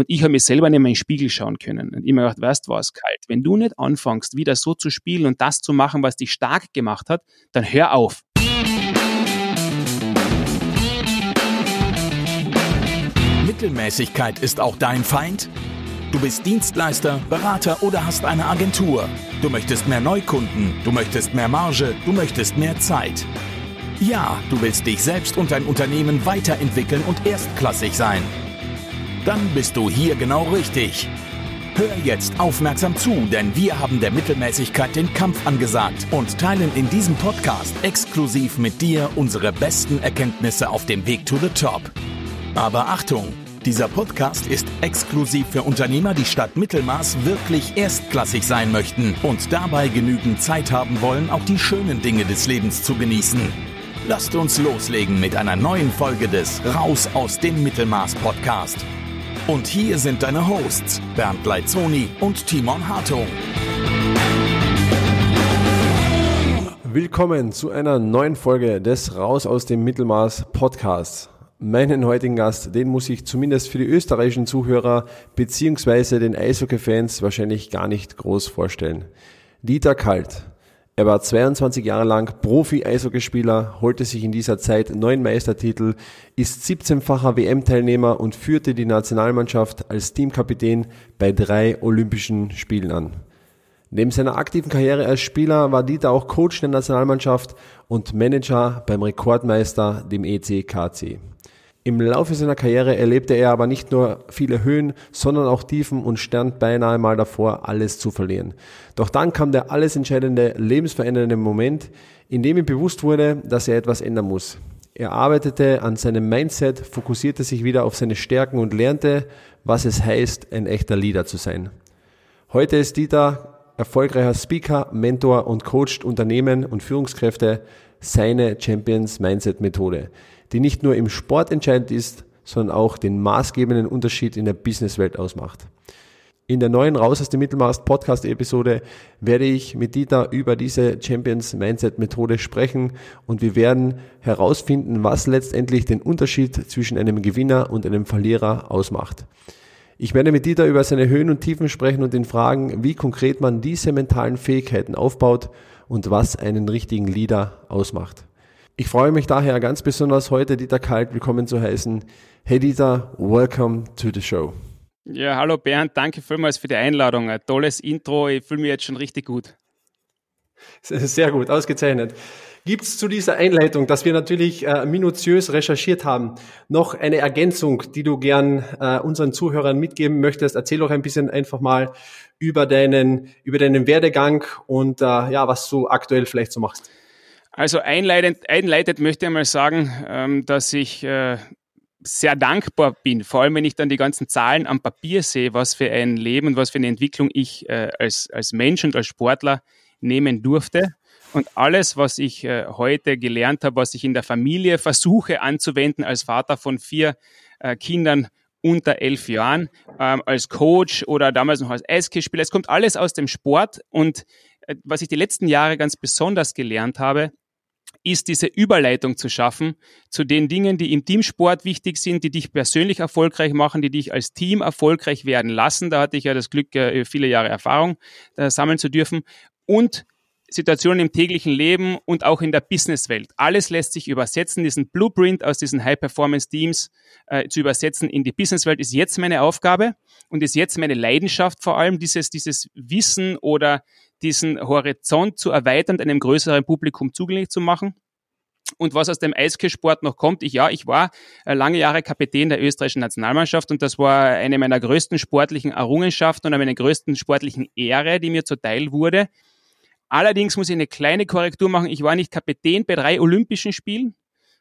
Und ich habe mir selber nicht mehr in den Spiegel schauen können. Und immer gedacht, weißt du was, kalt. Wenn du nicht anfängst, wieder so zu spielen und das zu machen, was dich stark gemacht hat, dann hör auf. Mittelmäßigkeit ist auch dein Feind? Du bist Dienstleister, Berater oder hast eine Agentur. Du möchtest mehr Neukunden, du möchtest mehr Marge, du möchtest mehr Zeit. Ja, du willst dich selbst und dein Unternehmen weiterentwickeln und erstklassig sein. Dann bist du hier genau richtig. Hör jetzt aufmerksam zu, denn wir haben der Mittelmäßigkeit den Kampf angesagt und teilen in diesem Podcast exklusiv mit dir unsere besten Erkenntnisse auf dem Weg to the Top. Aber Achtung! Dieser Podcast ist exklusiv für Unternehmer, die statt Mittelmaß wirklich erstklassig sein möchten und dabei genügend Zeit haben wollen, auch die schönen Dinge des Lebens zu genießen. Lasst uns loslegen mit einer neuen Folge des Raus aus dem Mittelmaß Podcast. Und hier sind deine Hosts Bernd Leitzoni und Timon Hartung. Willkommen zu einer neuen Folge des Raus aus dem Mittelmaß Podcasts. Meinen heutigen Gast, den muss ich zumindest für die österreichischen Zuhörer beziehungsweise den Eishockey-Fans wahrscheinlich gar nicht groß vorstellen. Dieter Kalt. Er war 22 Jahre lang Profi-Eishockeyspieler, holte sich in dieser Zeit neun Meistertitel, ist 17-facher WM-Teilnehmer und führte die Nationalmannschaft als Teamkapitän bei drei Olympischen Spielen an. Neben seiner aktiven Karriere als Spieler war Dieter auch Coach der Nationalmannschaft und Manager beim Rekordmeister, dem ECKC. Im Laufe seiner Karriere erlebte er aber nicht nur viele Höhen, sondern auch Tiefen und stand beinahe mal davor, alles zu verlieren. Doch dann kam der alles entscheidende, lebensverändernde Moment, in dem ihm bewusst wurde, dass er etwas ändern muss. Er arbeitete an seinem Mindset, fokussierte sich wieder auf seine Stärken und lernte, was es heißt, ein echter Leader zu sein. Heute ist Dieter erfolgreicher Speaker, Mentor und coacht Unternehmen und Führungskräfte seine Champions Mindset Methode die nicht nur im Sport entscheidend ist, sondern auch den maßgebenden Unterschied in der Businesswelt ausmacht. In der neuen Raus aus dem Mittelmaß Podcast Episode werde ich mit Dieter über diese Champions Mindset Methode sprechen und wir werden herausfinden, was letztendlich den Unterschied zwischen einem Gewinner und einem Verlierer ausmacht. Ich werde mit Dieter über seine Höhen und Tiefen sprechen und ihn fragen, wie konkret man diese mentalen Fähigkeiten aufbaut und was einen richtigen Leader ausmacht. Ich freue mich daher ganz besonders heute Dieter Kalt willkommen zu heißen. Hey Dieter, welcome to the show. Ja, hallo Bernd, danke vielmals für die Einladung. Ein tolles Intro, ich fühle mich jetzt schon richtig gut. Sehr gut, ausgezeichnet. Gibt es zu dieser Einleitung, dass wir natürlich äh, minutiös recherchiert haben, noch eine Ergänzung, die du gern äh, unseren Zuhörern mitgeben möchtest? Erzähl doch ein bisschen einfach mal über deinen, über deinen Werdegang und äh, ja, was du aktuell vielleicht so machst. Also einleitend, einleitend möchte ich mal sagen, ähm, dass ich äh, sehr dankbar bin, vor allem wenn ich dann die ganzen Zahlen am Papier sehe, was für ein Leben und was für eine Entwicklung ich äh, als, als Mensch und als Sportler nehmen durfte. Und alles, was ich äh, heute gelernt habe, was ich in der Familie versuche anzuwenden, als Vater von vier äh, Kindern unter elf Jahren, ähm, als Coach oder damals noch als Eishockeyspieler, es kommt alles aus dem Sport. Und äh, was ich die letzten Jahre ganz besonders gelernt habe, ist diese Überleitung zu schaffen zu den Dingen, die im Teamsport wichtig sind, die dich persönlich erfolgreich machen, die dich als Team erfolgreich werden lassen. Da hatte ich ja das Glück, äh, viele Jahre Erfahrung äh, sammeln zu dürfen. Und Situationen im täglichen Leben und auch in der Businesswelt. Alles lässt sich übersetzen. Diesen Blueprint aus diesen High-Performance-Teams äh, zu übersetzen in die Businesswelt ist jetzt meine Aufgabe und ist jetzt meine Leidenschaft vor allem, dieses, dieses Wissen oder diesen Horizont zu erweitern, einem größeren Publikum zugänglich zu machen. Und was aus dem Eishockeysport noch kommt, ich ja, ich war äh, lange Jahre Kapitän der österreichischen Nationalmannschaft und das war eine meiner größten sportlichen Errungenschaften und eine größten sportlichen Ehre, die mir zuteil wurde. Allerdings muss ich eine kleine Korrektur machen. Ich war nicht Kapitän bei drei Olympischen Spielen,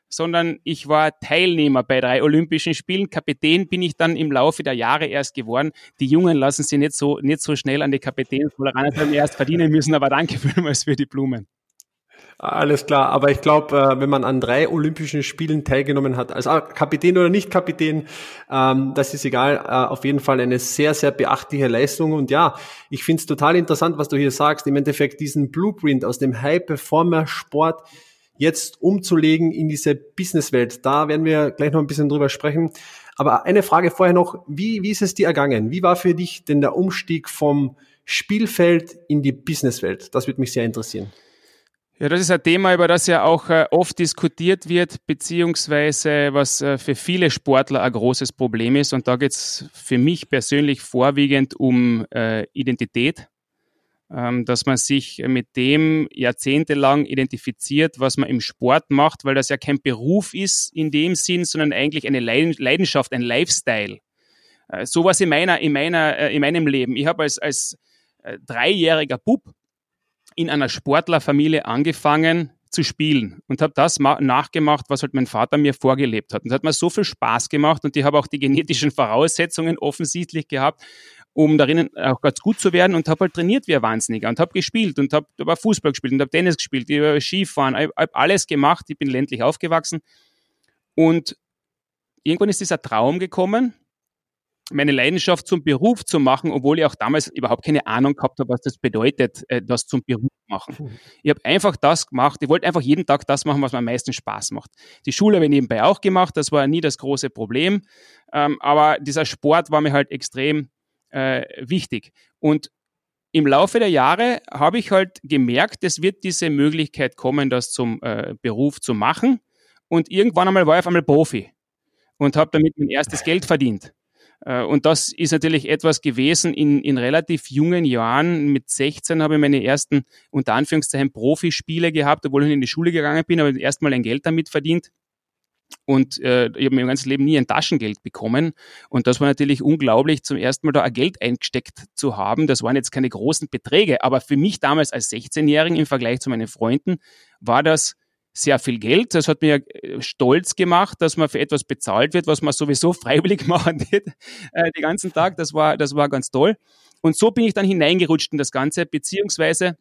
sondern ich war Teilnehmer bei drei Olympischen Spielen. Kapitän bin ich dann im Laufe der Jahre erst geworden. Die Jungen lassen sich nicht so, nicht so schnell an die Kapitänsrolle ran, haben erst verdienen müssen, aber danke vielmals für die Blumen. Alles klar, aber ich glaube, äh, wenn man an drei Olympischen Spielen teilgenommen hat, als Kapitän oder nicht Kapitän, ähm, das ist egal, äh, auf jeden Fall eine sehr, sehr beachtliche Leistung. Und ja, ich finde es total interessant, was du hier sagst. Im Endeffekt diesen Blueprint aus dem High-Performer-Sport jetzt umzulegen in diese Businesswelt. Da werden wir gleich noch ein bisschen drüber sprechen. Aber eine Frage vorher noch, wie, wie ist es dir ergangen? Wie war für dich denn der Umstieg vom Spielfeld in die Businesswelt? Das würde mich sehr interessieren. Ja, das ist ein Thema, über das ja auch äh, oft diskutiert wird, beziehungsweise was äh, für viele Sportler ein großes Problem ist. Und da geht es für mich persönlich vorwiegend um äh, Identität, ähm, dass man sich mit dem jahrzehntelang identifiziert, was man im Sport macht, weil das ja kein Beruf ist in dem Sinn, sondern eigentlich eine Leidenschaft, ein Lifestyle. Äh, sowas in meiner, in meiner, äh, in meinem Leben. Ich habe als, als äh, dreijähriger Bub in einer Sportlerfamilie angefangen zu spielen und habe das nachgemacht, was halt mein Vater mir vorgelebt hat. Und das hat mir so viel Spaß gemacht und ich habe auch die genetischen Voraussetzungen offensichtlich gehabt, um darin auch ganz gut zu werden und habe halt trainiert wie ein Wahnsinniger und habe gespielt und habe hab Fußball gespielt und habe Tennis gespielt, ich habe Skifahren, ich habe alles gemacht, ich bin ländlich aufgewachsen und irgendwann ist dieser Traum gekommen, meine Leidenschaft zum Beruf zu machen, obwohl ich auch damals überhaupt keine Ahnung gehabt habe, was das bedeutet, äh, das zum Beruf machen. Ich habe einfach das gemacht. Ich wollte einfach jeden Tag das machen, was mir am meisten Spaß macht. Die Schule habe ich nebenbei auch gemacht. Das war nie das große Problem. Ähm, aber dieser Sport war mir halt extrem äh, wichtig. Und im Laufe der Jahre habe ich halt gemerkt, es wird diese Möglichkeit kommen, das zum äh, Beruf zu machen. Und irgendwann einmal war ich auf einmal Profi und habe damit mein erstes Geld verdient. Äh, und das ist natürlich etwas gewesen in, in relativ jungen Jahren. Mit 16 habe ich meine ersten, unter Anführungszeichen, Profispiele gehabt, obwohl ich in die Schule gegangen bin, aber erstmal ein Geld damit verdient. Und äh, ich habe mein ganzes Leben nie ein Taschengeld bekommen. Und das war natürlich unglaublich, zum ersten Mal da ein Geld eingesteckt zu haben. Das waren jetzt keine großen Beträge, aber für mich damals als 16-Jährigen im Vergleich zu meinen Freunden war das sehr viel Geld. Das hat mir äh, stolz gemacht, dass man für etwas bezahlt wird, was man sowieso freiwillig machen wird, äh, den ganzen Tag. Das war, das war ganz toll. Und so bin ich dann hineingerutscht in das Ganze, beziehungsweise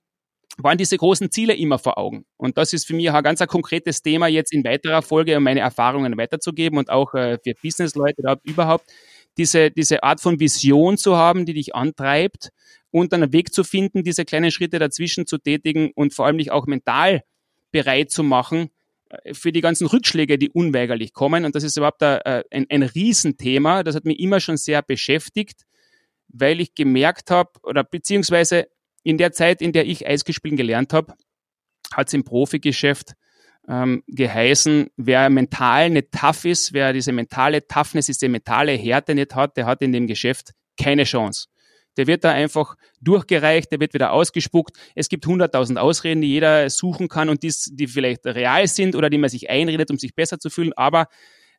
waren diese großen Ziele immer vor Augen. Und das ist für mich ein ganz ein konkretes Thema jetzt in weiterer Folge, um meine Erfahrungen weiterzugeben und auch äh, für Businessleute überhaupt diese, diese Art von Vision zu haben, die dich antreibt und dann einen Weg zu finden, diese kleinen Schritte dazwischen zu tätigen und vor allem dich auch mental bereit zu machen äh, für die ganzen Rückschläge, die unweigerlich kommen. Und das ist überhaupt ein, äh, ein, ein Riesenthema. Das hat mich immer schon sehr beschäftigt, weil ich gemerkt habe, oder beziehungsweise in der Zeit, in der ich Eisgespielen gelernt habe, hat es im Profigeschäft ähm, geheißen, wer mental nicht tough ist, wer diese mentale Toughness, diese mentale Härte nicht hat, der hat in dem Geschäft keine Chance der wird da einfach durchgereicht, der wird wieder ausgespuckt. Es gibt hunderttausend Ausreden, die jeder suchen kann und dies, die vielleicht real sind oder die man sich einredet, um sich besser zu fühlen. Aber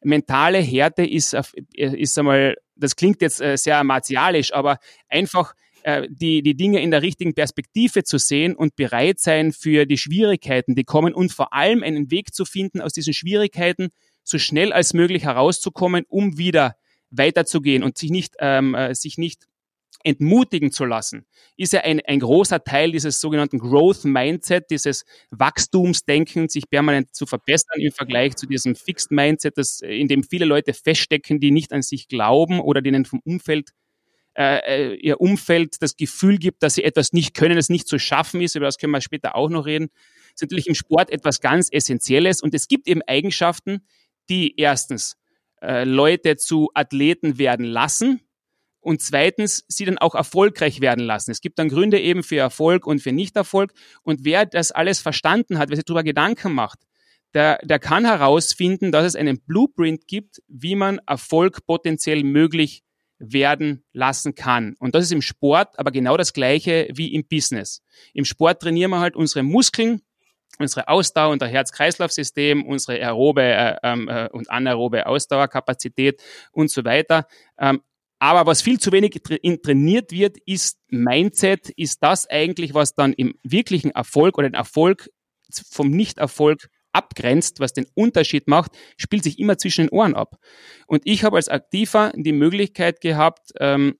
mentale Härte ist, ist einmal, das klingt jetzt äh, sehr martialisch, aber einfach äh, die, die Dinge in der richtigen Perspektive zu sehen und bereit sein für die Schwierigkeiten, die kommen und vor allem einen Weg zu finden, aus diesen Schwierigkeiten so schnell als möglich herauszukommen, um wieder weiterzugehen und sich nicht, ähm, äh, sich nicht entmutigen zu lassen, ist ja ein, ein großer Teil dieses sogenannten Growth Mindset, dieses Wachstumsdenken, sich permanent zu verbessern im Vergleich zu diesem Fixed Mindset, das, in dem viele Leute feststecken, die nicht an sich glauben oder denen vom Umfeld äh, äh, ihr Umfeld das Gefühl gibt, dass sie etwas nicht können, das nicht zu schaffen ist, über das können wir später auch noch reden, das ist natürlich im Sport etwas ganz Essentielles und es gibt eben Eigenschaften, die erstens äh, Leute zu Athleten werden lassen, und zweitens sie dann auch erfolgreich werden lassen. Es gibt dann Gründe eben für Erfolg und für Nichterfolg. Und wer das alles verstanden hat, wer sich darüber Gedanken macht, der, der kann herausfinden, dass es einen Blueprint gibt, wie man Erfolg potenziell möglich werden lassen kann. Und das ist im Sport aber genau das Gleiche wie im Business. Im Sport trainieren wir halt unsere Muskeln, unsere Ausdauer, unser Herz-Kreislauf-System, unsere aerobe äh, ähm, äh, und anaerobe Ausdauerkapazität und so weiter. Ähm, aber was viel zu wenig trainiert wird, ist Mindset. Ist das eigentlich, was dann im wirklichen Erfolg oder den Erfolg vom Nicht-Erfolg abgrenzt, was den Unterschied macht, spielt sich immer zwischen den Ohren ab. Und ich habe als Aktiver die Möglichkeit gehabt, ähm,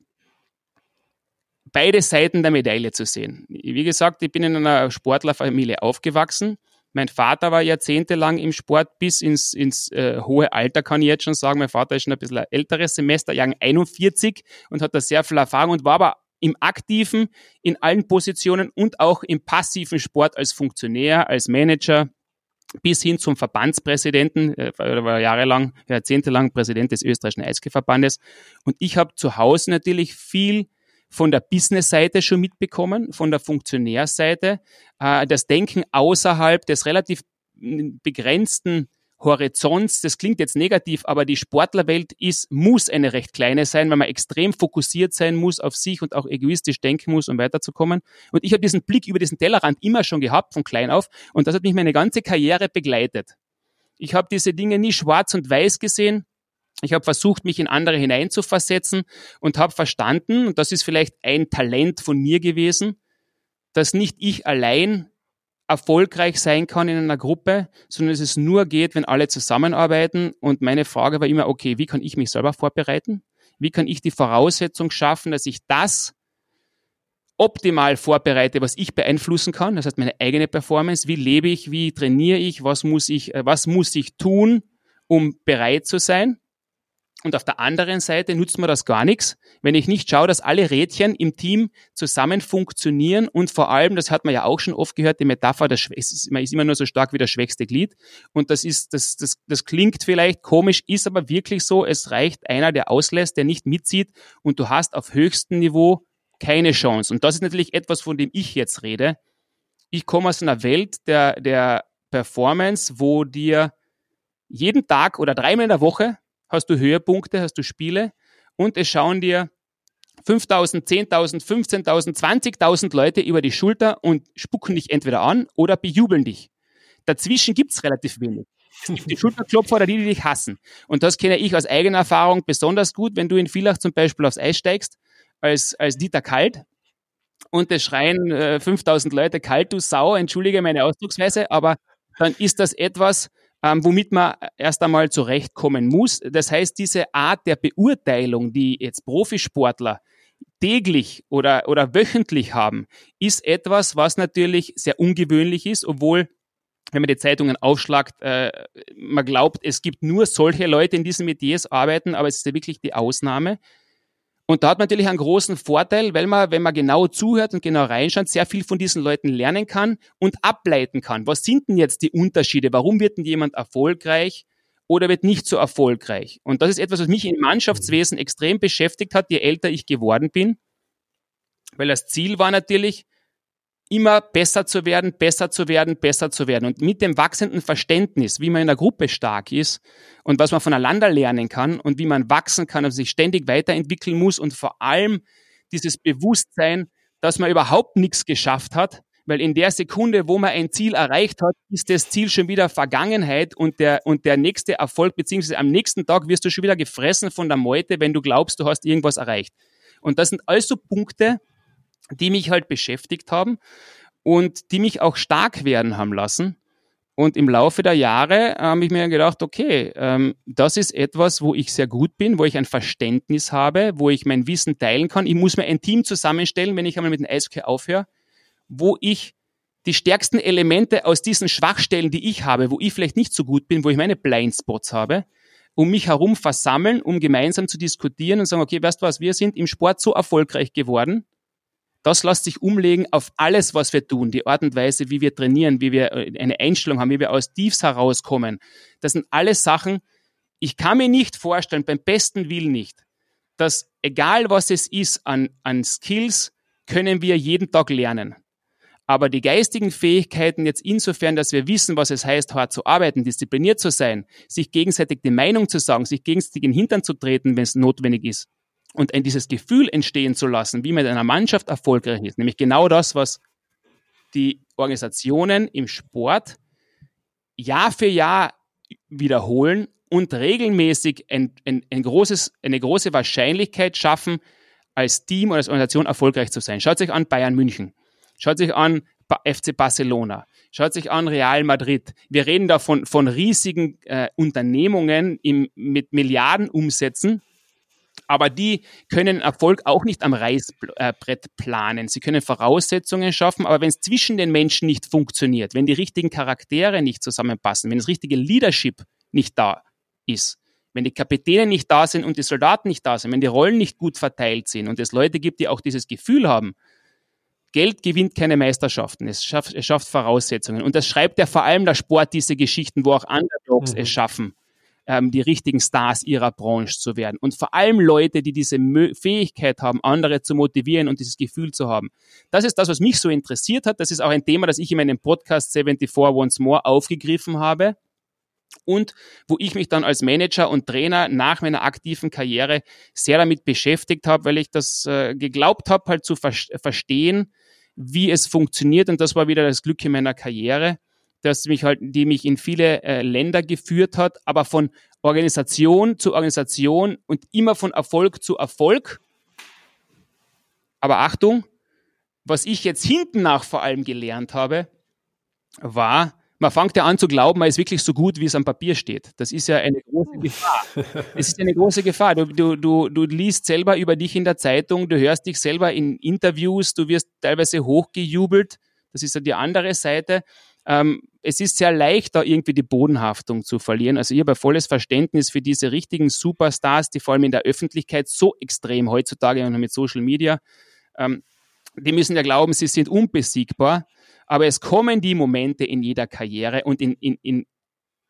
beide Seiten der Medaille zu sehen. Wie gesagt, ich bin in einer Sportlerfamilie aufgewachsen. Mein Vater war jahrzehntelang im Sport bis ins, ins äh, hohe Alter, kann ich jetzt schon sagen. Mein Vater ist schon ein bisschen älteres Semester, Jahr 41 und hat da sehr viel Erfahrung und war aber im aktiven, in allen Positionen und auch im passiven Sport als Funktionär, als Manager, bis hin zum Verbandspräsidenten, äh, er war jahrelang, jahrzehntelang Präsident des österreichischen Eishockeyverbandes. Und ich habe zu Hause natürlich viel von der Business-Seite schon mitbekommen, von der Funktionärseite, äh, das Denken außerhalb des relativ begrenzten Horizonts, das klingt jetzt negativ, aber die Sportlerwelt ist, muss eine recht kleine sein, weil man extrem fokussiert sein muss auf sich und auch egoistisch denken muss, um weiterzukommen. Und ich habe diesen Blick über diesen Tellerrand immer schon gehabt, von klein auf, und das hat mich meine ganze Karriere begleitet. Ich habe diese Dinge nie schwarz und weiß gesehen. Ich habe versucht, mich in andere hineinzuversetzen und habe verstanden, und das ist vielleicht ein Talent von mir gewesen, dass nicht ich allein erfolgreich sein kann in einer Gruppe, sondern dass es nur geht, wenn alle zusammenarbeiten. Und meine Frage war immer, okay, wie kann ich mich selber vorbereiten? Wie kann ich die Voraussetzung schaffen, dass ich das optimal vorbereite, was ich beeinflussen kann? Das heißt, meine eigene Performance. Wie lebe ich? Wie trainiere ich? Was muss ich, äh, was muss ich tun, um bereit zu sein? Und auf der anderen Seite nutzt mir das gar nichts, wenn ich nicht schaue, dass alle Rädchen im Team zusammen funktionieren und vor allem, das hat man ja auch schon oft gehört, die Metapher, das man ist immer nur so stark wie das schwächste Glied. Und das ist, das, das, das klingt vielleicht komisch, ist aber wirklich so. Es reicht einer, der auslässt, der nicht mitzieht und du hast auf höchstem Niveau keine Chance. Und das ist natürlich etwas, von dem ich jetzt rede. Ich komme aus einer Welt der, der Performance, wo dir jeden Tag oder dreimal in der Woche hast du Höhepunkte, hast du Spiele und es schauen dir 5000, 10.000, 15.000, 20.000 Leute über die Schulter und spucken dich entweder an oder bejubeln dich. Dazwischen gibt's relativ wenig. die Schulterklopfer oder die, die dich hassen. Und das kenne ich aus eigener Erfahrung besonders gut, wenn du in Villach zum Beispiel aufs Eis steigst, als, als Dieter Kalt, und es schreien äh, 5000 Leute kalt, du Sau, entschuldige meine Ausdrucksweise, aber dann ist das etwas, ähm, womit man erst einmal zurechtkommen muss. Das heißt, diese Art der Beurteilung, die jetzt Profisportler täglich oder, oder wöchentlich haben, ist etwas, was natürlich sehr ungewöhnlich ist, obwohl wenn man die Zeitungen aufschlagt, äh, man glaubt, es gibt nur solche Leute in diesen Metiers arbeiten, aber es ist ja wirklich die Ausnahme. Und da hat man natürlich einen großen Vorteil, weil man, wenn man genau zuhört und genau reinschaut, sehr viel von diesen Leuten lernen kann und ableiten kann. Was sind denn jetzt die Unterschiede? Warum wird denn jemand erfolgreich oder wird nicht so erfolgreich? Und das ist etwas, was mich im Mannschaftswesen extrem beschäftigt hat, je älter ich geworden bin. Weil das Ziel war natürlich, immer besser zu werden, besser zu werden, besser zu werden. Und mit dem wachsenden Verständnis, wie man in der Gruppe stark ist und was man voneinander lernen kann und wie man wachsen kann und sich ständig weiterentwickeln muss und vor allem dieses Bewusstsein, dass man überhaupt nichts geschafft hat, weil in der Sekunde, wo man ein Ziel erreicht hat, ist das Ziel schon wieder Vergangenheit und der, und der nächste Erfolg, beziehungsweise am nächsten Tag wirst du schon wieder gefressen von der Meute, wenn du glaubst, du hast irgendwas erreicht. Und das sind also Punkte, die mich halt beschäftigt haben und die mich auch stark werden haben lassen. Und im Laufe der Jahre habe ich mir gedacht, okay, ähm, das ist etwas, wo ich sehr gut bin, wo ich ein Verständnis habe, wo ich mein Wissen teilen kann. Ich muss mir ein Team zusammenstellen, wenn ich einmal mit dem Eishockey aufhöre, wo ich die stärksten Elemente aus diesen Schwachstellen, die ich habe, wo ich vielleicht nicht so gut bin, wo ich meine Blindspots habe, um mich herum versammeln, um gemeinsam zu diskutieren und sagen, okay, weißt du was, wir sind im Sport so erfolgreich geworden, das lässt sich umlegen auf alles, was wir tun, die Art und Weise, wie wir trainieren, wie wir äh, eine Einstellung haben, wie wir aus Tiefs herauskommen. Das sind alles Sachen, ich kann mir nicht vorstellen, beim besten Willen nicht, dass egal was es ist an, an Skills, können wir jeden Tag lernen. Aber die geistigen Fähigkeiten jetzt insofern, dass wir wissen, was es heißt, hart zu arbeiten, diszipliniert zu sein, sich gegenseitig die Meinung zu sagen, sich gegenseitig in den Hintern zu treten, wenn es notwendig ist, und dieses Gefühl entstehen zu lassen, wie man in einer Mannschaft erfolgreich ist, nämlich genau das, was die Organisationen im Sport Jahr für Jahr wiederholen und regelmäßig ein, ein, ein großes, eine große Wahrscheinlichkeit schaffen, als Team oder als Organisation erfolgreich zu sein. Schaut sich an Bayern München. Schaut sich an FC Barcelona. Schaut sich an Real Madrid. Wir reden da von, von riesigen äh, Unternehmungen im, mit Milliardenumsätzen, aber die können Erfolg auch nicht am Reißbrett planen. Sie können Voraussetzungen schaffen, aber wenn es zwischen den Menschen nicht funktioniert, wenn die richtigen Charaktere nicht zusammenpassen, wenn das richtige Leadership nicht da ist, wenn die Kapitäne nicht da sind und die Soldaten nicht da sind, wenn die Rollen nicht gut verteilt sind und es Leute gibt, die auch dieses Gefühl haben, Geld gewinnt keine Meisterschaften, es schafft, es schafft Voraussetzungen. Und das schreibt ja vor allem der Sport, diese Geschichten, wo auch Underdogs mhm. es schaffen, ähm, die richtigen Stars ihrer Branche zu werden. Und vor allem Leute, die diese Fähigkeit haben, andere zu motivieren und dieses Gefühl zu haben. Das ist das, was mich so interessiert hat. Das ist auch ein Thema, das ich in meinem Podcast 74 Once More aufgegriffen habe und wo ich mich dann als Manager und Trainer nach meiner aktiven Karriere sehr damit beschäftigt habe, weil ich das äh, geglaubt habe, halt zu ver verstehen, wie es funktioniert. Und das war wieder das Glück in meiner Karriere, dass mich halt, die mich in viele äh, Länder geführt hat, aber von Organisation zu Organisation und immer von Erfolg zu Erfolg. Aber Achtung, was ich jetzt hinten nach vor allem gelernt habe, war, man fängt ja an zu glauben, man ist wirklich so gut, wie es am Papier steht. Das ist ja eine große Gefahr. Es ist eine große Gefahr. Du, du, du, du liest selber über dich in der Zeitung, du hörst dich selber in Interviews, du wirst teilweise hochgejubelt. Das ist ja die andere Seite. Ähm, es ist sehr leicht, da irgendwie die Bodenhaftung zu verlieren. Also ich habe volles Verständnis für diese richtigen Superstars, die vor allem in der Öffentlichkeit so extrem heutzutage und mit Social Media, ähm, die müssen ja glauben, sie sind unbesiegbar. Aber es kommen die Momente in jeder Karriere und in, in, in,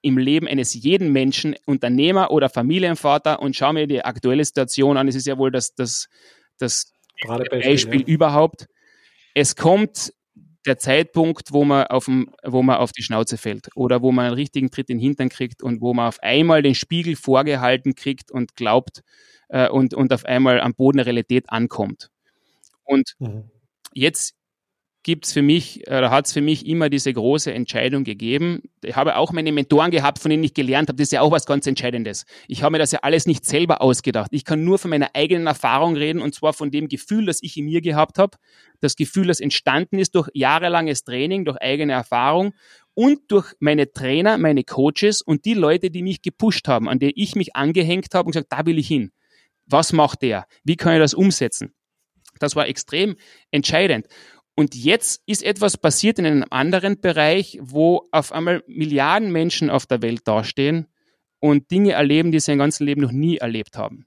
im Leben eines jeden Menschen, Unternehmer oder Familienvater, und schau mir die aktuelle Situation an. Es ist ja wohl das, das, das Beispiel, ja. überhaupt. Es kommt der Zeitpunkt, wo man, auf dem, wo man auf die Schnauze fällt oder wo man einen richtigen Tritt in den Hintern kriegt und wo man auf einmal den Spiegel vorgehalten kriegt und glaubt äh, und, und auf einmal am Boden der Realität ankommt. Und mhm. jetzt gibt es für mich, oder hat es für mich immer diese große Entscheidung gegeben. Ich habe auch meine Mentoren gehabt, von denen ich gelernt habe. Das ist ja auch was ganz Entscheidendes. Ich habe mir das ja alles nicht selber ausgedacht. Ich kann nur von meiner eigenen Erfahrung reden und zwar von dem Gefühl, das ich in mir gehabt habe. Das Gefühl, das entstanden ist durch jahrelanges Training, durch eigene Erfahrung und durch meine Trainer, meine Coaches und die Leute, die mich gepusht haben, an die ich mich angehängt habe und gesagt, da will ich hin. Was macht der? Wie kann ich das umsetzen? Das war extrem entscheidend. Und jetzt ist etwas passiert in einem anderen Bereich, wo auf einmal Milliarden Menschen auf der Welt dastehen und Dinge erleben, die sie im ganzen Leben noch nie erlebt haben.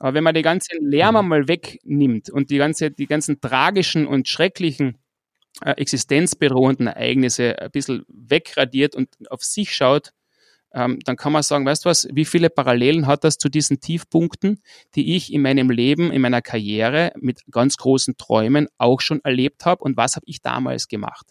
Aber wenn man den ganzen Lärm mhm. einmal wegnimmt und die, ganze, die ganzen tragischen und schrecklichen äh, existenzbedrohenden Ereignisse ein bisschen wegradiert und auf sich schaut, ähm, dann kann man sagen, weißt du was, wie viele Parallelen hat das zu diesen Tiefpunkten, die ich in meinem Leben, in meiner Karriere mit ganz großen Träumen auch schon erlebt habe und was habe ich damals gemacht?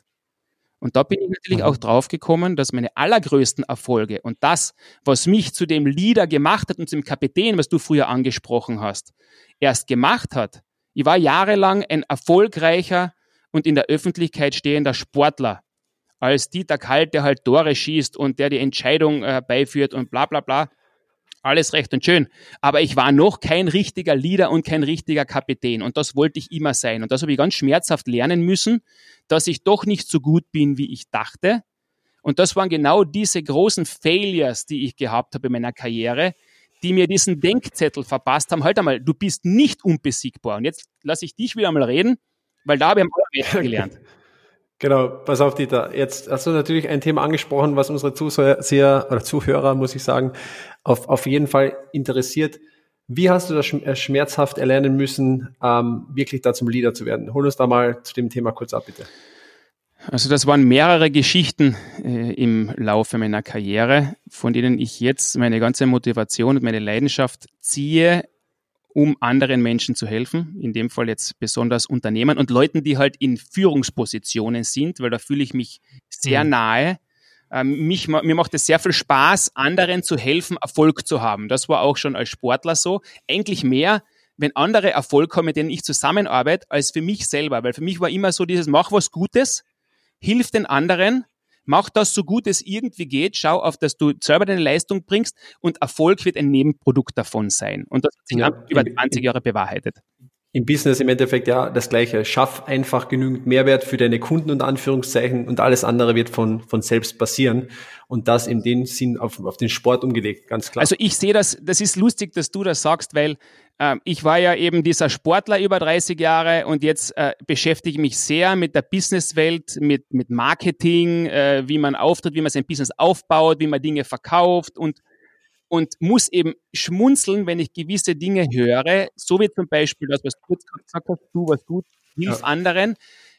Und da bin ich natürlich auch mhm. drauf gekommen, dass meine allergrößten Erfolge und das, was mich zu dem Leader gemacht hat und zum Kapitän, was du früher angesprochen hast, erst gemacht hat. Ich war jahrelang ein erfolgreicher und in der Öffentlichkeit stehender Sportler als Dieter Kalt, der halt Tore schießt und der die Entscheidung äh, beiführt und bla bla bla. Alles recht und schön. Aber ich war noch kein richtiger Leader und kein richtiger Kapitän. Und das wollte ich immer sein. Und das habe ich ganz schmerzhaft lernen müssen, dass ich doch nicht so gut bin, wie ich dachte. Und das waren genau diese großen Failures, die ich gehabt habe in meiner Karriere, die mir diesen Denkzettel verpasst haben. Halt einmal, du bist nicht unbesiegbar. Und jetzt lasse ich dich wieder mal reden, weil da habe ich am allerbesten gelernt. Genau, pass auf, Dieter. Jetzt hast du natürlich ein Thema angesprochen, was unsere Zuseher oder Zuhörer, muss ich sagen, auf, auf jeden Fall interessiert. Wie hast du das äh, schmerzhaft erlernen müssen, ähm, wirklich da zum Leader zu werden? Hol uns da mal zu dem Thema kurz ab, bitte. Also das waren mehrere Geschichten äh, im Laufe meiner Karriere, von denen ich jetzt meine ganze Motivation und meine Leidenschaft ziehe, um anderen Menschen zu helfen, in dem Fall jetzt besonders Unternehmen und Leuten, die halt in Führungspositionen sind, weil da fühle ich mich sehr mhm. nahe. Ähm, mich, mir macht es sehr viel Spaß, anderen zu helfen, Erfolg zu haben. Das war auch schon als Sportler so. Eigentlich mehr, wenn andere Erfolg haben, mit denen ich zusammenarbeite, als für mich selber. Weil für mich war immer so dieses, mach was Gutes, hilf den anderen Mach das so gut es irgendwie geht. Schau auf, dass du selber deine Leistung bringst und Erfolg wird ein Nebenprodukt davon sein. Und das hat sich ja, über 20 Jahre bewahrheitet. Im Business im Endeffekt ja das Gleiche. Schaff einfach genügend Mehrwert für deine Kunden und Anführungszeichen und alles andere wird von, von selbst passieren. Und das in dem Sinn auf, auf den Sport umgelegt, ganz klar. Also ich sehe das, das ist lustig, dass du das sagst, weil ähm, ich war ja eben dieser Sportler über 30 Jahre und jetzt äh, beschäftige ich mich sehr mit der Businesswelt, mit, mit Marketing, äh, wie man auftritt, wie man sein Business aufbaut, wie man Dinge verkauft und, und muss eben schmunzeln, wenn ich gewisse Dinge höre, so wie zum Beispiel das, was du jetzt gesagt hast, du was gut, hilf ja. anderen.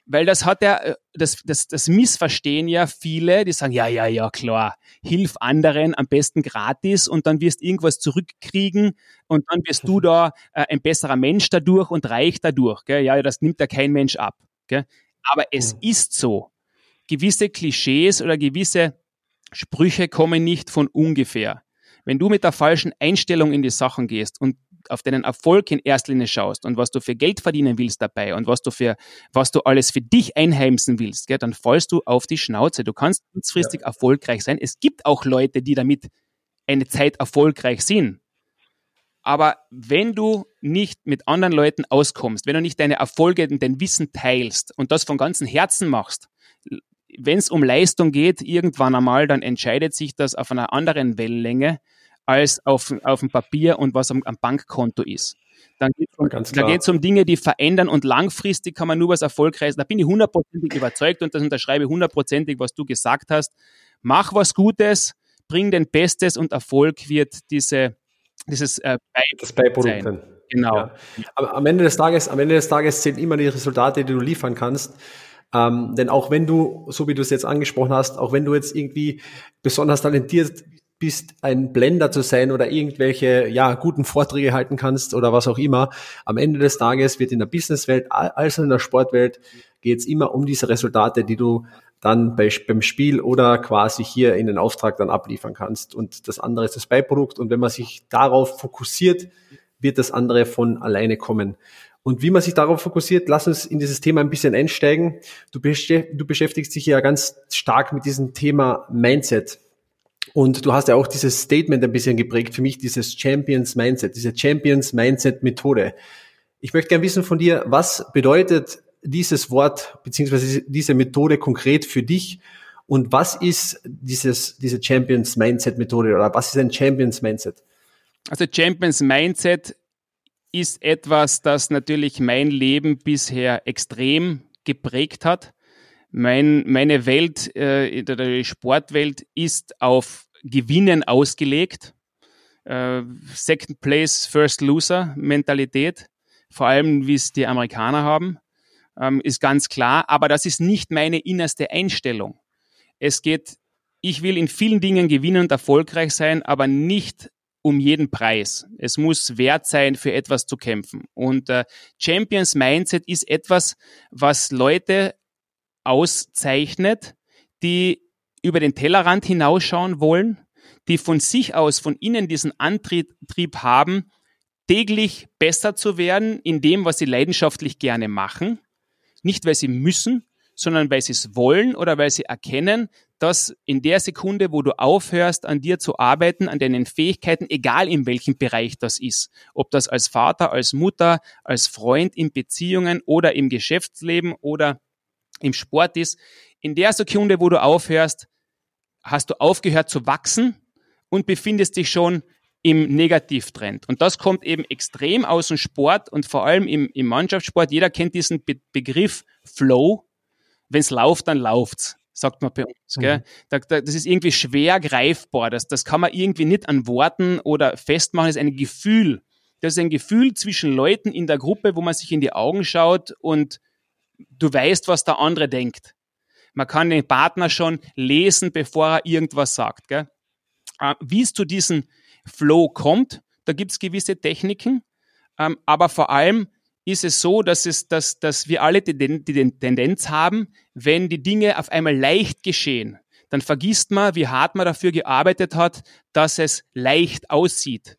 Weil das hat ja, äh, das, das, das missverstehen ja viele, die sagen, ja, ja, ja, klar, hilf anderen am besten gratis und dann wirst irgendwas zurückkriegen und dann wirst du da äh, ein besserer Mensch dadurch und reich dadurch. Gell? Ja, das nimmt ja kein Mensch ab. Gell? Aber es mhm. ist so. Gewisse Klischees oder gewisse Sprüche kommen nicht von ungefähr. Wenn du mit der falschen Einstellung in die Sachen gehst und auf deinen Erfolg in erster Linie schaust und was du für Geld verdienen willst dabei und was du für, was du alles für dich einheimsen willst, gell, dann fallst du auf die Schnauze. Du kannst kurzfristig ja. erfolgreich sein. Es gibt auch Leute, die damit eine Zeit erfolgreich sind. Aber wenn du nicht mit anderen Leuten auskommst, wenn du nicht deine Erfolge und dein Wissen teilst und das von ganzem Herzen machst, wenn es um Leistung geht, irgendwann einmal, dann entscheidet sich das auf einer anderen Wellenlänge als auf, auf dem Papier und was am, am Bankkonto ist. Dann geht es um, um Dinge, die verändern und langfristig kann man nur was Erfolgreiches. Da bin ich hundertprozentig überzeugt und das unterschreibe ich hundertprozentig, was du gesagt hast. Mach was Gutes, bring dein Bestes und Erfolg wird diese, dieses äh, das Beiprodukt sein. Genau. Ja. Am, Ende des Tages, am Ende des Tages zählen immer die Resultate, die du liefern kannst. Ähm, denn auch wenn du, so wie du es jetzt angesprochen hast, auch wenn du jetzt irgendwie besonders talentiert bist, ein Blender zu sein oder irgendwelche ja, guten Vorträge halten kannst oder was auch immer. Am Ende des Tages wird in der Businesswelt als in der Sportwelt geht es immer um diese Resultate, die du dann bei, beim Spiel oder quasi hier in den Auftrag dann abliefern kannst. Und das andere ist das Beiprodukt. Und wenn man sich darauf fokussiert, wird das andere von alleine kommen. Und wie man sich darauf fokussiert, lass uns in dieses Thema ein bisschen einsteigen. Du, beschäftigst dich ja ganz stark mit diesem Thema Mindset. Und du hast ja auch dieses Statement ein bisschen geprägt für mich, dieses Champions Mindset, diese Champions Mindset Methode. Ich möchte gerne wissen von dir, was bedeutet dieses Wort beziehungsweise diese Methode konkret für dich und was ist dieses, diese Champions Mindset Methode oder was ist ein Champions Mindset? Also Champions Mindset ist etwas, das natürlich mein Leben bisher extrem geprägt hat. Mein, meine Welt, äh, die Sportwelt ist auf Gewinnen ausgelegt. Äh, Second Place, First Loser Mentalität, vor allem wie es die Amerikaner haben, ähm, ist ganz klar. Aber das ist nicht meine innerste Einstellung. Es geht, ich will in vielen Dingen gewinnen und erfolgreich sein, aber nicht um jeden Preis. Es muss wert sein, für etwas zu kämpfen. Und äh, Champions Mindset ist etwas, was Leute auszeichnet, die über den Tellerrand hinausschauen wollen, die von sich aus, von innen diesen Antrieb haben, täglich besser zu werden in dem, was sie leidenschaftlich gerne machen. Nicht, weil sie müssen, sondern weil sie es wollen oder weil sie erkennen, dass in der Sekunde, wo du aufhörst, an dir zu arbeiten, an deinen Fähigkeiten, egal in welchem Bereich das ist, ob das als Vater, als Mutter, als Freund in Beziehungen oder im Geschäftsleben oder im Sport ist, in der Sekunde, wo du aufhörst, hast du aufgehört zu wachsen und befindest dich schon im Negativtrend. Und das kommt eben extrem aus dem Sport und vor allem im, im Mannschaftssport. Jeder kennt diesen Be Begriff Flow. Wenn es läuft, dann läuft's, sagt man bei uns. Mhm. Gell? Da, da, das ist irgendwie schwer greifbar. Das, das kann man irgendwie nicht an Worten oder festmachen. Das ist ein Gefühl. Das ist ein Gefühl zwischen Leuten in der Gruppe, wo man sich in die Augen schaut und du weißt, was der andere denkt. Man kann den Partner schon lesen, bevor er irgendwas sagt. Gell? Äh, wie es zu diesem Flow kommt, da gibt es gewisse Techniken, ähm, aber vor allem ist es so, dass, es, dass, dass wir alle die, die Tendenz haben, wenn die Dinge auf einmal leicht geschehen, dann vergisst man, wie hart man dafür gearbeitet hat, dass es leicht aussieht.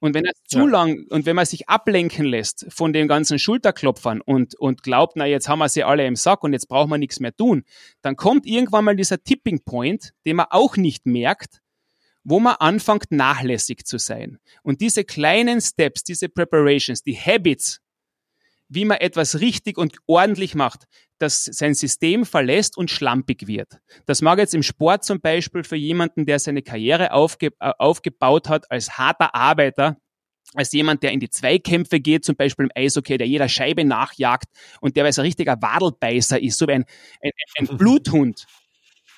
Und wenn es zu ja. lang und wenn man sich ablenken lässt von den ganzen Schulterklopfern und, und glaubt, na, jetzt haben wir sie alle im Sack und jetzt brauchen wir nichts mehr tun, dann kommt irgendwann mal dieser Tipping Point, den man auch nicht merkt, wo man anfängt, nachlässig zu sein. Und diese kleinen Steps, diese Preparations, die Habits, wie man etwas richtig und ordentlich macht, dass sein System verlässt und schlampig wird. Das mag jetzt im Sport zum Beispiel für jemanden, der seine Karriere aufge äh, aufgebaut hat als harter Arbeiter, als jemand, der in die Zweikämpfe geht, zum Beispiel im Eishockey, der jeder Scheibe nachjagt und der weiß ein richtiger Wadelbeißer ist, so wie ein, ein, ein Bluthund.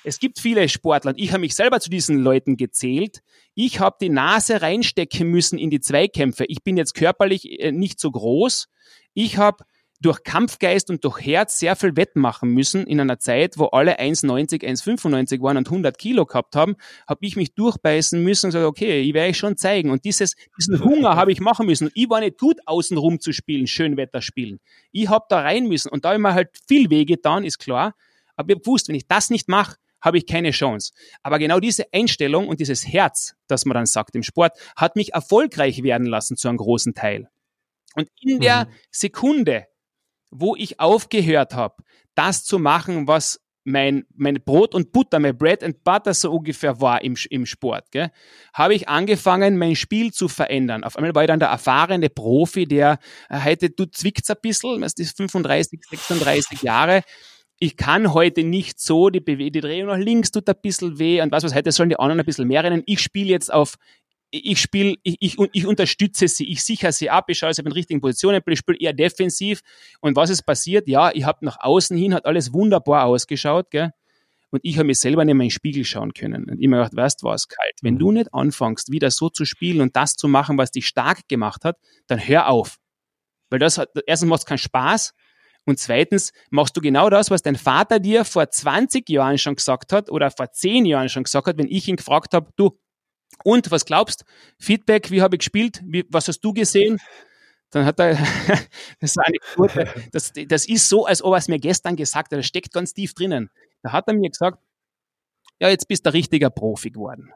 Es gibt viele Sportler, ich habe mich selber zu diesen Leuten gezählt. Ich habe die Nase reinstecken müssen in die Zweikämpfe. Ich bin jetzt körperlich äh, nicht so groß. Ich habe durch Kampfgeist und durch Herz sehr viel wettmachen müssen in einer Zeit, wo alle 1,90, 1,95 waren und 100 Kilo gehabt haben, habe ich mich durchbeißen müssen und gesagt, okay, ich werde euch schon zeigen. Und dieses, diesen Hunger habe ich machen müssen. Ich war nicht gut, außenrum zu spielen, Schönwetter spielen. Ich habe da rein müssen. Und da mir halt viel weh getan, ist klar. Aber ich habe gewusst, wenn ich das nicht mache, habe ich keine Chance. Aber genau diese Einstellung und dieses Herz, das man dann sagt im Sport, hat mich erfolgreich werden lassen zu einem großen Teil. Und in der mhm. Sekunde, wo ich aufgehört habe, das zu machen, was mein, mein Brot und Butter, mein Bread and Butter so ungefähr war im, im Sport, habe ich angefangen, mein Spiel zu verändern. Auf einmal war ich dann der erfahrene Profi, der äh, heute, du zwickt's ein bisschen, das ist 35, 36 Jahre. Ich kann heute nicht so, die, Bewe die Drehung nach links tut ein bisschen weh und was was, heute sollen die anderen ein bisschen mehr rennen. Ich spiele jetzt auf ich spiele, ich, ich, ich unterstütze sie, ich sichere sie ab, ich schaue sie in den richtigen Positionen, ich spiele eher defensiv. Und was ist passiert? Ja, ich habe nach außen hin, hat alles wunderbar ausgeschaut, gell? Und ich habe mir selber nicht mehr in den Spiegel schauen können. Und immer gedacht, weißt du was, kalt. Wenn du nicht anfängst, wieder so zu spielen und das zu machen, was dich stark gemacht hat, dann hör auf. Weil das hat, erstens macht es keinen Spaß und zweitens machst du genau das, was dein Vater dir vor 20 Jahren schon gesagt hat oder vor 10 Jahren schon gesagt hat, wenn ich ihn gefragt habe, du, und was glaubst? Feedback, wie habe ich gespielt? Wie, was hast du gesehen? Dann hat er, das, eine Quote, das, das ist so, als ob er es mir gestern gesagt hat, das steckt ganz tief drinnen. Da hat er mir gesagt, ja, jetzt bist du ein richtiger Profi geworden.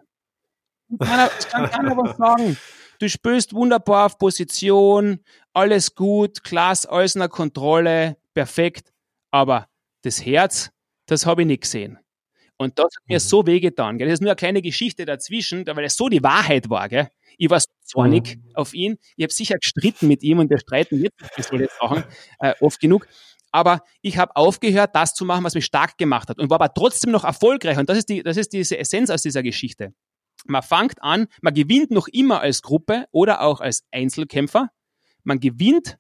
Das kann keiner was sagen. Du spielst wunderbar auf Position, alles gut, klasse, alles in der Kontrolle, perfekt. Aber das Herz, das habe ich nicht gesehen. Und das hat mir mhm. so wehgetan. Gell? Das ist nur eine kleine Geschichte dazwischen, weil es so die Wahrheit war. Gell? Ich war so zornig mhm. auf ihn. Ich habe sicher gestritten mit ihm und wir streiten jetzt, jetzt sagen, äh, oft genug. Aber ich habe aufgehört, das zu machen, was mich stark gemacht hat und war aber trotzdem noch erfolgreich. Und das ist, die, das ist diese Essenz aus dieser Geschichte. Man fängt an, man gewinnt noch immer als Gruppe oder auch als Einzelkämpfer. Man gewinnt,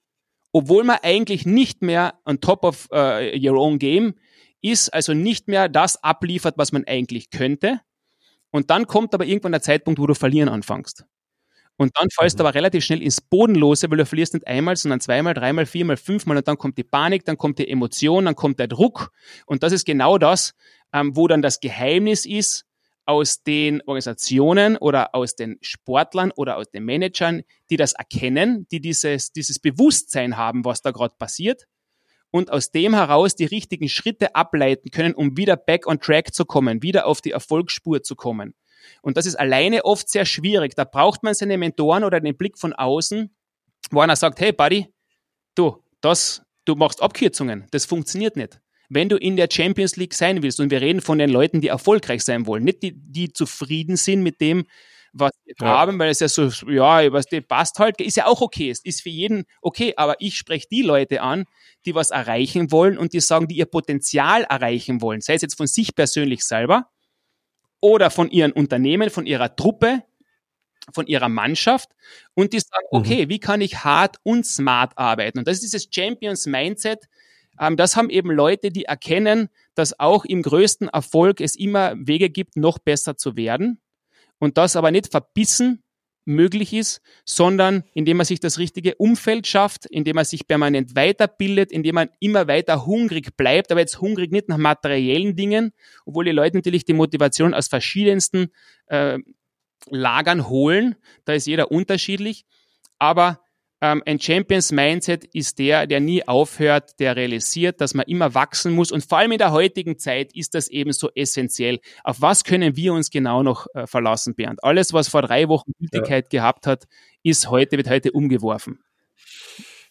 obwohl man eigentlich nicht mehr on top of uh, your own game ist, also nicht mehr das abliefert, was man eigentlich könnte. Und dann kommt aber irgendwann der Zeitpunkt, wo du verlieren anfängst. Und dann fallst mhm. du aber relativ schnell ins Bodenlose, weil du verlierst nicht einmal, sondern zweimal, dreimal, viermal, fünfmal und dann kommt die Panik, dann kommt die Emotion, dann kommt der Druck. Und das ist genau das, ähm, wo dann das Geheimnis ist, aus den Organisationen oder aus den Sportlern oder aus den Managern, die das erkennen, die dieses, dieses Bewusstsein haben, was da gerade passiert und aus dem heraus die richtigen Schritte ableiten können, um wieder back on track zu kommen, wieder auf die Erfolgsspur zu kommen. Und das ist alleine oft sehr schwierig. Da braucht man seine Mentoren oder den Blick von außen, wo einer sagt, hey Buddy, du, das, du machst Abkürzungen, das funktioniert nicht. Wenn du in der Champions League sein willst, und wir reden von den Leuten, die erfolgreich sein wollen, nicht die, die zufrieden sind mit dem, was wir ja. haben, weil es ja so, ja, was die passt halt, ist ja auch okay, es ist für jeden okay, aber ich spreche die Leute an, die was erreichen wollen und die sagen, die ihr Potenzial erreichen wollen, sei es jetzt von sich persönlich selber oder von ihren Unternehmen, von ihrer Truppe, von ihrer Mannschaft und die sagen, mhm. okay, wie kann ich hart und smart arbeiten? Und das ist dieses Champions Mindset. Ähm, das haben eben Leute, die erkennen, dass auch im größten Erfolg es immer Wege gibt, noch besser zu werden und das aber nicht verbissen möglich ist, sondern indem man sich das richtige Umfeld schafft, indem man sich permanent weiterbildet, indem man immer weiter hungrig bleibt, aber jetzt hungrig nicht nach materiellen Dingen, obwohl die Leute natürlich die Motivation aus verschiedensten äh, Lagern holen, da ist jeder unterschiedlich, aber ähm, ein Champions Mindset ist der, der nie aufhört, der realisiert, dass man immer wachsen muss. Und vor allem in der heutigen Zeit ist das eben so essentiell. Auf was können wir uns genau noch äh, verlassen, Bernd? Alles, was vor drei Wochen Gültigkeit ja. gehabt hat, ist heute, wird heute umgeworfen.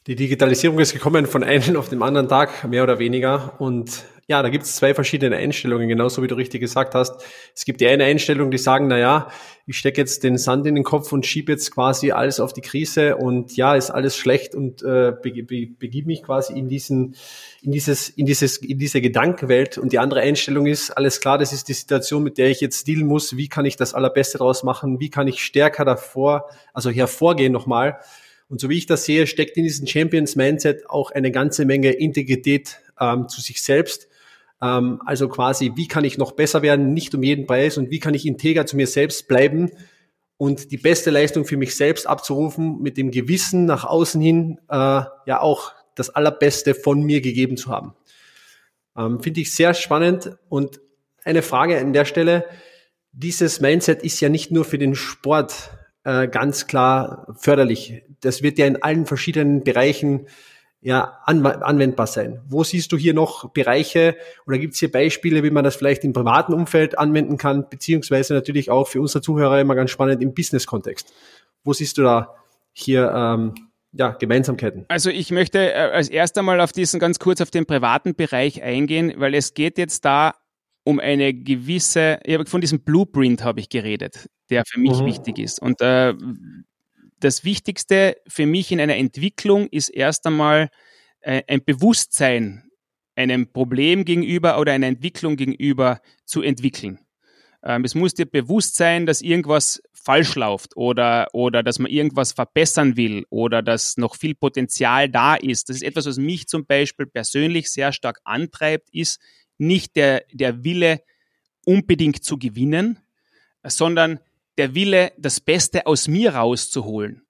Die Digitalisierung ist gekommen von einem auf den anderen Tag, mehr oder weniger. Und ja, da gibt es zwei verschiedene Einstellungen, genauso wie du richtig gesagt hast. Es gibt die eine Einstellung, die sagen, na ja, ich stecke jetzt den Sand in den Kopf und schiebe jetzt quasi alles auf die Krise und ja, ist alles schlecht und äh, be be begib mich quasi in diesen, in dieses, in dieses, in diese Gedankenwelt. Und die andere Einstellung ist, alles klar, das ist die Situation, mit der ich jetzt dealen muss. Wie kann ich das Allerbeste daraus machen? Wie kann ich stärker davor, also hervorgehen nochmal? Und so wie ich das sehe, steckt in diesem Champions Mindset auch eine ganze Menge Integrität ähm, zu sich selbst. Ähm, also quasi, wie kann ich noch besser werden, nicht um jeden Preis und wie kann ich integer zu mir selbst bleiben und die beste Leistung für mich selbst abzurufen, mit dem Gewissen nach außen hin, äh, ja auch das Allerbeste von mir gegeben zu haben. Ähm, Finde ich sehr spannend und eine Frage an der Stelle. Dieses Mindset ist ja nicht nur für den Sport äh, ganz klar förderlich. Das wird ja in allen verschiedenen Bereichen ja, an, anwendbar sein. Wo siehst du hier noch Bereiche oder gibt es hier Beispiele, wie man das vielleicht im privaten Umfeld anwenden kann, beziehungsweise natürlich auch für unsere Zuhörer immer ganz spannend im Business-Kontext? Wo siehst du da hier ähm, ja, Gemeinsamkeiten? Also ich möchte äh, als erst einmal auf diesen ganz kurz auf den privaten Bereich eingehen, weil es geht jetzt da um eine gewisse, ich habe von diesem Blueprint habe ich geredet, der für mich mhm. wichtig ist. Und äh, das Wichtigste für mich in einer Entwicklung ist erst einmal äh, ein Bewusstsein einem Problem gegenüber oder einer Entwicklung gegenüber zu entwickeln. Ähm, es muss dir bewusst sein, dass irgendwas falsch läuft oder, oder dass man irgendwas verbessern will oder dass noch viel Potenzial da ist. Das ist etwas, was mich zum Beispiel persönlich sehr stark antreibt, ist nicht der, der Wille, unbedingt zu gewinnen, sondern der Wille, das Beste aus mir rauszuholen.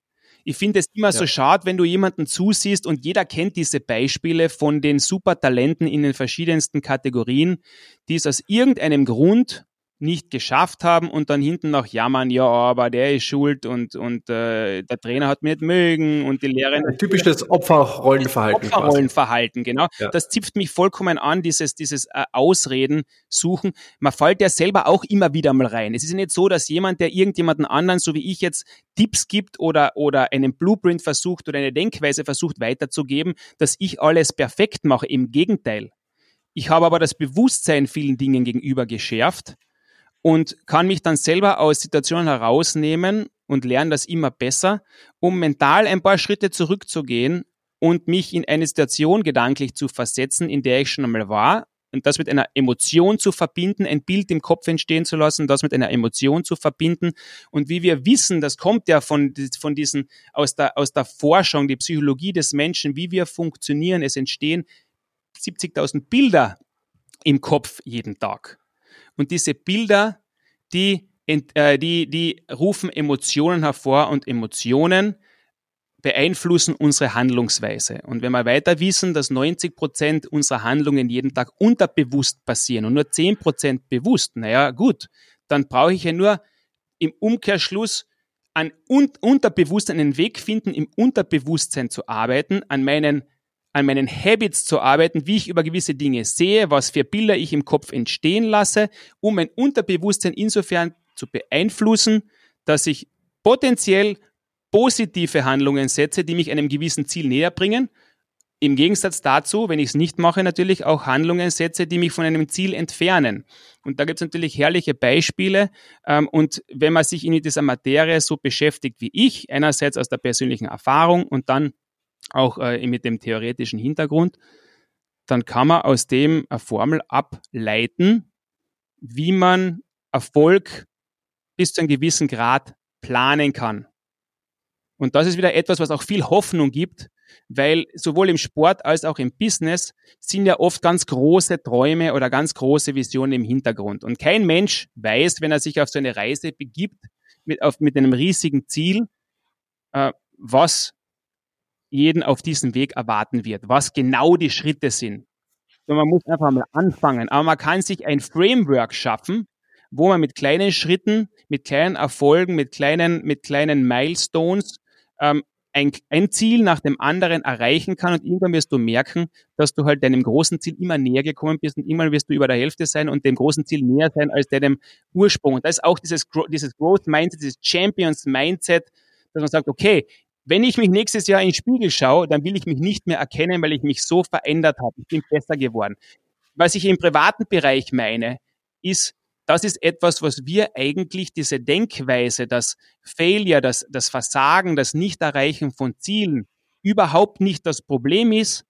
Ich finde es immer ja. so schade, wenn du jemanden zusiehst und jeder kennt diese Beispiele von den Supertalenten in den verschiedensten Kategorien, die es aus irgendeinem Grund nicht geschafft haben und dann hinten noch jammern, ja, aber der ist schuld und, und äh, der Trainer hat mir nicht mögen und die Lehrerin. Ein typisches Opferrollenverhalten. Opferrollenverhalten, genau. Ja. Das zipft mich vollkommen an, dieses, dieses äh, Ausreden suchen. Man fällt ja selber auch immer wieder mal rein. Es ist ja nicht so, dass jemand, der irgendjemanden anderen, so wie ich jetzt, Tipps gibt oder, oder einen Blueprint versucht oder eine Denkweise versucht weiterzugeben, dass ich alles perfekt mache. Im Gegenteil. Ich habe aber das Bewusstsein vielen Dingen gegenüber geschärft und kann mich dann selber aus Situationen herausnehmen und lerne das immer besser, um mental ein paar Schritte zurückzugehen und mich in eine Situation gedanklich zu versetzen, in der ich schon einmal war und das mit einer Emotion zu verbinden, ein Bild im Kopf entstehen zu lassen, das mit einer Emotion zu verbinden. Und wie wir wissen, das kommt ja von, von diesen, aus der, aus der Forschung, die Psychologie des Menschen, wie wir funktionieren. Es entstehen 70.000 Bilder im Kopf jeden Tag. Und diese Bilder, die, äh, die, die rufen Emotionen hervor und Emotionen beeinflussen unsere Handlungsweise. Und wenn wir weiter wissen, dass 90 Prozent unserer Handlungen jeden Tag unterbewusst passieren und nur 10 Prozent bewusst, naja, gut, dann brauche ich ja nur im Umkehrschluss an un Unterbewusstsein einen Weg finden, im Unterbewusstsein zu arbeiten, an meinen an meinen Habits zu arbeiten, wie ich über gewisse Dinge sehe, was für Bilder ich im Kopf entstehen lasse, um mein Unterbewusstsein insofern zu beeinflussen, dass ich potenziell positive Handlungen setze, die mich einem gewissen Ziel näher bringen. Im Gegensatz dazu, wenn ich es nicht mache, natürlich auch Handlungen setze, die mich von einem Ziel entfernen. Und da gibt es natürlich herrliche Beispiele. Ähm, und wenn man sich in dieser Materie so beschäftigt wie ich, einerseits aus der persönlichen Erfahrung und dann auch äh, mit dem theoretischen Hintergrund, dann kann man aus dem eine Formel ableiten, wie man Erfolg bis zu einem gewissen Grad planen kann. Und das ist wieder etwas, was auch viel Hoffnung gibt, weil sowohl im Sport als auch im Business sind ja oft ganz große Träume oder ganz große Visionen im Hintergrund. Und kein Mensch weiß, wenn er sich auf so eine Reise begibt, mit, auf, mit einem riesigen Ziel, äh, was jeden auf diesem Weg erwarten wird, was genau die Schritte sind. So, man muss einfach mal anfangen. Aber man kann sich ein Framework schaffen, wo man mit kleinen Schritten, mit kleinen Erfolgen, mit kleinen, mit kleinen Milestones ähm, ein, ein Ziel nach dem anderen erreichen kann und irgendwann wirst du merken, dass du halt deinem großen Ziel immer näher gekommen bist und irgendwann wirst du über der Hälfte sein und dem großen Ziel näher sein als deinem Ursprung. Und da ist auch dieses, dieses Growth Mindset, dieses Champions Mindset, dass man sagt, okay, wenn ich mich nächstes Jahr in den Spiegel schaue, dann will ich mich nicht mehr erkennen, weil ich mich so verändert habe. Ich bin besser geworden. Was ich im privaten Bereich meine, ist, das ist etwas, was wir eigentlich diese Denkweise, das Failure, das, das Versagen, das Nicht-Erreichen von Zielen überhaupt nicht das Problem ist,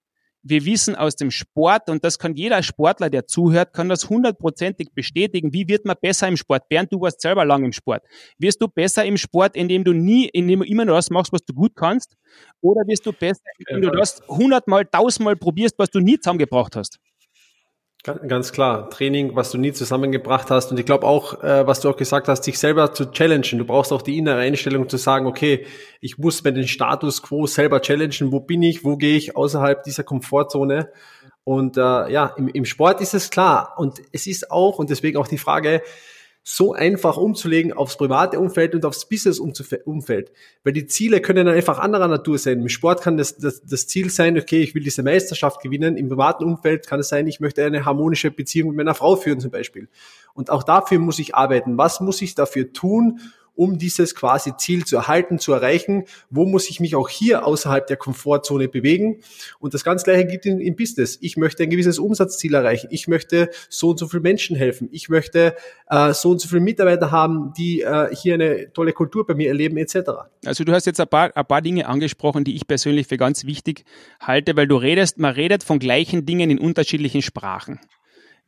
wir wissen aus dem Sport, und das kann jeder Sportler, der zuhört, kann das hundertprozentig bestätigen. Wie wird man besser im Sport? Bernd, du warst selber lang im Sport. Wirst du besser im Sport, indem du nie, indem du immer nur das machst, was du gut kannst? Oder wirst du besser, indem du das hundertmal, tausendmal probierst, was du nie zusammengebracht hast? Ganz klar, Training, was du nie zusammengebracht hast. Und ich glaube auch, äh, was du auch gesagt hast, dich selber zu challengen. Du brauchst auch die innere Einstellung zu sagen, okay, ich muss mir den Status quo selber challengen. Wo bin ich? Wo gehe ich außerhalb dieser Komfortzone? Und äh, ja, im, im Sport ist es klar. Und es ist auch, und deswegen auch die Frage, so einfach umzulegen aufs private Umfeld und aufs Business-Umfeld. Weil die Ziele können einfach anderer Natur sein. Im Sport kann das, das, das Ziel sein, okay, ich will diese Meisterschaft gewinnen. Im privaten Umfeld kann es sein, ich möchte eine harmonische Beziehung mit meiner Frau führen zum Beispiel. Und auch dafür muss ich arbeiten. Was muss ich dafür tun, um dieses quasi Ziel zu erhalten, zu erreichen. Wo muss ich mich auch hier außerhalb der Komfortzone bewegen? Und das ganz gleiche gilt in, im Business. Ich möchte ein gewisses Umsatzziel erreichen. Ich möchte so und so viel Menschen helfen. Ich möchte äh, so und so viele Mitarbeiter haben, die äh, hier eine tolle Kultur bei mir erleben, etc. Also du hast jetzt ein paar, ein paar Dinge angesprochen, die ich persönlich für ganz wichtig halte, weil du redest, man redet von gleichen Dingen in unterschiedlichen Sprachen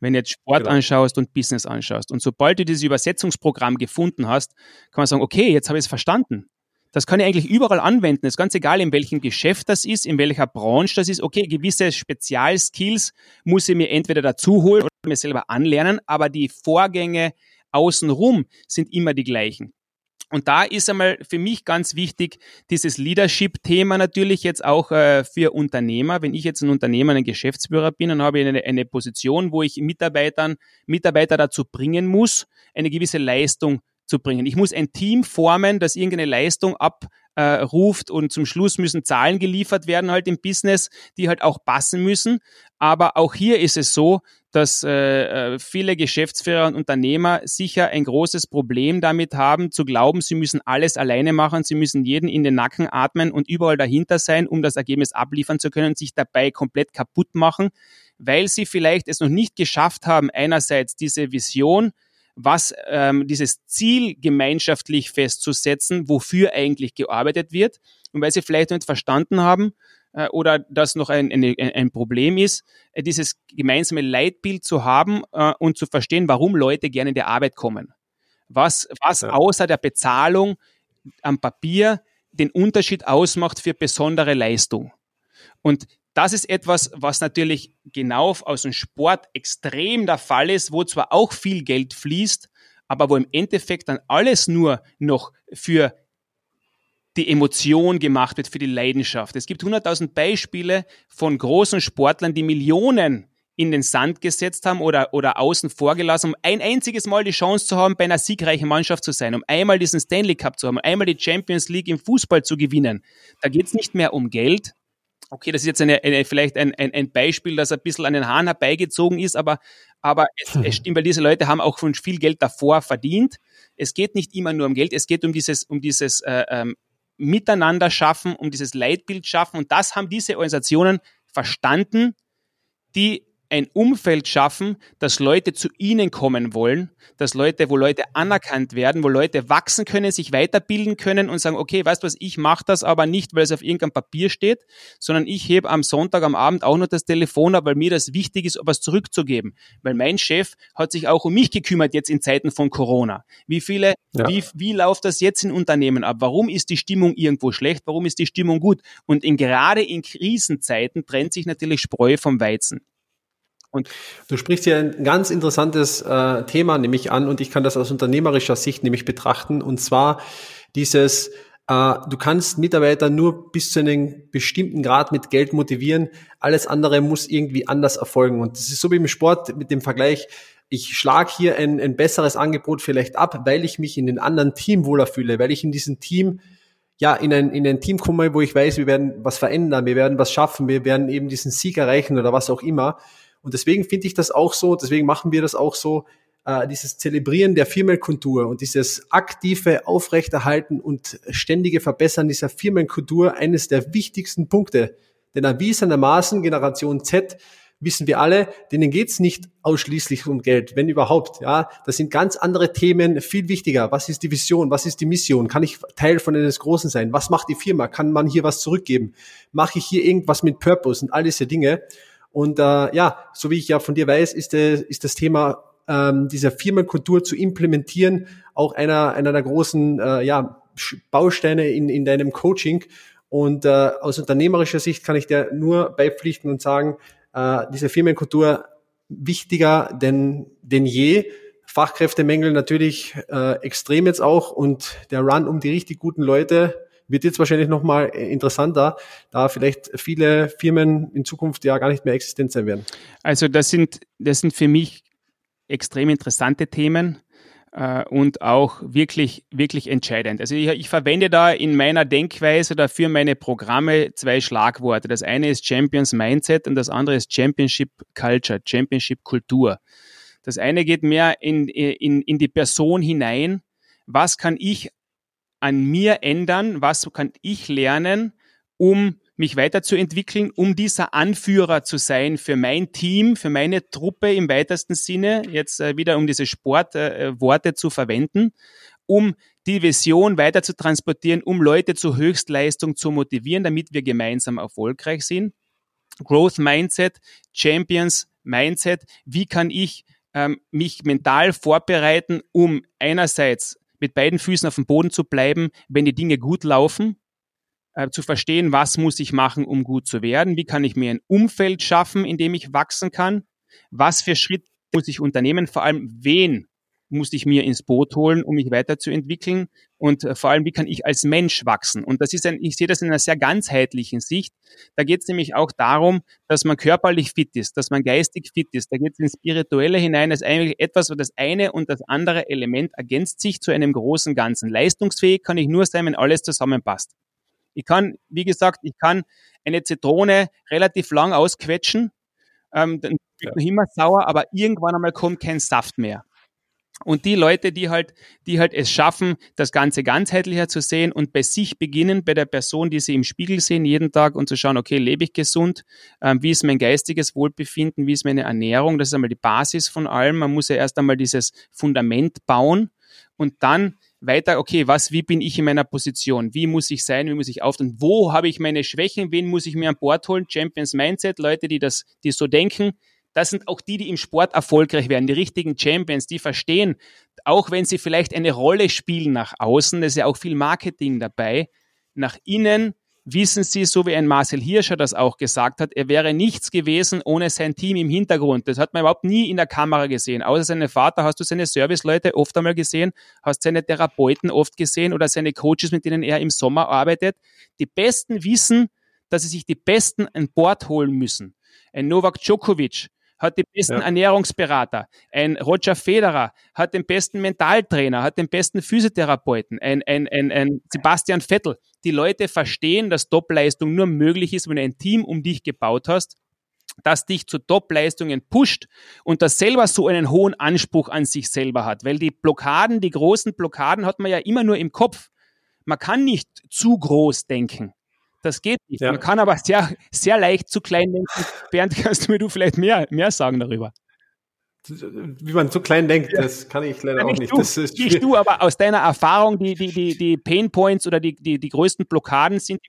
wenn du jetzt Sport genau. anschaust und Business anschaust. Und sobald du dieses Übersetzungsprogramm gefunden hast, kann man sagen, okay, jetzt habe ich es verstanden. Das kann ich eigentlich überall anwenden. Es ist ganz egal, in welchem Geschäft das ist, in welcher Branche das ist. Okay, gewisse Spezialskills muss ich mir entweder dazu holen oder mir selber anlernen, aber die Vorgänge außenrum sind immer die gleichen. Und da ist einmal für mich ganz wichtig, dieses Leadership-Thema natürlich jetzt auch äh, für Unternehmer. Wenn ich jetzt ein Unternehmer, ein Geschäftsführer bin, dann habe ich eine, eine Position, wo ich Mitarbeitern, Mitarbeiter dazu bringen muss, eine gewisse Leistung zu bringen. Ich muss ein Team formen, das irgendeine Leistung abruft und zum Schluss müssen Zahlen geliefert werden halt im Business, die halt auch passen müssen. Aber auch hier ist es so, dass äh, äh, viele Geschäftsführer und Unternehmer sicher ein großes Problem damit haben, zu glauben, sie müssen alles alleine machen, sie müssen jeden in den Nacken atmen und überall dahinter sein, um das Ergebnis abliefern zu können sich dabei komplett kaputt machen, weil sie vielleicht es noch nicht geschafft haben, einerseits diese Vision, was ähm, dieses Ziel gemeinschaftlich festzusetzen, wofür eigentlich gearbeitet wird und weil sie vielleicht noch nicht verstanden haben, äh, oder das noch ein, ein, ein Problem ist, äh, dieses gemeinsame Leitbild zu haben äh, und zu verstehen, warum Leute gerne in die Arbeit kommen. Was, was ja. außer der Bezahlung am Papier den Unterschied ausmacht für besondere Leistung. Und das ist etwas, was natürlich genau aus dem Sport extrem der Fall ist, wo zwar auch viel Geld fließt, aber wo im Endeffekt dann alles nur noch für die Emotion gemacht wird, für die Leidenschaft. Es gibt 100.000 Beispiele von großen Sportlern, die Millionen in den Sand gesetzt haben oder, oder außen vorgelassen, um ein einziges Mal die Chance zu haben, bei einer siegreichen Mannschaft zu sein, um einmal diesen Stanley Cup zu haben, um einmal die Champions League im Fußball zu gewinnen. Da geht es nicht mehr um Geld. Okay, das ist jetzt eine, eine, vielleicht ein, ein, ein Beispiel, das ein bisschen an den Haaren herbeigezogen ist, aber, aber es, es stimmt, weil diese Leute haben auch schon viel Geld davor verdient. Es geht nicht immer nur um Geld, es geht um dieses, um dieses äh, ähm, Miteinander schaffen, um dieses Leitbild schaffen. Und das haben diese Organisationen verstanden, die ein Umfeld schaffen, dass Leute zu ihnen kommen wollen, dass Leute, wo Leute anerkannt werden, wo Leute wachsen können, sich weiterbilden können und sagen, okay, weißt du was, ich mache das aber nicht, weil es auf irgendeinem Papier steht, sondern ich hebe am Sonntag am Abend auch noch das Telefon ab, weil mir das wichtig ist, was zurückzugeben. Weil mein Chef hat sich auch um mich gekümmert jetzt in Zeiten von Corona. Wie viele, ja. wie, wie läuft das jetzt in Unternehmen ab? Warum ist die Stimmung irgendwo schlecht? Warum ist die Stimmung gut? Und in, gerade in Krisenzeiten trennt sich natürlich Spreu vom Weizen. Und du sprichst hier ein ganz interessantes äh, Thema nämlich an und ich kann das aus unternehmerischer Sicht nämlich betrachten. Und zwar dieses äh, du kannst Mitarbeiter nur bis zu einem bestimmten Grad mit Geld motivieren, alles andere muss irgendwie anders erfolgen. Und das ist so wie im Sport mit dem Vergleich, ich schlage hier ein, ein besseres Angebot vielleicht ab, weil ich mich in den anderen Team wohler fühle, weil ich in diesem Team ja, in ein, in ein Team komme, wo ich weiß, wir werden was verändern, wir werden was schaffen, wir werden eben diesen Sieg erreichen oder was auch immer. Und deswegen finde ich das auch so, deswegen machen wir das auch so, äh, dieses Zelebrieren der Firmenkultur und dieses aktive Aufrechterhalten und ständige Verbessern dieser Firmenkultur eines der wichtigsten Punkte. Denn erwiesenermaßen Generation Z wissen wir alle, denen geht's nicht ausschließlich um Geld, wenn überhaupt. Ja, das sind ganz andere Themen viel wichtiger. Was ist die Vision? Was ist die Mission? Kann ich Teil von eines Großen sein? Was macht die Firma? Kann man hier was zurückgeben? Mache ich hier irgendwas mit Purpose und all diese Dinge? Und äh, ja, so wie ich ja von dir weiß, ist, äh, ist das Thema ähm, dieser Firmenkultur zu implementieren auch einer, einer der großen äh, ja, Bausteine in, in deinem Coaching. Und äh, aus unternehmerischer Sicht kann ich dir nur beipflichten und sagen, äh, diese Firmenkultur wichtiger denn, denn je. Fachkräftemängel natürlich äh, extrem jetzt auch und der Run um die richtig guten Leute wird jetzt wahrscheinlich nochmal interessanter, da vielleicht viele Firmen in Zukunft ja gar nicht mehr existent sein werden. Also das sind, das sind für mich extrem interessante Themen äh, und auch wirklich, wirklich entscheidend. Also ich, ich, verwende da in meiner Denkweise oder für meine Programme zwei Schlagworte. Das eine ist Champions Mindset und das andere ist Championship Culture, Championship Kultur. Das eine geht mehr in, in, in die Person hinein. Was kann ich an mir ändern? Was kann ich lernen, um mich weiterzuentwickeln, um dieser Anführer zu sein für mein Team, für meine Truppe im weitesten Sinne, jetzt äh, wieder um diese Sportworte äh, zu verwenden, um die Vision weiter zu transportieren, um Leute zur Höchstleistung zu motivieren, damit wir gemeinsam erfolgreich sind. Growth Mindset, Champions Mindset, wie kann ich ähm, mich mental vorbereiten, um einerseits mit beiden Füßen auf dem Boden zu bleiben, wenn die Dinge gut laufen, äh, zu verstehen, was muss ich machen, um gut zu werden, wie kann ich mir ein Umfeld schaffen, in dem ich wachsen kann, was für Schritte muss ich unternehmen, vor allem wen muss ich mir ins Boot holen, um mich weiterzuentwickeln und äh, vor allem, wie kann ich als Mensch wachsen? Und das ist ein, ich sehe das in einer sehr ganzheitlichen Sicht. Da geht es nämlich auch darum, dass man körperlich fit ist, dass man geistig fit ist. Da geht es ins Spirituelle hinein, das ist eigentlich etwas, wo das eine und das andere Element ergänzt sich zu einem großen Ganzen. Leistungsfähig kann ich nur sein, wenn alles zusammenpasst. Ich kann, wie gesagt, ich kann eine Zitrone relativ lang ausquetschen, ähm, dann wird ja. noch immer sauer, aber irgendwann einmal kommt kein Saft mehr. Und die Leute, die halt, die halt es schaffen, das Ganze ganzheitlicher zu sehen und bei sich beginnen, bei der Person, die sie im Spiegel sehen jeden Tag und zu schauen, okay, lebe ich gesund? Ähm, wie ist mein geistiges Wohlbefinden? Wie ist meine Ernährung? Das ist einmal die Basis von allem. Man muss ja erst einmal dieses Fundament bauen und dann weiter, okay, was, wie bin ich in meiner Position? Wie muss ich sein? Wie muss ich auftreten? Wo habe ich meine Schwächen? Wen muss ich mir an Bord holen? Champions Mindset, Leute, die das, die so denken das sind auch die, die im Sport erfolgreich werden, die richtigen Champions, die verstehen, auch wenn sie vielleicht eine Rolle spielen nach außen, da ist ja auch viel Marketing dabei, nach innen wissen sie, so wie ein Marcel Hirscher das auch gesagt hat, er wäre nichts gewesen ohne sein Team im Hintergrund. Das hat man überhaupt nie in der Kamera gesehen. Außer seinen Vater hast du seine Serviceleute oft einmal gesehen, hast seine Therapeuten oft gesehen oder seine Coaches, mit denen er im Sommer arbeitet. Die Besten wissen, dass sie sich die Besten an Bord holen müssen. Ein Novak Djokovic, hat den besten ja. Ernährungsberater. Ein Roger Federer hat den besten Mentaltrainer, hat den besten Physiotherapeuten. Ein, ein, ein, ein Sebastian Vettel. Die Leute verstehen, dass Topleistung nur möglich ist, wenn du ein Team um dich gebaut hast, das dich zu Top-Leistungen pusht und das selber so einen hohen Anspruch an sich selber hat. Weil die Blockaden, die großen Blockaden hat man ja immer nur im Kopf. Man kann nicht zu groß denken. Das geht nicht. Ja. Man kann aber sehr, sehr leicht zu klein denken. Bernd, kannst du mir du vielleicht mehr, mehr sagen darüber? Wie man zu klein denkt, ja. das kann ich leider ja, auch nicht. Du, das ist nicht du, aber aus deiner Erfahrung, die, die, die, die Pain Points oder die, die, die größten Blockaden sind.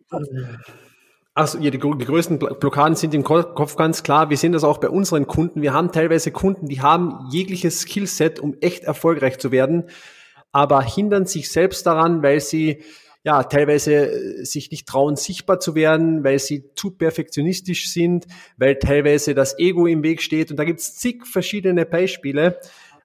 Also ja, die, die größten Blockaden sind im Kopf ganz klar. Wir sehen das auch bei unseren Kunden. Wir haben teilweise Kunden, die haben jegliches Skillset, um echt erfolgreich zu werden, aber hindern sich selbst daran, weil sie ja, teilweise äh, sich nicht trauen, sichtbar zu werden, weil sie zu perfektionistisch sind, weil teilweise das Ego im Weg steht. Und da gibt's zig verschiedene Beispiele.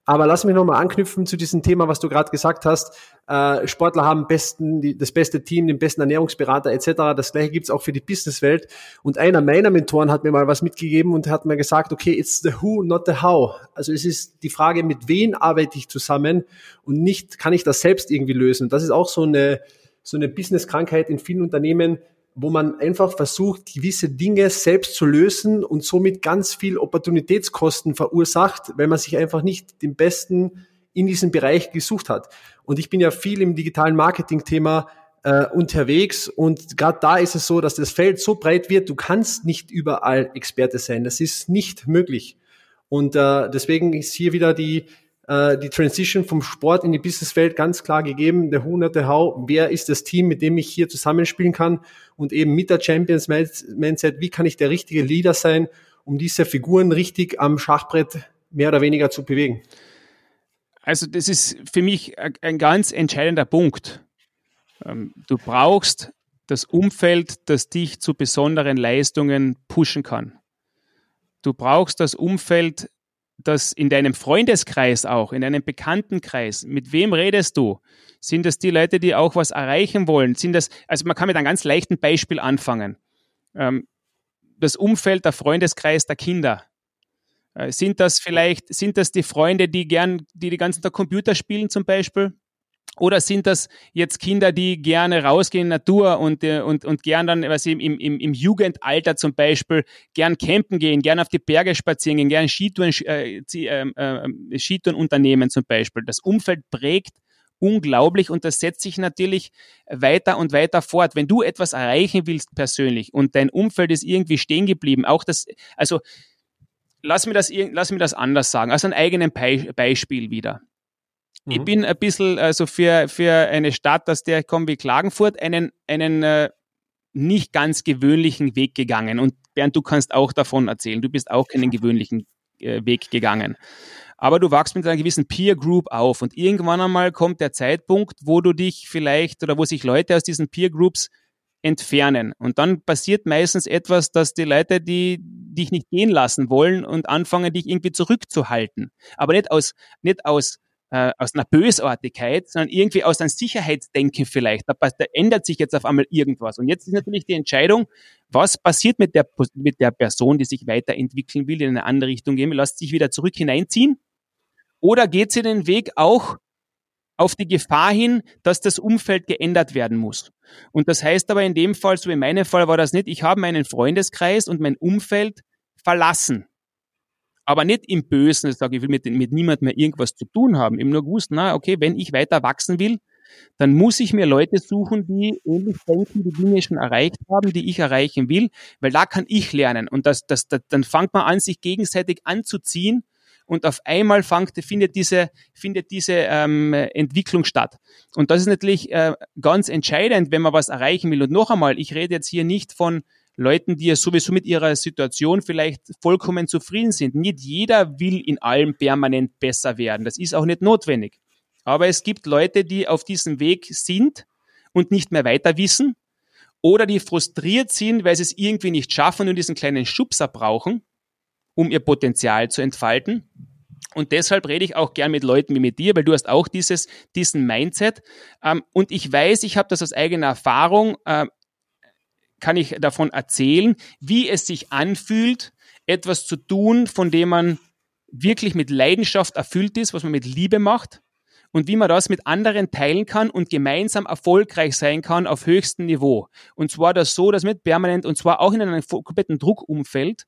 Aber lass mich nochmal anknüpfen zu diesem Thema, was du gerade gesagt hast. Äh, Sportler haben besten, das beste Team, den besten Ernährungsberater etc. Das gleiche gibt's auch für die Businesswelt. Und einer meiner Mentoren hat mir mal was mitgegeben und hat mir gesagt, okay, it's the who, not the how. Also es ist die Frage, mit wem arbeite ich zusammen und nicht, kann ich das selbst irgendwie lösen. Das ist auch so eine, so eine Business-Krankheit in vielen Unternehmen, wo man einfach versucht, gewisse Dinge selbst zu lösen und somit ganz viel Opportunitätskosten verursacht, weil man sich einfach nicht den Besten in diesem Bereich gesucht hat. Und ich bin ja viel im digitalen Marketing-Thema äh, unterwegs und gerade da ist es so, dass das Feld so breit wird, du kannst nicht überall Experte sein. Das ist nicht möglich. Und äh, deswegen ist hier wieder die, äh, die Transition vom Sport in die Businesswelt ganz klar gegeben. Der Who, How. Wer ist das Team, mit dem ich hier zusammenspielen kann? Und eben mit der Champions Mindset, wie kann ich der richtige Leader sein, um diese Figuren richtig am Schachbrett mehr oder weniger zu bewegen? Also das ist für mich ein ganz entscheidender Punkt. Ähm, du brauchst das Umfeld, das dich zu besonderen Leistungen pushen kann. Du brauchst das Umfeld, dass in deinem Freundeskreis auch, in deinem Bekanntenkreis, mit wem redest du? Sind das die Leute, die auch was erreichen wollen? Sind das, also man kann mit einem ganz leichten Beispiel anfangen. Ähm, das Umfeld, der Freundeskreis der Kinder. Äh, sind das vielleicht, sind das die Freunde, die gern, die die ganzen Tag Computer spielen zum Beispiel? Oder sind das jetzt Kinder, die gerne rausgehen in Natur und, äh, und, und gern dann, was im, im, im Jugendalter zum Beispiel, gern campen gehen, gern auf die Berge spazieren gehen, gern Skitouren, äh, äh, Skitouren unternehmen zum Beispiel. Das Umfeld prägt unglaublich und das setzt sich natürlich weiter und weiter fort. Wenn du etwas erreichen willst persönlich und dein Umfeld ist irgendwie stehen geblieben, auch das, also lass mir das, lass mir das anders sagen, also ein eigenes Beispiel wieder. Mhm. Ich bin ein bisschen, also für, für eine Stadt, aus der ich komme wie Klagenfurt, einen, einen äh, nicht ganz gewöhnlichen Weg gegangen. Und Bernd, du kannst auch davon erzählen. Du bist auch keinen gewöhnlichen äh, Weg gegangen. Aber du wachst mit einer gewissen Peer Group auf und irgendwann einmal kommt der Zeitpunkt, wo du dich vielleicht oder wo sich Leute aus diesen Peer Groups entfernen. Und dann passiert meistens etwas, dass die Leute, die dich nicht gehen lassen wollen und anfangen, dich irgendwie zurückzuhalten. Aber nicht aus, nicht aus äh, aus einer Bösartigkeit, sondern irgendwie aus einem Sicherheitsdenken vielleicht. Da, da, ändert sich jetzt auf einmal irgendwas. Und jetzt ist natürlich die Entscheidung, was passiert mit der, mit der Person, die sich weiterentwickeln will, in eine andere Richtung gehen will, lässt sich wieder zurück hineinziehen? Oder geht sie den Weg auch auf die Gefahr hin, dass das Umfeld geändert werden muss. Und das heißt aber in dem Fall, so in meinem Fall war das nicht, ich habe meinen Freundeskreis und mein Umfeld verlassen aber nicht im Bösen, ich sage, ich will mit, mit niemandem mehr irgendwas zu tun haben. Eben nur gewusst, na, okay, wenn ich weiter wachsen will, dann muss ich mir Leute suchen, die ähnlich denken, die Dinge schon erreicht haben, die ich erreichen will, weil da kann ich lernen. Und das, das, das, dann fängt man an, sich gegenseitig anzuziehen und auf einmal fängt, findet diese, findet diese ähm, Entwicklung statt. Und das ist natürlich äh, ganz entscheidend, wenn man was erreichen will. Und noch einmal, ich rede jetzt hier nicht von Leuten, die ja sowieso mit ihrer Situation vielleicht vollkommen zufrieden sind. Nicht jeder will in allem permanent besser werden. Das ist auch nicht notwendig. Aber es gibt Leute, die auf diesem Weg sind und nicht mehr weiter wissen oder die frustriert sind, weil sie es irgendwie nicht schaffen und diesen kleinen Schubser brauchen, um ihr Potenzial zu entfalten. Und deshalb rede ich auch gern mit Leuten wie mit dir, weil du hast auch dieses, diesen Mindset. Ähm, und ich weiß, ich habe das aus eigener Erfahrung äh, kann ich davon erzählen, wie es sich anfühlt, etwas zu tun, von dem man wirklich mit Leidenschaft erfüllt ist, was man mit Liebe macht und wie man das mit anderen teilen kann und gemeinsam erfolgreich sein kann auf höchstem Niveau. Und zwar das so, dass mit permanent und zwar auch in einem kompletten Druckumfeld,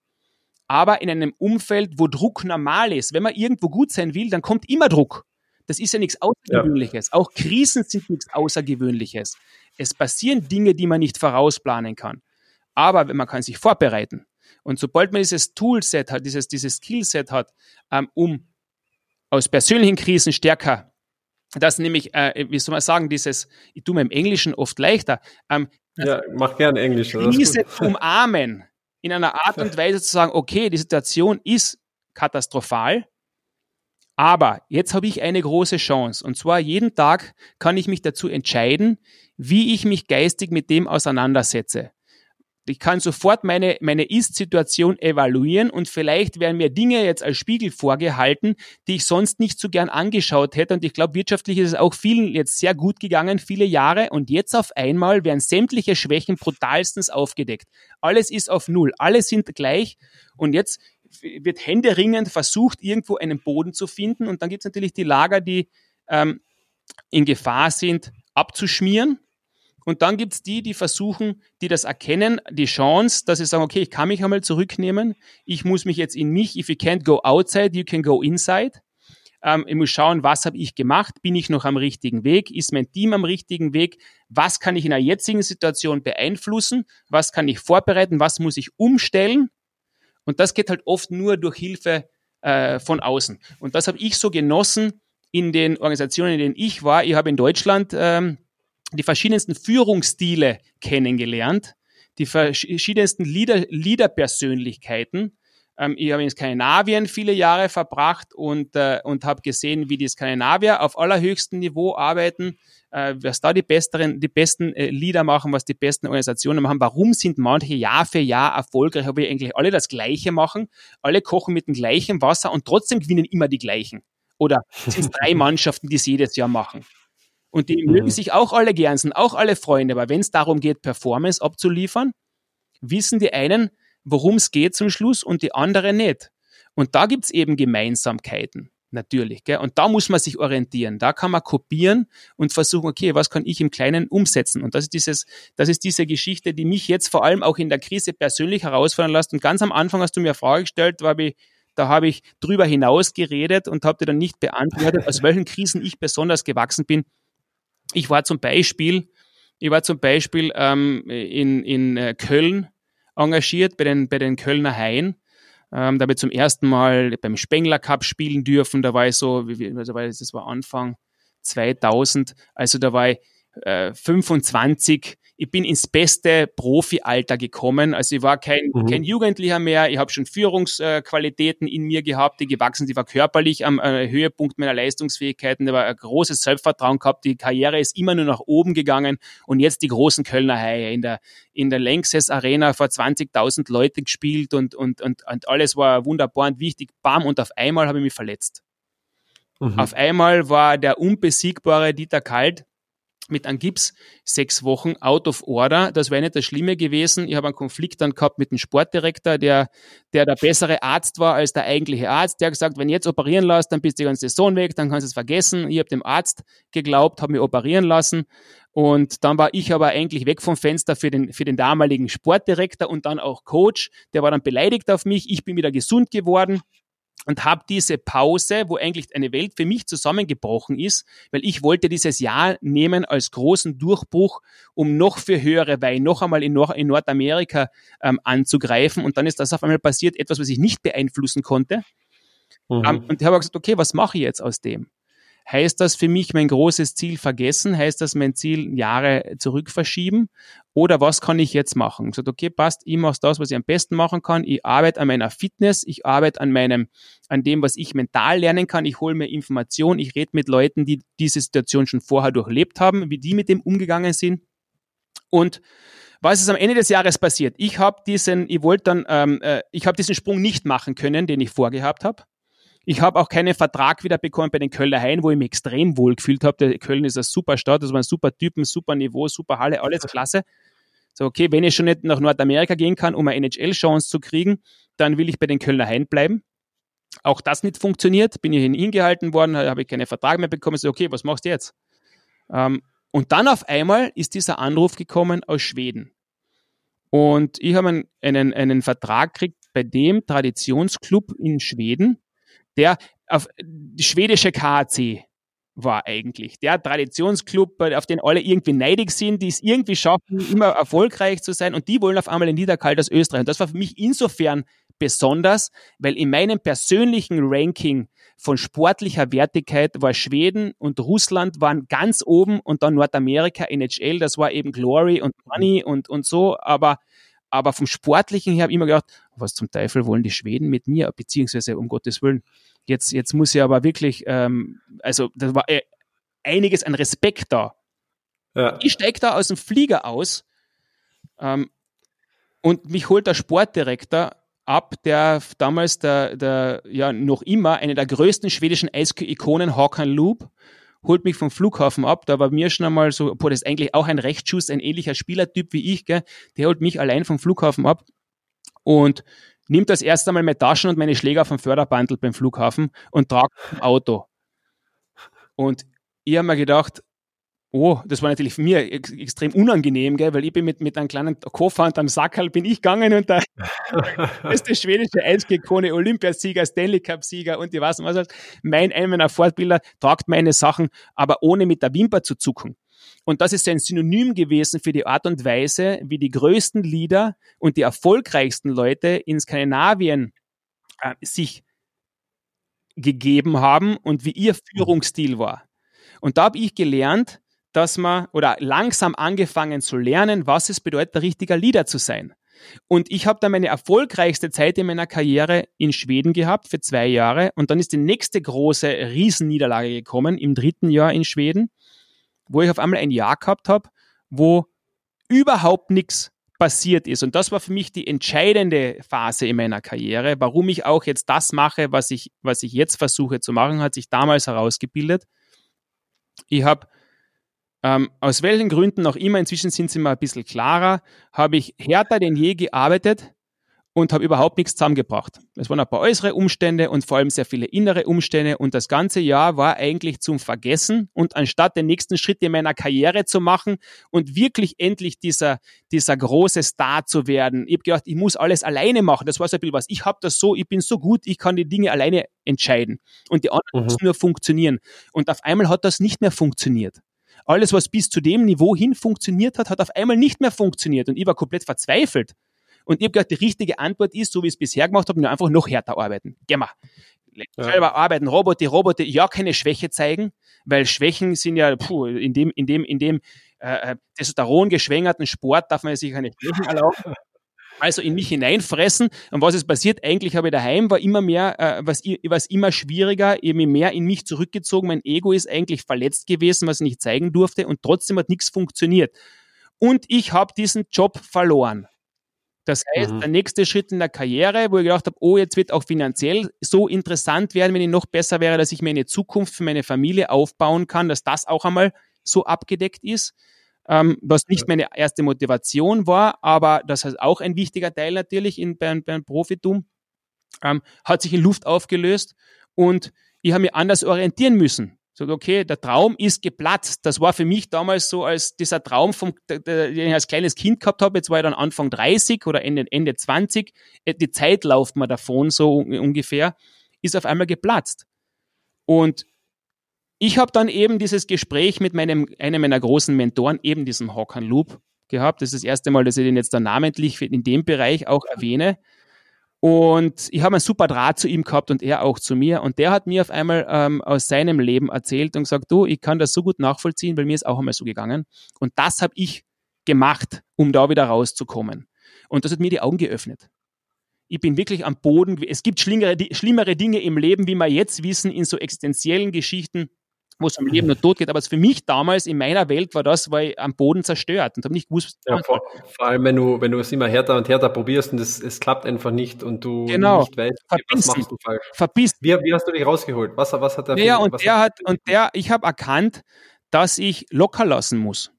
aber in einem Umfeld, wo Druck normal ist. Wenn man irgendwo gut sein will, dann kommt immer Druck. Das ist ja nichts Außergewöhnliches. Ja. Auch Krisen sind nichts Außergewöhnliches. Es passieren Dinge, die man nicht vorausplanen kann. Aber man kann sich vorbereiten. Und sobald man dieses Toolset hat, dieses, dieses Skillset hat, ähm, um aus persönlichen Krisen stärker, das nämlich, äh, wie soll man sagen, dieses, ich tue mir im Englischen oft leichter, ähm, ja, mach gerne Englisch. Krise umarmen, in einer Art und Weise zu sagen, okay, die Situation ist katastrophal, aber jetzt habe ich eine große Chance. Und zwar jeden Tag kann ich mich dazu entscheiden, wie ich mich geistig mit dem auseinandersetze. Ich kann sofort meine, meine Ist-Situation evaluieren und vielleicht werden mir Dinge jetzt als Spiegel vorgehalten, die ich sonst nicht so gern angeschaut hätte. Und ich glaube, wirtschaftlich ist es auch vielen jetzt sehr gut gegangen, viele Jahre. Und jetzt auf einmal werden sämtliche Schwächen brutalstens aufgedeckt. Alles ist auf Null. Alle sind gleich. Und jetzt wird händeringend versucht, irgendwo einen Boden zu finden. Und dann gibt es natürlich die Lager, die ähm, in Gefahr sind, abzuschmieren. Und dann gibt es die, die versuchen, die das erkennen, die Chance, dass sie sagen, okay, ich kann mich einmal zurücknehmen, ich muss mich jetzt in mich, if you can't go outside, you can go inside. Ähm, ich muss schauen, was habe ich gemacht, bin ich noch am richtigen Weg, ist mein Team am richtigen Weg, was kann ich in der jetzigen Situation beeinflussen, was kann ich vorbereiten, was muss ich umstellen und das geht halt oft nur durch Hilfe äh, von außen. Und das habe ich so genossen in den Organisationen, in denen ich war. Ich habe in Deutschland ähm, die verschiedensten Führungsstile kennengelernt, die verschiedensten Leader, Leader-Persönlichkeiten. Ähm, ich habe in Skandinavien viele Jahre verbracht und, äh, und habe gesehen, wie die Skandinavier auf allerhöchstem Niveau arbeiten, äh, was da die besseren, die besten äh, Lieder machen, was die besten Organisationen machen. Warum sind manche Jahr für Jahr erfolgreich, aber eigentlich alle das Gleiche machen, alle kochen mit dem gleichen Wasser und trotzdem gewinnen immer die gleichen. Oder sind es drei Mannschaften, die es jedes Jahr machen. Und die mhm. mögen sich auch alle gern, sind auch alle Freunde, aber wenn es darum geht, Performance abzuliefern, wissen die einen, worum es geht zum Schluss und die anderen nicht. Und da gibt's eben Gemeinsamkeiten, natürlich. Gell? Und da muss man sich orientieren. Da kann man kopieren und versuchen, okay, was kann ich im Kleinen umsetzen? Und das ist dieses, das ist diese Geschichte, die mich jetzt vor allem auch in der Krise persönlich herausfordern lässt. Und ganz am Anfang hast du mir eine Frage gestellt, war ich, da habe ich drüber hinaus geredet und habe dir dann nicht beantwortet, aus welchen Krisen ich besonders gewachsen bin. Ich war zum Beispiel, ich war zum Beispiel ähm, in, in äh, Köln engagiert bei den, bei den Kölner Haien. Ähm, da ich zum ersten Mal beim Spengler Cup spielen dürfen. Da war ich so, also das war Anfang 2000, also da war ich äh, 25 ich bin ins beste Profi-Alter gekommen. Also ich war kein, mhm. kein Jugendlicher mehr. Ich habe schon Führungsqualitäten in mir gehabt, die gewachsen, die war körperlich am äh, Höhepunkt meiner Leistungsfähigkeiten. Da war ein großes Selbstvertrauen gehabt. Die Karriere ist immer nur nach oben gegangen. Und jetzt die großen Kölner Haie in der, in der Lanxess Arena vor 20.000 Leute gespielt und, und, und, und alles war wunderbar und wichtig. Bam, und auf einmal habe ich mich verletzt. Mhm. Auf einmal war der unbesiegbare Dieter Kalt mit einem Gips sechs Wochen out of order. Das wäre nicht das Schlimme gewesen. Ich habe einen Konflikt dann gehabt mit dem Sportdirektor, der, der der bessere Arzt war als der eigentliche Arzt. Der hat gesagt, wenn ich jetzt operieren lässt, dann bist du die ganze Saison weg, dann kannst du es vergessen. Ich habe dem Arzt geglaubt, habe mich operieren lassen. Und dann war ich aber eigentlich weg vom Fenster für den, für den damaligen Sportdirektor und dann auch Coach. Der war dann beleidigt auf mich. Ich bin wieder gesund geworden und habe diese Pause, wo eigentlich eine Welt für mich zusammengebrochen ist, weil ich wollte dieses Jahr nehmen als großen Durchbruch, um noch für höhere Wein noch einmal in, Nord in Nordamerika ähm, anzugreifen. Und dann ist das auf einmal passiert, etwas, was ich nicht beeinflussen konnte. Mhm. Um, und ich habe gesagt, okay, was mache ich jetzt aus dem? Heißt das für mich mein großes Ziel vergessen? Heißt das mein Ziel Jahre zurück verschieben? Oder was kann ich jetzt machen? Ich gesagt, okay, passt, ich mache das, was ich am besten machen kann. Ich arbeite an meiner Fitness, ich arbeite an meinem, an dem, was ich mental lernen kann. Ich hole mir Informationen, ich rede mit Leuten, die diese Situation schon vorher durchlebt haben, wie die mit dem umgegangen sind. Und was ist am Ende des Jahres passiert? Ich habe diesen, ich wollte dann, ähm, äh, ich habe diesen Sprung nicht machen können, den ich vorgehabt habe. Ich habe auch keinen Vertrag wieder bekommen bei den Kölner Haien, wo ich mich extrem wohl gefühlt habe. Köln ist ein super Stadt, das waren super Typen, super Niveau, super Halle, alles klasse. So, okay, wenn ich schon nicht nach Nordamerika gehen kann, um eine NHL-Chance zu kriegen, dann will ich bei den Kölner Haien bleiben. Auch das nicht funktioniert, bin ich hingehalten worden, habe ich keinen Vertrag mehr bekommen. So, okay, was machst du jetzt? Ähm, und dann auf einmal ist dieser Anruf gekommen aus Schweden. Und ich habe einen, einen, einen Vertrag gekriegt bei dem Traditionsclub in Schweden, der auf schwedische KAC war eigentlich. Der Traditionsclub, auf den alle irgendwie neidig sind, die es irgendwie schaffen, immer erfolgreich zu sein und die wollen auf einmal in Niederkalt aus Österreich. Und das war für mich insofern besonders, weil in meinem persönlichen Ranking von sportlicher Wertigkeit war Schweden und Russland waren ganz oben und dann Nordamerika, NHL, das war eben Glory und Money und, und so, aber aber vom Sportlichen her habe ich immer gedacht, was zum Teufel wollen die Schweden mit mir, beziehungsweise um Gottes Willen, Jetzt, jetzt muss ich aber wirklich, ähm, also da war äh, einiges an Respekt da. Ja. Ich steige da aus dem Flieger aus ähm, und mich holt der Sportdirektor ab, der damals der, der ja noch immer eine der größten schwedischen Eishockey-Ikonen, Håkan Loop, holt mich vom Flughafen ab. Da war mir schon einmal so, boah, das ist eigentlich auch ein Rechtsschuss, ein ähnlicher Spielertyp wie ich, gell? der holt mich allein vom Flughafen ab und nimmt das erste Mal meine Taschen und meine Schläger vom Förderbandel beim Flughafen und tragt im Auto. Und ich habe mir gedacht, oh, das war natürlich für mich ex extrem unangenehm, gell, weil ich bin mit, mit einem kleinen Koffer und einem Sackerl bin ich gegangen und der beste schwedische Eisgekone, Olympiasieger, Stanley Cup-Sieger und ich weiß nicht was, mein einer meiner Fortbilder tragt meine Sachen, aber ohne mit der Wimper zu zucken. Und das ist ein Synonym gewesen für die Art und Weise, wie die größten Leader und die erfolgreichsten Leute in Skandinavien äh, sich gegeben haben und wie ihr Führungsstil war. Und da habe ich gelernt, dass man oder langsam angefangen zu lernen, was es bedeutet, ein richtiger Leader zu sein. Und ich habe da meine erfolgreichste Zeit in meiner Karriere in Schweden gehabt für zwei Jahre. Und dann ist die nächste große Riesenniederlage gekommen im dritten Jahr in Schweden. wo ich auf einmal ein Jahr gehabt habe, wo überhaupt nichts passiert ist. Und das war für mich die entscheidende Phase in meiner Karriere, warum ich auch jetzt das mache, was ich, was ich jetzt versuche zu machen, hat sich damals herausgebildet. Ich habe ähm, aus welchen Gründen auch immer, inzwischen sind sie mal ein bisschen klarer, habe ich härter denn je gearbeitet, und habe überhaupt nichts zusammengebracht. Es waren ein paar äußere Umstände und vor allem sehr viele innere Umstände und das ganze Jahr war eigentlich zum Vergessen und anstatt den nächsten Schritt in meiner Karriere zu machen und wirklich endlich dieser, dieser große Star zu werden, ich habe gedacht, ich muss alles alleine machen. Das war so ein bisschen was. Ich habe das so, ich bin so gut, ich kann die Dinge alleine entscheiden und die anderen mhm. müssen nur funktionieren. Und auf einmal hat das nicht mehr funktioniert. Alles, was bis zu dem Niveau hin funktioniert hat, hat auf einmal nicht mehr funktioniert und ich war komplett verzweifelt und ich habe gedacht, die richtige Antwort ist, so wie ich es bisher gemacht habe, nur einfach noch härter arbeiten. Geh mal. Ja. Selber arbeiten, Roboter, Roboter, ja, keine Schwäche zeigen, weil Schwächen sind ja, puh, in dem, in dem, in dem äh, äh Testosteron geschwängerten Sport darf man sich keine Schwächen erlauben. Also in mich hineinfressen. Und was ist passiert? Eigentlich habe ich daheim war immer mehr, äh, was, was immer schwieriger, eben mehr in mich zurückgezogen. Mein Ego ist eigentlich verletzt gewesen, was ich nicht zeigen durfte. Und trotzdem hat nichts funktioniert. Und ich habe diesen Job verloren. Das heißt, mhm. der nächste Schritt in der Karriere, wo ich gedacht habe, oh, jetzt wird auch finanziell so interessant werden, wenn ich noch besser wäre, dass ich mir eine Zukunft für meine Familie aufbauen kann, dass das auch einmal so abgedeckt ist, ähm, was nicht meine erste Motivation war, aber das ist auch ein wichtiger Teil natürlich in, beim, beim Profitum, ähm, hat sich in Luft aufgelöst und ich habe mich anders orientieren müssen. Sagt, okay, der Traum ist geplatzt. Das war für mich damals so als dieser Traum, vom, den ich als kleines Kind gehabt habe. Jetzt war ich dann Anfang 30 oder Ende, Ende 20. Äh, die Zeit läuft mir davon, so ungefähr, ist auf einmal geplatzt. Und ich habe dann eben dieses Gespräch mit meinem, einem meiner großen Mentoren, eben diesem Hawkan Loop, gehabt. Das ist das erste Mal, dass ich den jetzt dann namentlich in dem Bereich auch erwähne. Und ich habe einen super Draht zu ihm gehabt und er auch zu mir. Und der hat mir auf einmal ähm, aus seinem Leben erzählt und gesagt, du, ich kann das so gut nachvollziehen, weil mir ist auch einmal so gegangen. Und das habe ich gemacht, um da wieder rauszukommen. Und das hat mir die Augen geöffnet. Ich bin wirklich am Boden. Es gibt schlimmere, schlimmere Dinge im Leben, wie wir jetzt wissen, in so existenziellen Geschichten wo es um Leben und Tod geht. Aber für mich damals in meiner Welt war das, ich am Boden zerstört und habe nicht gewusst, was ja, vor, vor, allem, wenn du, wenn du es immer härter und härter probierst und es, es klappt einfach nicht und du genau. nicht weißt, okay, was machst du falsch. Verpisst. Wie, wie hast du dich rausgeholt? Was, was hat der Ja, und der hat, und der, ich habe erkannt, dass ich locker lassen muss.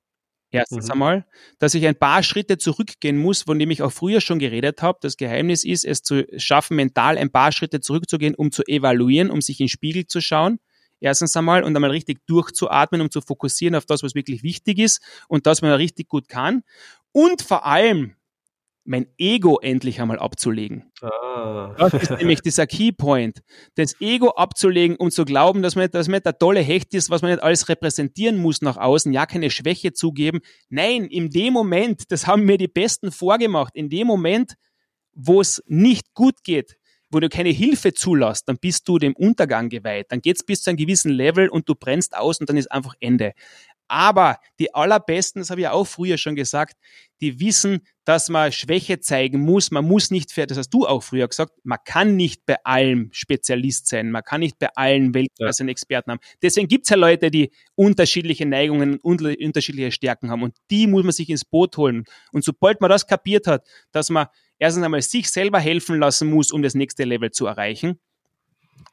Erstens mhm. einmal, dass ich ein paar Schritte zurückgehen muss, von dem ich auch früher schon geredet habe. Das Geheimnis ist, es zu schaffen, mental ein paar Schritte zurückzugehen, um zu evaluieren, um sich in den Spiegel zu schauen erstens einmal und einmal richtig durchzuatmen, um zu fokussieren auf das, was wirklich wichtig ist und das man richtig gut kann. Und vor allem mein Ego endlich einmal abzulegen. Ah. Das ist nämlich dieser Keypoint. Das Ego abzulegen, um zu glauben, dass man, dass man der tolle Hecht ist, was man nicht alles repräsentieren muss nach außen, ja, keine Schwäche zugeben. Nein, in dem Moment, das haben mir die Besten vorgemacht, in dem Moment, wo es nicht gut geht, wo du keine Hilfe zulässt, dann bist du dem Untergang geweiht. Dann geht's bis zu einem gewissen Level und du brennst aus und dann ist einfach Ende. Aber die allerbesten, das habe ich auch früher schon gesagt, die wissen, dass man Schwäche zeigen muss. Man muss nicht, das hast du auch früher gesagt, man kann nicht bei allem Spezialist sein. Man kann nicht bei allen Weltklasse ja. Experten haben. Deswegen gibt's ja Leute, die unterschiedliche Neigungen und unterschiedliche Stärken haben. Und die muss man sich ins Boot holen. Und sobald man das kapiert hat, dass man erstens einmal sich selber helfen lassen muss, um das nächste Level zu erreichen.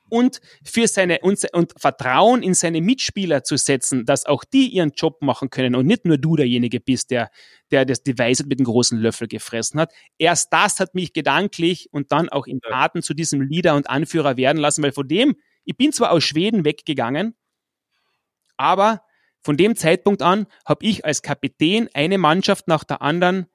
Und für seine und, und Vertrauen in seine Mitspieler zu setzen, dass auch die ihren Job machen können und nicht nur du derjenige bist, der, der das Device mit dem großen Löffel gefressen hat. Erst das hat mich gedanklich und dann auch in Taten zu diesem Leader und Anführer werden lassen, weil von dem, ich bin zwar aus Schweden weggegangen, aber von dem Zeitpunkt an habe ich als Kapitän eine Mannschaft nach der anderen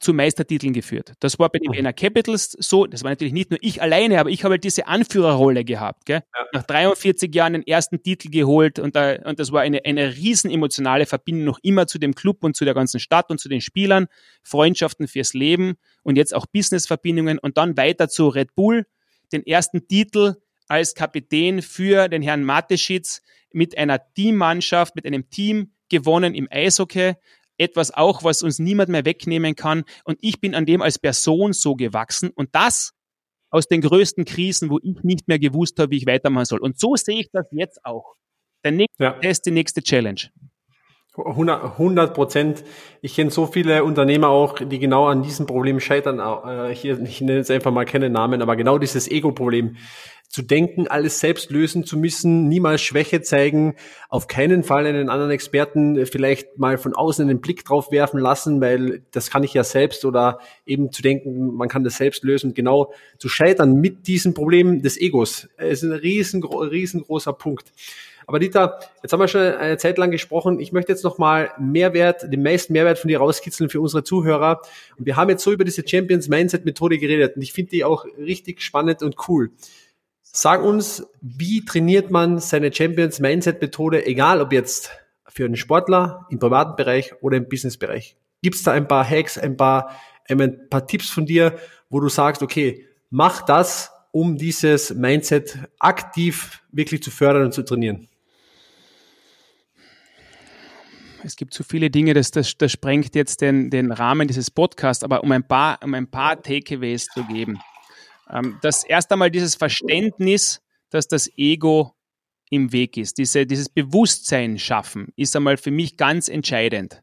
zu Meistertiteln geführt. Das war bei den Vienna Capitals so. Das war natürlich nicht nur ich alleine, aber ich habe halt diese Anführerrolle gehabt. Gell? Ja. Nach 43 Jahren den ersten Titel geholt und, da, und das war eine, eine riesen emotionale Verbindung noch immer zu dem Club und zu der ganzen Stadt und zu den Spielern. Freundschaften fürs Leben und jetzt auch Businessverbindungen und dann weiter zu Red Bull, den ersten Titel als Kapitän für den Herrn Mateschitz mit einer Teammannschaft, mit einem Team gewonnen im Eishockey etwas auch, was uns niemand mehr wegnehmen kann. Und ich bin an dem als Person so gewachsen. Und das aus den größten Krisen, wo ich nicht mehr gewusst habe, wie ich weitermachen soll. Und so sehe ich das jetzt auch. Der nächste ja. Test, die nächste Challenge. 100 Prozent. Ich kenne so viele Unternehmer auch, die genau an diesem Problem scheitern. Äh, hier, ich nenne jetzt einfach mal keine Namen, aber genau dieses Ego-Problem. Zu denken, alles selbst lösen zu müssen, niemals Schwäche zeigen, auf keinen Fall einen anderen Experten vielleicht mal von außen einen Blick drauf werfen lassen, weil das kann ich ja selbst oder eben zu denken, man kann das selbst lösen. Genau zu scheitern mit diesem Problem des Egos ist ein riesengro riesengroßer Punkt. Aber Dieter, jetzt haben wir schon eine Zeit lang gesprochen. Ich möchte jetzt nochmal Mehrwert, den meisten Mehrwert von dir rauskitzeln für unsere Zuhörer. Und wir haben jetzt so über diese Champions Mindset Methode geredet und ich finde die auch richtig spannend und cool. Sag uns, wie trainiert man seine Champions Mindset Methode, egal ob jetzt für einen Sportler im privaten Bereich oder im Businessbereich? Gibt es da ein paar Hacks, ein paar, ein paar Tipps von dir, wo du sagst, okay, mach das, um dieses Mindset aktiv wirklich zu fördern und zu trainieren? es gibt zu viele Dinge, das, das, das sprengt jetzt den, den Rahmen dieses Podcasts, aber um ein paar, um ein paar Takeaways zu geben. Ähm, das erst einmal dieses Verständnis, dass das Ego im Weg ist, diese, dieses Bewusstsein schaffen, ist einmal für mich ganz entscheidend.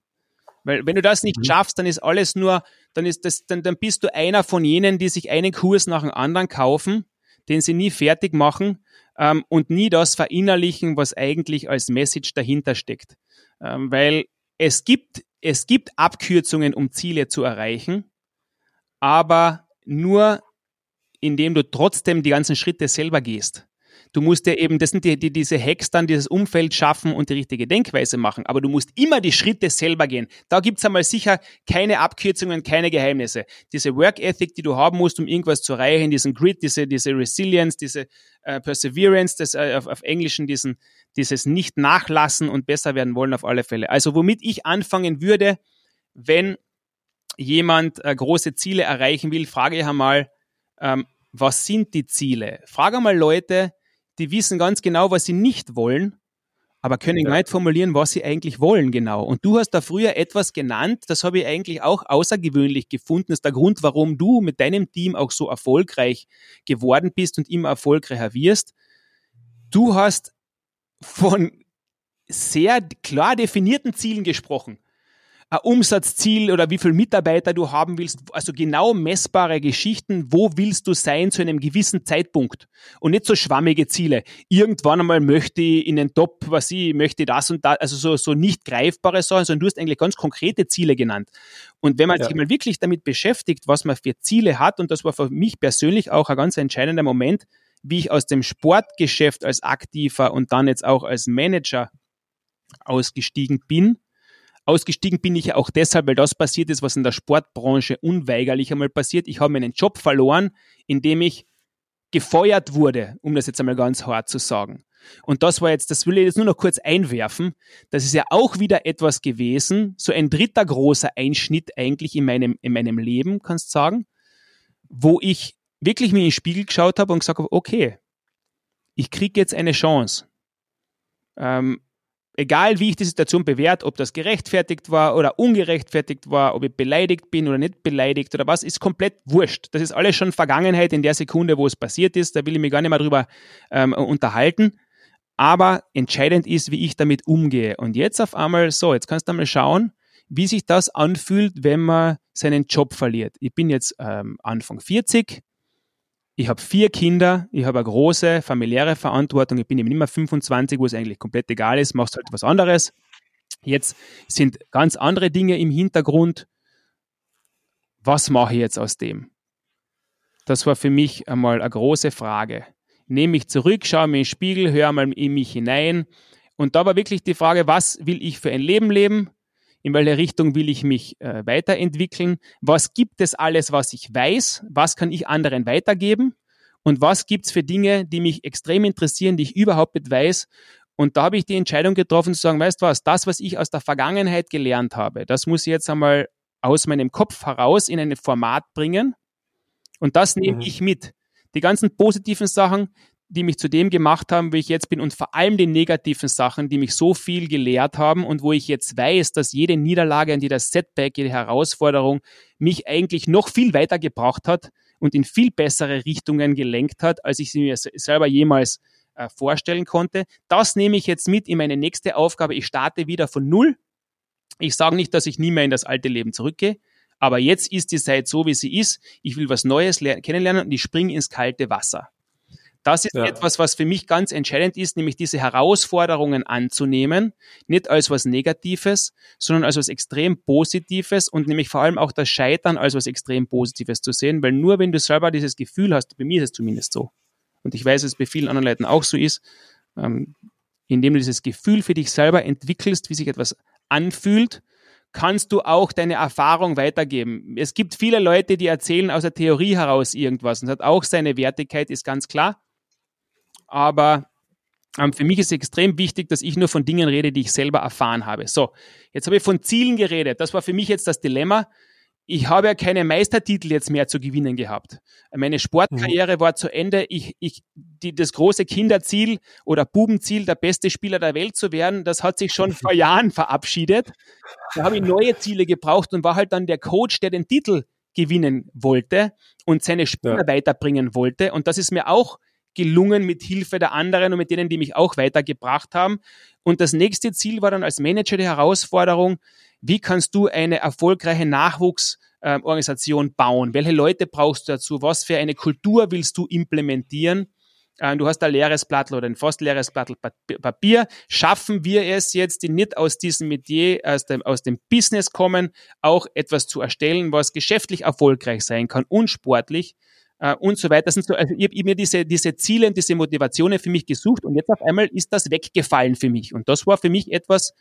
Weil wenn du das nicht mhm. schaffst, dann ist alles nur, dann ist das, dann, dann bist du einer von jenen, die sich einen Kurs nach dem anderen kaufen, den sie nie fertig machen ähm, und nie das verinnerlichen, was eigentlich als Message dahinter steckt. Ähm, weil es gibt, es gibt Abkürzungen, um Ziele zu erreichen, aber nur indem du trotzdem die ganzen Schritte selber gehst. Du musst ja eben, das sind die, die, diese Hacks dann, dieses Umfeld schaffen und die richtige Denkweise machen. Aber du musst immer die Schritte selber gehen. Da gibt's einmal sicher keine Abkürzungen, keine Geheimnisse. Diese Work Ethic, die du haben musst, um irgendwas zu erreichen, diesen Grit, diese, diese Resilience, diese äh, Perseverance, das äh, auf, auf Englischen diesen, dieses nicht nachlassen und besser werden wollen auf alle Fälle. Also womit ich anfangen würde, wenn jemand äh, große Ziele erreichen will, frage ich einmal, ähm, was sind die Ziele? Frage einmal Leute, die wissen ganz genau, was sie nicht wollen, aber können ja. nicht formulieren, was sie eigentlich wollen genau. Und du hast da früher etwas genannt, das habe ich eigentlich auch außergewöhnlich gefunden. Das ist der Grund, warum du mit deinem Team auch so erfolgreich geworden bist und immer erfolgreicher wirst. Du hast von sehr klar definierten Zielen gesprochen Umsatzziel oder wie viel Mitarbeiter du haben willst, also genau messbare Geschichten, wo willst du sein zu einem gewissen Zeitpunkt und nicht so schwammige Ziele. Irgendwann einmal möchte ich in den Top, was ich möchte das und das, also so, so nicht greifbare Sachen, sondern du hast eigentlich ganz konkrete Ziele genannt. Und wenn man ja. sich mal wirklich damit beschäftigt, was man für Ziele hat, und das war für mich persönlich auch ein ganz entscheidender Moment, wie ich aus dem Sportgeschäft als Aktiver und dann jetzt auch als Manager ausgestiegen bin, Ausgestiegen bin ich ja auch deshalb, weil das passiert ist, was in der Sportbranche unweigerlich einmal passiert. Ich habe meinen Job verloren, indem ich gefeuert wurde, um das jetzt einmal ganz hart zu sagen. Und das war jetzt, das will ich jetzt nur noch kurz einwerfen. Das ist ja auch wieder etwas gewesen, so ein dritter großer Einschnitt eigentlich in meinem, in meinem Leben, kannst du sagen, wo ich wirklich mir in den Spiegel geschaut habe und gesagt habe, okay, ich kriege jetzt eine Chance. Ähm, egal wie ich die Situation bewerte, ob das gerechtfertigt war oder ungerechtfertigt war, ob ich beleidigt bin oder nicht beleidigt oder was, ist komplett wurscht. Das ist alles schon Vergangenheit in der Sekunde, wo es passiert ist. Da will ich mich gar nicht mehr drüber ähm, unterhalten. Aber entscheidend ist, wie ich damit umgehe. Und jetzt auf einmal so, jetzt kannst du einmal schauen, wie sich das anfühlt, wenn man seinen Job verliert. Ich bin jetzt ähm, Anfang 40, ich habe vier Kinder, ich habe eine große familiäre Verantwortung, ich bin eben mehr 25, wo es eigentlich komplett egal ist, machst halt was anderes. Jetzt sind ganz andere Dinge im Hintergrund. Was mache ich jetzt aus dem? Das war für mich einmal eine große Frage. Nehme mich zurück, schaue mir in den Spiegel, höre mal in mich hinein. Und da war wirklich die Frage, was will ich für ein Leben leben? In welche Richtung will ich mich äh, weiterentwickeln, was gibt es alles, was ich weiß, was kann ich anderen weitergeben und was gibt es für Dinge, die mich extrem interessieren, die ich überhaupt nicht weiß. Und da habe ich die Entscheidung getroffen zu sagen, weißt du was, das, was ich aus der Vergangenheit gelernt habe, das muss ich jetzt einmal aus meinem Kopf heraus in ein Format bringen und das nehme mhm. ich mit. Die ganzen positiven Sachen, die mich zu dem gemacht haben, wie ich jetzt bin und vor allem die negativen Sachen, die mich so viel gelehrt haben und wo ich jetzt weiß, dass jede Niederlage und jeder Setback, jede Herausforderung mich eigentlich noch viel weiter gebracht hat und in viel bessere Richtungen gelenkt hat, als ich sie mir selber jemals äh, vorstellen konnte. Das nehme ich jetzt mit in meine nächste Aufgabe. Ich starte wieder von Null Ich sage nicht, dass ich nie mehr in das alte Leben zurückgehe, aber jetzt ist die Zeit so, wie sie ist. Ich will was Neues kennenlernen und ich springe ins kalte Wasser. Das ist ja. etwas, was für mich ganz entscheidend ist, nämlich diese Herausforderungen anzunehmen, nicht als was Negatives, sondern als was extrem Positives und nämlich vor allem auch das Scheitern als was extrem Positives zu sehen, weil nur wenn du selber dieses Gefühl hast, bei mir ist es zumindest so, und ich weiß, dass es bei vielen anderen Leuten auch so ist, ähm, indem du dieses Gefühl für dich selber entwickelst, wie sich etwas anfühlt, kannst du auch deine Erfahrung weitergeben. Es gibt viele Leute, die erzählen aus der Theorie heraus irgendwas und hat auch seine Wertigkeit, ist ganz klar aber ähm, für mich ist es extrem wichtig, dass ich nur von Dingen rede, die ich selber erfahren habe. So, jetzt habe ich von Zielen geredet. Das war für mich jetzt das Dilemma. Ich habe ja keine Meistertitel jetzt mehr zu gewinnen gehabt. Meine Sportkarriere mhm. war zu Ende. Ich, ich, die, das große Kinderziel oder Bubenziel, der beste Spieler der Welt zu werden, das hat sich schon vor Jahren verabschiedet. Da habe ich neue Ziele gebraucht und war halt dann der Coach, der den Titel gewinnen wollte und seine Spieler ja. weiterbringen wollte. Und das ist mir auch gelungen mit Hilfe der anderen und mit denen, die mich auch weitergebracht haben. Und das nächste Ziel war dann als Manager die Herausforderung, wie kannst du eine erfolgreiche Nachwuchsorganisation bauen? Welche Leute brauchst du dazu? Was für eine Kultur willst du implementieren? Äh, du hast ein leeres Blatt oder ein fast leeres Blatt Papier. Schaffen wir es jetzt, die nicht aus diesem Metier, aus dem, aus dem Business kommen, auch etwas zu erstellen, was geschäftlich erfolgreich sein kann und sportlich? Äh, und so weiter. Das sind so, also ich habe mir diese, diese Ziele und diese Motivationen für mich gesucht und jetzt auf einmal ist das weggefallen für mich. Und das war für mich etwas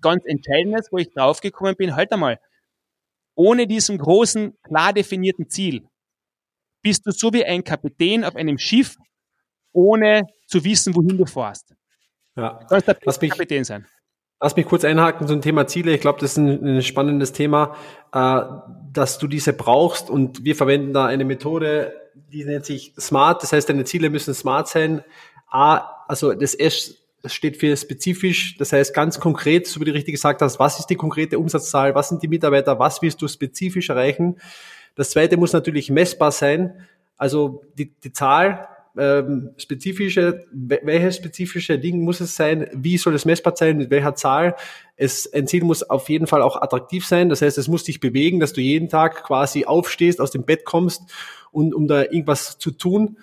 ganz Entscheidendes, wo ich draufgekommen bin, halt einmal, ohne diesem großen, klar definierten Ziel bist du so wie ein Kapitän auf einem Schiff, ohne zu wissen, wohin du fährst. Ja. Du kannst der Kapitän sein. Lass mich kurz einhaken zum Thema Ziele. Ich glaube, das ist ein, ein spannendes Thema, äh, dass du diese brauchst und wir verwenden da eine Methode, die nennt sich SMART. Das heißt, deine Ziele müssen smart sein. A, also das S steht für spezifisch. Das heißt ganz konkret, so wie du richtig gesagt hast, was ist die konkrete Umsatzzahl? Was sind die Mitarbeiter? Was willst du spezifisch erreichen? Das zweite muss natürlich messbar sein. Also die, die Zahl, ähm, spezifische, welches spezifische Ding muss es sein, wie soll es messbar sein, mit welcher Zahl. Es, ein Ziel muss auf jeden Fall auch attraktiv sein, das heißt, es muss dich bewegen, dass du jeden Tag quasi aufstehst, aus dem Bett kommst und um da irgendwas zu tun.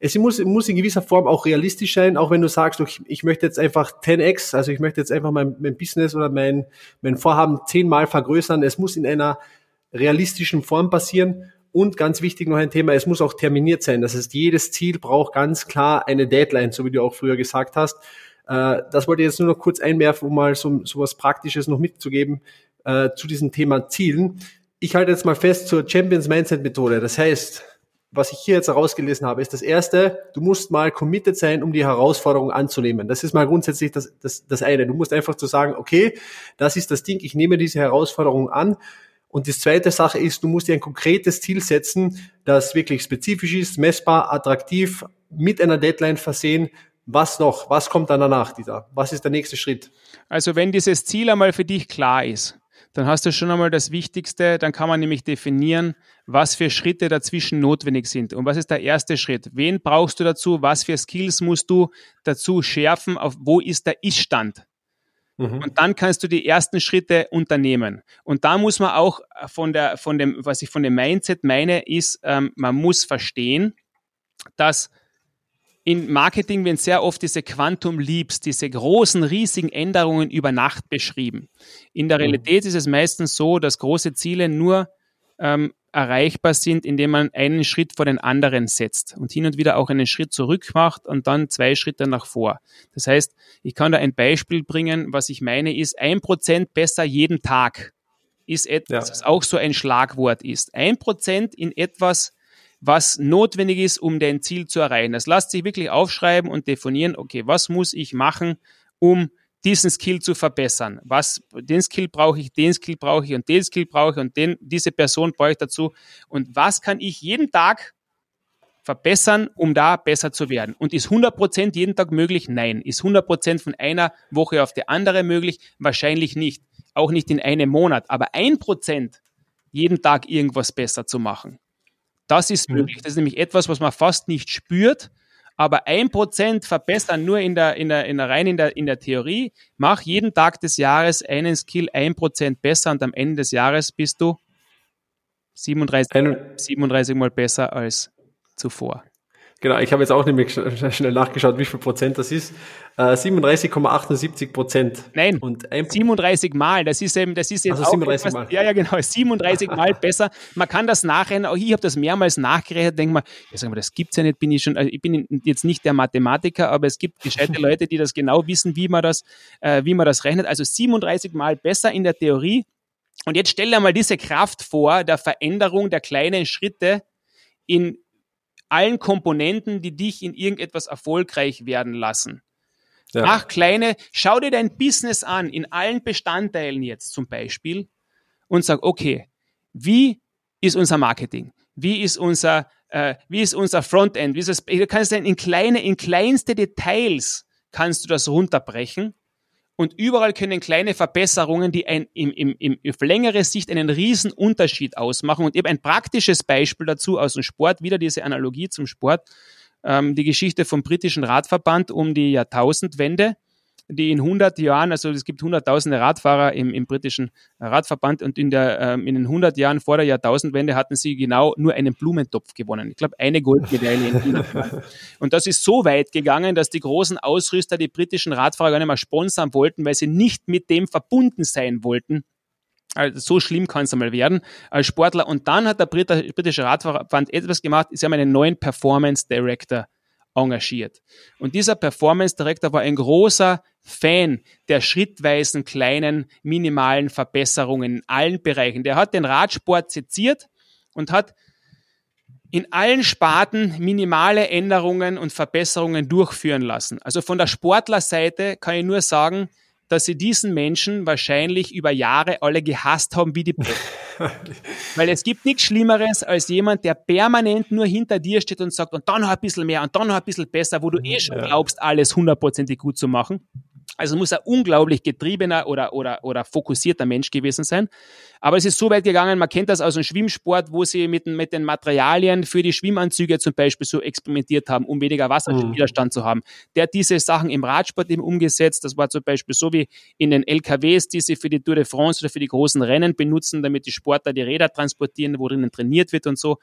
Es muss, muss in gewisser Form auch realistisch sein, auch wenn du sagst, ich, ich möchte jetzt einfach 10x, also ich möchte jetzt einfach mein, mein Business oder mein, mein Vorhaben zehnmal vergrößern. Es muss in einer realistischen Form passieren und ganz wichtig noch ein Thema, es muss auch terminiert sein. Das heißt, jedes Ziel braucht ganz klar eine Deadline, so wie du auch früher gesagt hast. Äh, das wollte ich jetzt nur noch kurz einwerfen, um mal so, so was Praktisches noch mitzugeben äh, zu diesem Thema Zielen. Ich halte jetzt mal fest zur Champions Mindset Methode. Das heißt, was ich hier jetzt herausgelesen habe, ist das erste, du musst mal committed sein, um die Herausforderung anzunehmen. Das ist mal grundsätzlich das, das, das eine. Du musst einfach zu sagen, okay, das ist das Ding, ich nehme diese Herausforderung an und die zweite Sache ist, du musst dir ein konkretes Ziel setzen, das wirklich spezifisch ist, messbar, attraktiv, mit einer Deadline versehen. Was noch? Was kommt dann danach, Dieter? Was ist der nächste Schritt? Also wenn dieses Ziel einmal für dich klar ist, dann hast du schon einmal das Wichtigste, dann kann man nämlich definieren, was für Schritte dazwischen notwendig sind. Und was ist der erste Schritt? Wen brauchst du dazu? Was für Skills musst du dazu schärfen? Auf wo ist der Ist-Stand? Mhm. Und dann kannst du die ersten Schritte unternehmen. Und da muss man auch von der, von dem, was ich von dem Mindset meine, ist, ähm, man muss verstehen, dass in Marketing werden sehr oft diese Quantum Leaps, diese großen, riesigen Änderungen über Nacht beschrieben. In der mhm. Realität ist es meistens so, dass große Ziele nur ähm, erreichbar sind, indem man einen Schritt vor den anderen setzt und hin und wieder auch einen Schritt zurück macht und dann zwei Schritte nach vor. Das heißt, ich kann da ein Beispiel bringen, was ich meine ist, ein Prozent besser jeden Tag ist etwas, ja. was auch so ein Schlagwort ist. Ein Prozent in etwas, was notwendig ist, um dein Ziel zu erreichen. Das lässt sich wirklich aufschreiben und definieren, okay, was muss ich machen, um diesen Skill zu verbessern. Was, den Skill brauche ich, den Skill brauche ich und den Skill brauche ich und den, diese Person brauche ich dazu. Und was kann ich jeden Tag verbessern, um da besser zu werden? Und ist 100% jeden Tag möglich? Nein. Ist 100% von einer Woche auf die andere möglich? Wahrscheinlich nicht. Auch nicht in einem Monat. Aber 1% jeden Tag irgendwas besser zu machen. Das ist mhm. möglich. Das ist nämlich etwas, was man fast nicht spürt, aber ein Prozent verbessern nur in der, in der, in der, rein in der, in der Theorie. Mach jeden Tag des Jahres einen Skill ein Prozent besser und am Ende des Jahres bist du 37, 37 mal besser als zuvor. Genau, ich habe jetzt auch nämlich schnell nachgeschaut, wie viel Prozent das ist. Äh, 37,78 Prozent. Nein, und 37 Mal. Das ist eben, das ist jetzt also auch 37 etwas, Mal. Ja, ja, genau, 37 Mal besser. Man kann das nachrechnen. Auch ich habe das mehrmals nachgerechnet. Denke mal, ja, sag mal, das gibt's ja nicht. Bin ich schon, also ich bin jetzt nicht der Mathematiker, aber es gibt gescheite Leute, die das genau wissen, wie man das, äh, wie man das rechnet. Also 37 Mal besser in der Theorie. Und jetzt stell dir mal diese Kraft vor, der Veränderung der kleinen Schritte in allen Komponenten, die dich in irgendetwas erfolgreich werden lassen. Ja. Mach kleine, schau dir dein Business an, in allen Bestandteilen jetzt zum Beispiel und sag, okay, wie ist unser Marketing? Wie ist unser, äh, wie ist unser Frontend? Wie ist das, du kannst in kleine, in kleinste Details kannst du das runterbrechen und überall können kleine Verbesserungen, die ein, im, im, im, auf längere Sicht einen riesen Unterschied ausmachen. Und eben ein praktisches Beispiel dazu aus dem Sport, wieder diese Analogie zum Sport, ähm, die Geschichte vom britischen Radverband um die Jahrtausendwende die in 100 Jahren, also es gibt hunderttausende Radfahrer im, im britischen Radverband und in, der, ähm, in den 100 Jahren vor der Jahrtausendwende hatten sie genau nur einen Blumentopf gewonnen. Ich glaube, eine Goldmedaille in China. Und das ist so weit gegangen, dass die großen Ausrüster die britischen Radfahrer gar nicht mehr sponsern wollten, weil sie nicht mit dem verbunden sein wollten, also so schlimm kann es einmal werden als Sportler. Und dann hat der britische Radverband etwas gemacht, sie haben einen neuen Performance Director engagiert. Und dieser Performance Director war ein großer Fan der schrittweisen kleinen minimalen Verbesserungen in allen Bereichen. Der hat den Radsport seziert und hat in allen Sparten minimale Änderungen und Verbesserungen durchführen lassen. Also von der Sportlerseite kann ich nur sagen, dass sie diesen Menschen wahrscheinlich über Jahre alle gehasst haben wie die Pest. Weil es gibt nichts Schlimmeres als jemand, der permanent nur hinter dir steht und sagt, und dann noch ein bisschen mehr und dann noch ein bisschen besser, wo du eh schon glaubst, alles hundertprozentig gut zu machen. Also muss er unglaublich getriebener oder, oder, oder fokussierter Mensch gewesen sein. Aber es ist so weit gegangen, man kennt das aus dem Schwimmsport, wo sie mit, mit den Materialien für die Schwimmanzüge zum Beispiel so experimentiert haben, um weniger Wasserwiderstand mhm. zu haben. Der hat diese Sachen im Radsport eben umgesetzt. Das war zum Beispiel so wie in den LKWs, die sie für die Tour de France oder für die großen Rennen benutzen, damit die Sportler die Räder transportieren, worin trainiert wird und so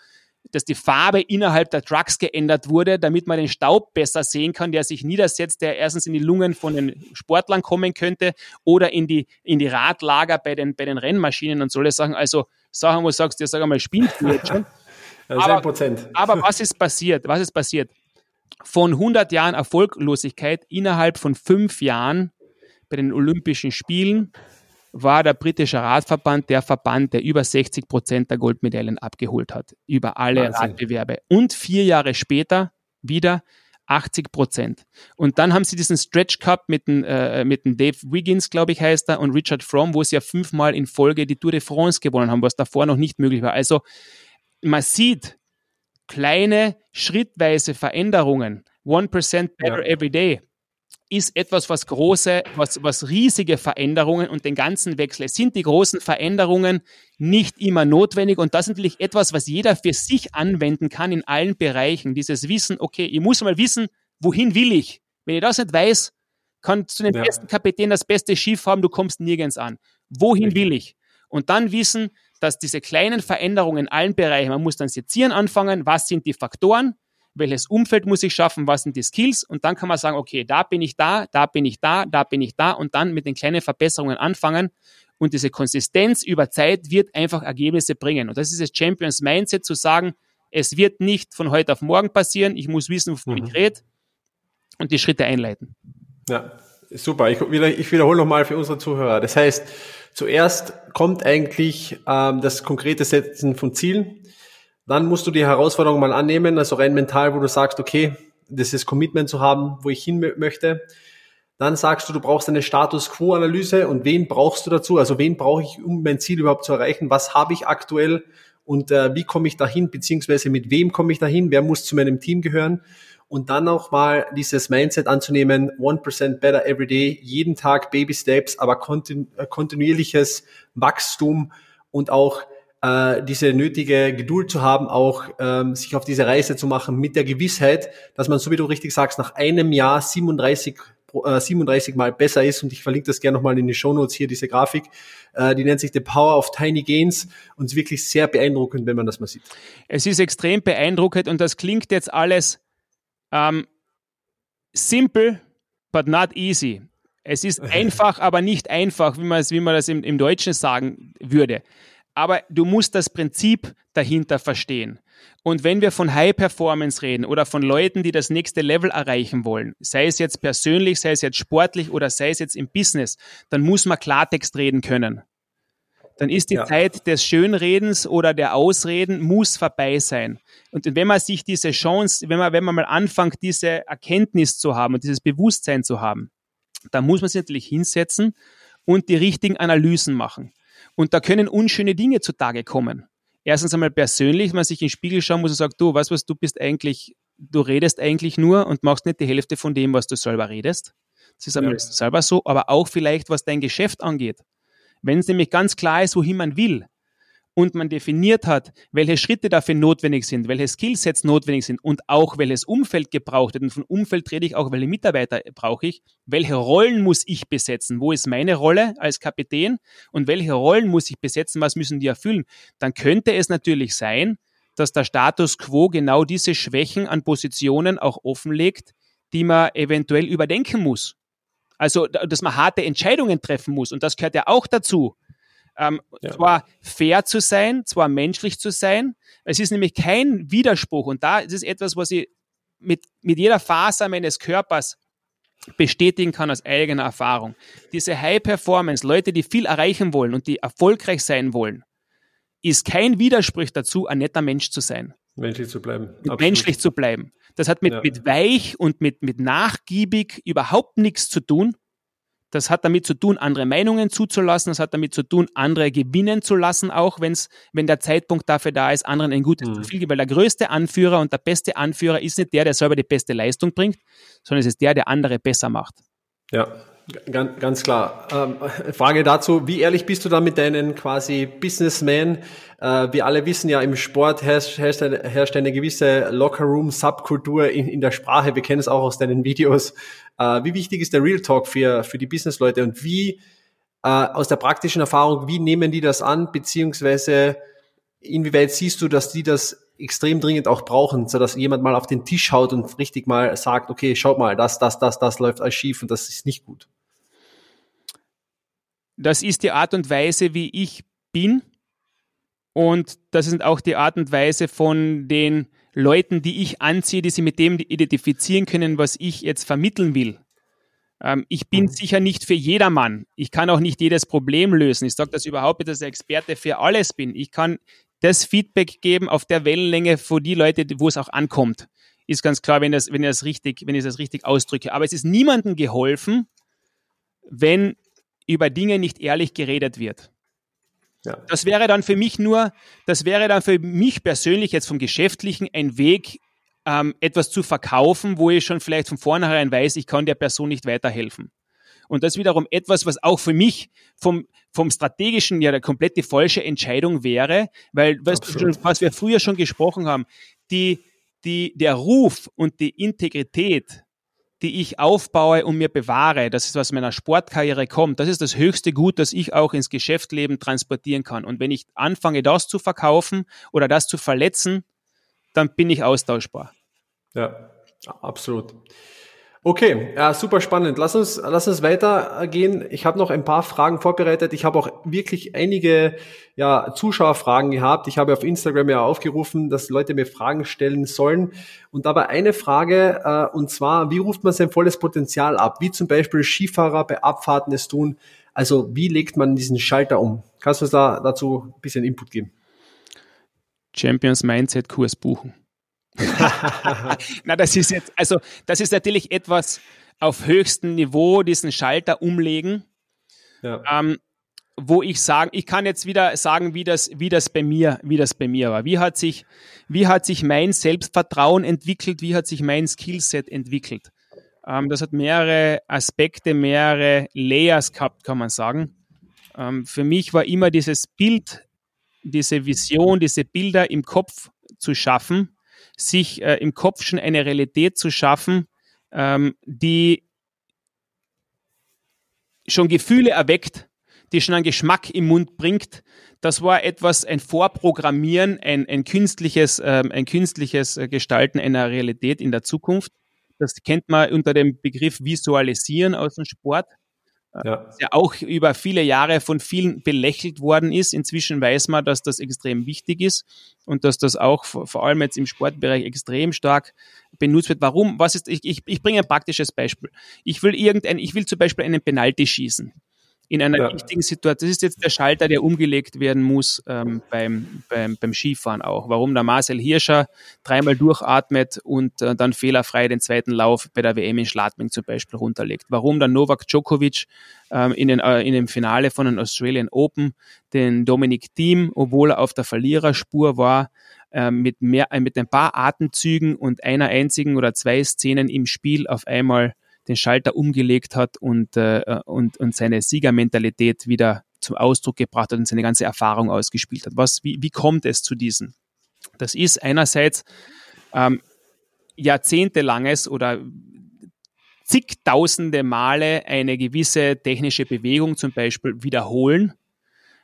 dass die Farbe innerhalb der Trucks geändert wurde, damit man den Staub besser sehen kann, der sich niedersetzt, der erstens in die Lungen von den Sportlern kommen könnte oder in die, in die Radlager bei den, bei den Rennmaschinen und solche Sachen. Also Sachen, wo du sagst, ja, sag einmal, spielst du jetzt schon? aber, aber was ist passiert? Was ist passiert? Von 100 Jahren Erfolglosigkeit innerhalb von fünf Jahren bei den Olympischen Spielen war der britische Radverband der Verband, der über 60 Prozent der Goldmedaillen abgeholt hat, über alle Wahnsinn. Radbewerbe. Und vier Jahre später wieder 80 Prozent. Und dann haben sie diesen Stretch Cup mit dem, äh, mit dem Dave Wiggins, glaube ich, heißt er, und Richard Fromm, wo sie ja fünfmal in Folge die Tour de France gewonnen haben, was davor noch nicht möglich war. Also man sieht kleine, schrittweise Veränderungen. 1% better ja. every day ist etwas, was große, was, was riesige Veränderungen und den ganzen Wechsel. Es sind die großen Veränderungen nicht immer notwendig und das ist natürlich etwas, was jeder für sich anwenden kann in allen Bereichen. Dieses Wissen, okay, ich muss mal wissen, wohin will ich? Wenn ich das nicht weiß, kannst du den ja. besten Kapitän das beste Schiff haben, du kommst nirgends an. Wohin will ich? Und dann wissen, dass diese kleinen Veränderungen in allen Bereichen, man muss dann sezieren anfangen, was sind die Faktoren, welches Umfeld muss ich schaffen, was sind die Skills und dann kann man sagen, okay, da bin ich da, da bin ich da, da bin ich da und dann mit den kleinen Verbesserungen anfangen und diese Konsistenz über Zeit wird einfach Ergebnisse bringen. Und das ist das Champions Mindset zu sagen, es wird nicht von heute auf morgen passieren, ich muss wissen, wovon mhm. ich rede und die Schritte einleiten. Ja, super. Ich, ich wiederhole nochmal für unsere Zuhörer. Das heißt, zuerst kommt eigentlich ähm, das konkrete Setzen von Zielen dann musst du die Herausforderung mal annehmen, also rein mental, wo du sagst, okay, das ist Commitment zu haben, wo ich hin möchte. Dann sagst du, du brauchst eine Status Quo-Analyse und wen brauchst du dazu? Also wen brauche ich, um mein Ziel überhaupt zu erreichen? Was habe ich aktuell und äh, wie komme ich dahin? Beziehungsweise mit wem komme ich dahin? Wer muss zu meinem Team gehören? Und dann auch mal dieses Mindset anzunehmen, 1% better every day, jeden Tag Baby Steps, aber äh, kontinuierliches Wachstum und auch äh, diese nötige Geduld zu haben, auch ähm, sich auf diese Reise zu machen mit der Gewissheit, dass man, so wie du richtig sagst, nach einem Jahr 37 37 äh, Mal besser ist und ich verlinke das gerne nochmal in die Show Notes hier, diese Grafik, äh, die nennt sich The Power of Tiny Gains und ist wirklich sehr beeindruckend, wenn man das mal sieht. Es ist extrem beeindruckend und das klingt jetzt alles ähm, simple, but not easy. Es ist einfach, aber nicht einfach, wie man, es, wie man das im, im Deutschen sagen würde. Aber du musst das Prinzip dahinter verstehen. Und wenn wir von High Performance reden oder von Leuten, die das nächste Level erreichen wollen, sei es jetzt persönlich, sei es jetzt sportlich oder sei es jetzt im Business, dann muss man Klartext reden können. Dann ist die ja. Zeit des Schönredens oder der Ausreden muss vorbei sein. Und wenn man sich diese Chance, wenn man, wenn man mal anfängt, diese Erkenntnis zu haben und dieses Bewusstsein zu haben, dann muss man sich natürlich hinsetzen und die richtigen Analysen machen. Und da können unschöne Dinge zutage kommen. Erstens einmal persönlich, wenn man sich in den Spiegel schauen muss und sagt, du, weißt was, du bist eigentlich, du redest eigentlich nur und machst nicht die Hälfte von dem, was du selber redest. Das ist einmal ja. selber so, aber auch vielleicht, was dein Geschäft angeht. Wenn es nämlich ganz klar ist, wohin man will, und man definiert hat, welche Schritte dafür notwendig sind, welche Skillsets notwendig sind und auch welches Umfeld gebraucht wird. Und von Umfeld rede ich auch, welche Mitarbeiter brauche ich, welche Rollen muss ich besetzen, wo ist meine Rolle als Kapitän und welche Rollen muss ich besetzen, was müssen die erfüllen. Dann könnte es natürlich sein, dass der Status quo genau diese Schwächen an Positionen auch offenlegt, die man eventuell überdenken muss. Also, dass man harte Entscheidungen treffen muss. Und das gehört ja auch dazu. Ähm, ja. Zwar fair zu sein, zwar menschlich zu sein. Es ist nämlich kein Widerspruch. Und da ist es etwas, was ich mit, mit jeder Faser meines Körpers bestätigen kann aus eigener Erfahrung. Diese High Performance, Leute, die viel erreichen wollen und die erfolgreich sein wollen, ist kein Widerspruch dazu, ein netter Mensch zu sein. Menschlich zu bleiben. Menschlich zu bleiben. Das hat mit, ja. mit weich und mit, mit nachgiebig überhaupt nichts zu tun. Das hat damit zu tun, andere Meinungen zuzulassen. Das hat damit zu tun, andere gewinnen zu lassen, auch wenn's, wenn der Zeitpunkt dafür da ist, anderen ein gutes mhm. Profil gibt. Weil der größte Anführer und der beste Anführer ist nicht der, der selber die beste Leistung bringt, sondern es ist der, der andere besser macht. Ja, Ganz, ganz klar. Ähm, Frage dazu, wie ehrlich bist du da mit deinen quasi Businessmen? Äh, wir alle wissen ja, im Sport herrscht, herrscht, eine, herrscht eine gewisse Lockerroom-Subkultur in, in der Sprache. Wir kennen es auch aus deinen Videos. Äh, wie wichtig ist der Real Talk für, für die Businessleute und wie äh, aus der praktischen Erfahrung, wie nehmen die das an, beziehungsweise inwieweit siehst du, dass die das extrem dringend auch brauchen, so dass jemand mal auf den Tisch haut und richtig mal sagt, okay, schaut mal, das, das, das, das läuft alles schief und das ist nicht gut. Das ist die Art und Weise, wie ich bin. Und das ist auch die Art und Weise von den Leuten, die ich anziehe, die sie mit dem identifizieren können, was ich jetzt vermitteln will. Ähm, ich bin mhm. sicher nicht für jedermann. Ich kann auch nicht jedes Problem lösen. Ich sage das überhaupt nicht, dass ich Experte für alles bin. Ich kann das Feedback geben auf der Wellenlänge für die Leute, wo es auch ankommt. Ist ganz klar, wenn, das, wenn, ich das richtig, wenn ich das richtig ausdrücke. Aber es ist niemandem geholfen, wenn über Dinge nicht ehrlich geredet wird. Ja. Das wäre dann für mich nur, das wäre dann für mich persönlich jetzt vom Geschäftlichen ein Weg, ähm, etwas zu verkaufen, wo ich schon vielleicht von vornherein weiß, ich kann der Person nicht weiterhelfen. Und das ist wiederum etwas, was auch für mich vom, vom strategischen ja der komplette falsche Entscheidung wäre, weil was, was wir früher schon gesprochen haben, die, die, der Ruf und die Integrität die ich aufbaue und mir bewahre, das ist, was meiner Sportkarriere kommt, das ist das höchste Gut, das ich auch ins Geschäftsleben transportieren kann. Und wenn ich anfange, das zu verkaufen oder das zu verletzen, dann bin ich austauschbar. Ja, absolut. Okay, ja, super spannend. Lass uns, lass uns weitergehen. Ich habe noch ein paar Fragen vorbereitet. Ich habe auch wirklich einige ja, Zuschauerfragen gehabt. Ich habe auf Instagram ja aufgerufen, dass Leute mir Fragen stellen sollen. Und dabei eine Frage, äh, und zwar, wie ruft man sein volles Potenzial ab? Wie zum Beispiel Skifahrer bei Abfahrten es tun. Also wie legt man diesen Schalter um? Kannst du uns da dazu ein bisschen Input geben? Champions Mindset Kurs buchen. Na, das ist jetzt, also das ist natürlich etwas auf höchstem Niveau, diesen Schalter umlegen. Ja. Ähm, wo ich sagen, ich kann jetzt wieder sagen, wie das, wie das bei mir, wie das bei mir war. Wie hat sich, wie hat sich mein Selbstvertrauen entwickelt? Wie hat sich mein Skillset entwickelt? Ähm, das hat mehrere Aspekte, mehrere Layers gehabt, kann man sagen. Ähm, für mich war immer dieses Bild diese Vision, diese Bilder im Kopf zu schaffen, sich äh, im Kopf schon eine Realität zu schaffen, ähm, die schon Gefühle erweckt, die schon einen Geschmack im Mund bringt. Das war etwas, ein Vorprogrammieren, ein, ein künstliches, ähm, ein künstliches äh, Gestalten einer Realität in der Zukunft. Das kennt man unter dem Begriff Visualisieren aus dem Sport. Ja. ja auch über viele Jahre von vielen belächelt worden ist. Inzwischen weiß man, dass das extrem wichtig ist und dass das auch vor allem jetzt im Sportbereich extrem stark benutzt wird. Warum? Was ist, ich, ich, ich bringe ein praktisches Beispiel. Ich will irgendein, ich will zum Beispiel einen Penalty schießen in einer ja. wichtigen Situation. Das ist jetzt der Schalter, der umgelegt werden muss ähm, beim, beim, beim Skifahren auch. Warum der Marcel Hirscher dreimal durchatmet und äh, dann fehlerfrei den zweiten Lauf bei der WM in Schladming zum Beispiel runterlegt. Warum der Novak Djokovic ähm, in, den, äh, in dem Finale von den Australian Open den Dominic Thiem, obwohl er auf der Verliererspur war, äh, mit, mehr, äh, mit ein paar Atemzügen und einer einzigen oder zwei Szenen im Spiel auf einmal den Schalter umgelegt hat und, äh, und, und seine Siegermentalität wieder zum Ausdruck gebracht hat und seine ganze Erfahrung ausgespielt hat. Was, wie, wie kommt es zu diesen? Das ist einerseits ähm, jahrzehntelanges oder zigtausende Male eine gewisse technische Bewegung zum Beispiel wiederholen,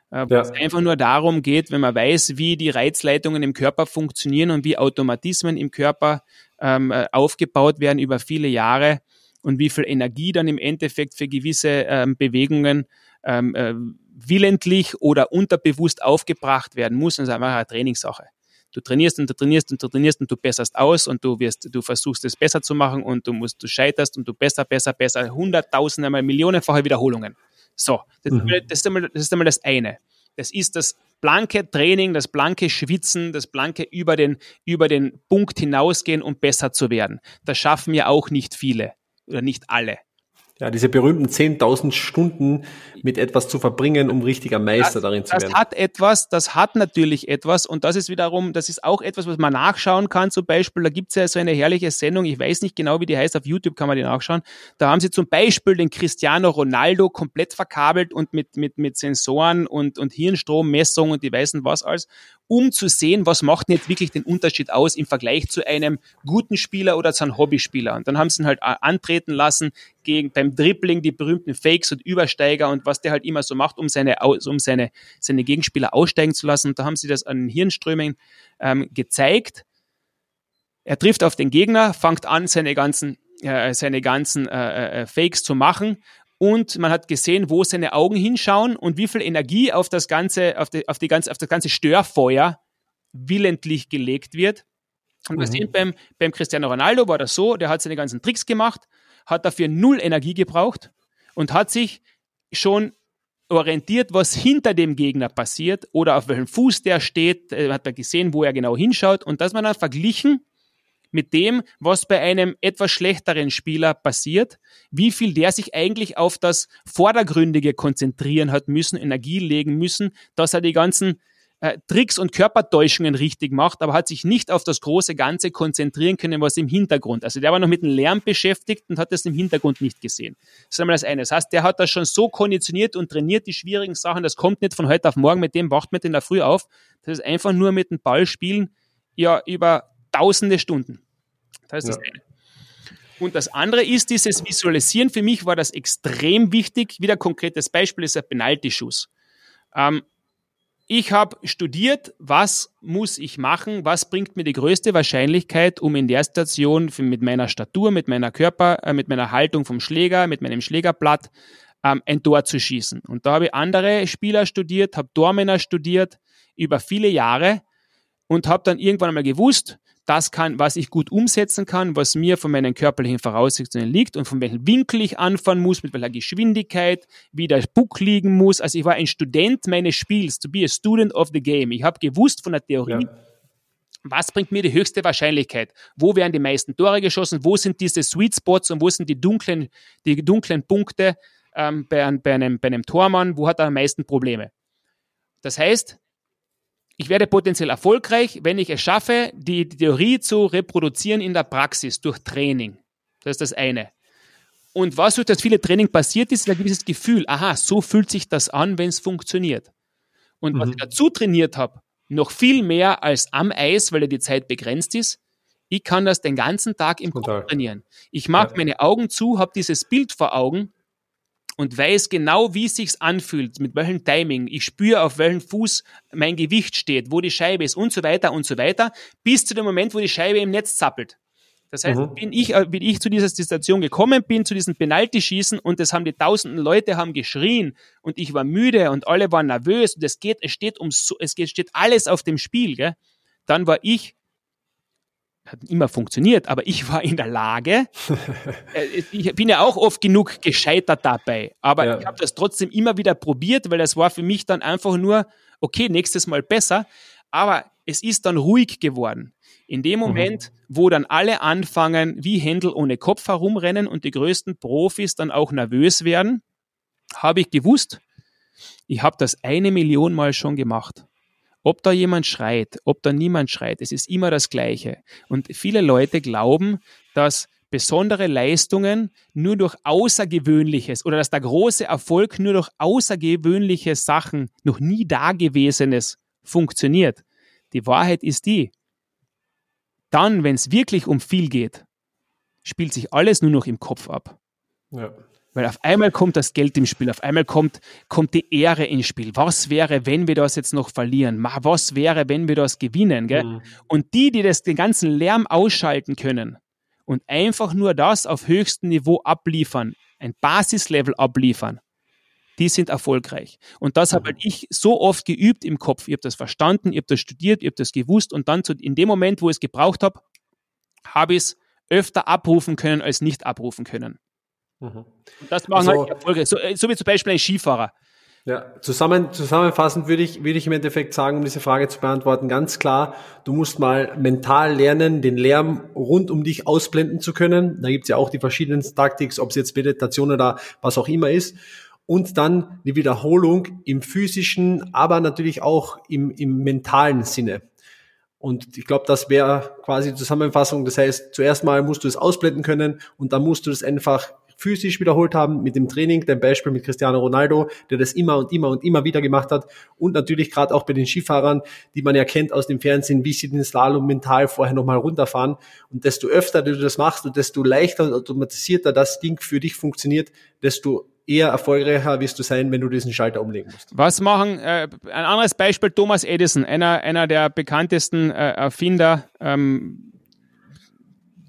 äh, wo ja. es einfach nur darum geht, wenn man weiß, wie die Reizleitungen im Körper funktionieren und wie Automatismen im Körper ähm, äh, aufgebaut werden über viele Jahre, und wie viel Energie dann im Endeffekt für gewisse ähm, Bewegungen ähm, äh, willentlich oder unterbewusst aufgebracht werden muss. Und das ist einfach eine Trainingssache. Du trainierst und du trainierst und du trainierst und du besserst aus und du wirst, du versuchst es besser zu machen und du musst, du scheiterst und du besser, besser, besser, hunderttausende mal millionenfache Wiederholungen. So, das, mhm. das, ist einmal, das ist einmal das eine. Das ist das blanke Training, das blanke Schwitzen, das blanke über den, über den Punkt hinausgehen, um besser zu werden. Das schaffen ja auch nicht viele oder nicht alle. Ja, diese berühmten 10.000 Stunden mit etwas zu verbringen, um richtiger Meister das, darin zu das werden. Das hat etwas, das hat natürlich etwas und das ist wiederum, das ist auch etwas, was man nachschauen kann. Zum Beispiel, da gibt es ja so eine herrliche Sendung, ich weiß nicht genau, wie die heißt, auf YouTube kann man die nachschauen. Da haben sie zum Beispiel den Cristiano Ronaldo komplett verkabelt und mit, mit, mit Sensoren und, und Hirnstrommessungen und die weißen was alles um zu sehen, was macht denn jetzt wirklich den Unterschied aus im Vergleich zu einem guten Spieler oder zu einem Hobbyspieler. Und dann haben sie ihn halt äh, antreten lassen gegen beim Dribbling die berühmten Fakes und Übersteiger und was der halt immer so macht, um seine, um seine, seine Gegenspieler aussteigen zu lassen. Und da haben sie das an den Hirnströmen ähm, gezeigt. Er trifft auf den Gegner, fängt an, seine ganzen, äh, seine ganzen äh, äh, Fakes zu machen und man hat gesehen, wo seine Augen hinschauen und wie viel Energie auf das ganze, auf, die, auf, die ganze, auf das ganze Störfeuer willentlich gelegt wird. Und wir mhm. sehen beim, beim Cristiano Ronaldo war das so, der hat seine ganzen Tricks gemacht, hat dafür null Energie gebraucht und hat sich schon orientiert, was hinter dem Gegner passiert oder auf welchem Fuß der steht, äh, hat er gesehen, wo er genau hinschaut und das man dann verglichen mit dem, was bei einem etwas schlechteren Spieler passiert, wie viel der sich eigentlich auf das Vordergründige konzentrieren hat müssen, Energie legen müssen, dass er die ganzen äh, Tricks und Körpertäuschungen richtig macht, aber hat sich nicht auf das große Ganze konzentrieren können, was im Hintergrund. Also der war noch mit dem Lärm beschäftigt und hat das im Hintergrund nicht gesehen. Das ist einmal das eine. Das heißt, der hat das schon so konditioniert und trainiert, die schwierigen Sachen. Das kommt nicht von heute auf morgen, mit dem wacht man in der Früh auf. Das ist einfach nur mit dem Ball spielen, ja, über tausende Stunden. Das ist ja. das eine. Und das andere ist dieses Visualisieren. Für mich war das extrem wichtig. Wieder ein konkretes Beispiel ist ein Penalty-Schuss. Ähm, ich habe studiert, was muss ich machen, was bringt mir die größte Wahrscheinlichkeit, um in der Station für, mit meiner Statur, mit meiner Körper, äh, mit meiner Haltung vom Schläger, mit meinem Schlägerblatt ähm, ein Tor zu schießen. Und da habe ich andere Spieler studiert, habe Tormänner studiert über viele Jahre und habe dann irgendwann einmal gewusst, das kann, was ich gut umsetzen kann, was mir von meinen körperlichen Voraussetzungen liegt und von welchem Winkel ich anfahren muss, mit welcher Geschwindigkeit, wie der Puck liegen muss. Also ich war ein Student meines Spiels, to be a student of the game. Ich habe gewusst von der Theorie, ja. was bringt mir die höchste Wahrscheinlichkeit? Wo werden die meisten Tore geschossen? Wo sind diese Sweet Spots und wo sind die dunklen, die dunklen Punkte ähm, bei, bei, einem, bei einem Tormann? Wo hat er am meisten Probleme? Das heißt, ich werde potenziell erfolgreich, wenn ich es schaffe, die Theorie zu reproduzieren in der Praxis durch Training. Das ist das eine. Und was durch das viele Training passiert ist, ist ein gewisses Gefühl. Aha, so fühlt sich das an, wenn es funktioniert. und mhm. was ich dazu trainiert habe, noch viel mehr als am Eis, weil ja die Zeit begrenzt ist. Ich kann das den ganzen Tag im Kopf trainieren. Ich mache ja. meine Augen zu, habe dieses Bild vor Augen und weiß genau, wie es sich anfühlt, mit welchem Timing. Ich spüre, auf welchem Fuß mein Gewicht steht, wo die Scheibe ist und so weiter und so weiter, bis zu dem Moment, wo die Scheibe im Netz zappelt. Das heißt, mhm. bin ich, bin ich zu dieser Situation gekommen bin, zu diesem Penalty-Schießen und das haben die tausenden Leute haben geschrien und ich war müde und alle waren nervös und es geht, es steht um, es geht, steht alles auf dem Spiel, gell? Dann war ich hat immer funktioniert, aber ich war in der Lage, äh, ich bin ja auch oft genug gescheitert dabei, aber ja. ich habe das trotzdem immer wieder probiert, weil das war für mich dann einfach nur, okay, nächstes Mal besser, aber es ist dann ruhig geworden. In dem mhm. Moment, mhm. wo dann alle anfangen, wie Händel ohne Kopf herumrennen und die größten Profis dann auch nervös werden, habe ich gewusst, ich habe das eine Million Mal schon gemacht. Ob da jemand schreit, ob da niemand schreit, es ist immer das Gleiche. Und viele Leute glauben, dass besondere Leistungen nur durch Außergewöhnliches oder dass der große Erfolg nur durch außergewöhnliche Sachen, noch nie Dagewesenes funktioniert. Die Wahrheit ist die, dann, wenn es wirklich um viel geht, spielt sich alles nur noch im Kopf ab. Ja. Weil auf einmal kommt das Geld im Spiel, auf einmal kommt, kommt die Ehre ins Spiel. Was wäre, wenn wir das jetzt noch verlieren? Was wäre, wenn wir das gewinnen? Gell? Mhm. Und die, die das, den ganzen Lärm ausschalten können und einfach nur das auf höchstem Niveau abliefern, ein Basislevel abliefern, die sind erfolgreich. Und das habe halt ich so oft geübt im Kopf. Ich habe das verstanden, ich habe das studiert, ich habe das gewusst und dann zu, in dem Moment, wo ich es gebraucht habe, habe ich es öfter abrufen können als nicht abrufen können. Mhm. Das machen also, halt Erfolge. So, äh, so wie zum Beispiel ein Skifahrer. Ja, zusammen, zusammenfassend würde ich, würde ich im Endeffekt sagen, um diese Frage zu beantworten, ganz klar, du musst mal mental lernen, den Lärm rund um dich ausblenden zu können. Da gibt's ja auch die verschiedenen Taktiken, ob es jetzt Meditation oder was auch immer ist. Und dann die Wiederholung im physischen, aber natürlich auch im, im mentalen Sinne. Und ich glaube, das wäre quasi die Zusammenfassung. Das heißt, zuerst mal musst du es ausblenden können und dann musst du es einfach physisch wiederholt haben mit dem Training, dem Beispiel mit Cristiano Ronaldo, der das immer und immer und immer wieder gemacht hat und natürlich gerade auch bei den Skifahrern, die man ja kennt aus dem Fernsehen, wie sie den Slalom mental vorher nochmal runterfahren und desto öfter du das machst und desto leichter und automatisierter das Ding für dich funktioniert, desto eher erfolgreicher wirst du sein, wenn du diesen Schalter umlegen musst. Was machen, äh, ein anderes Beispiel, Thomas Edison, einer, einer der bekanntesten äh, Erfinder ähm,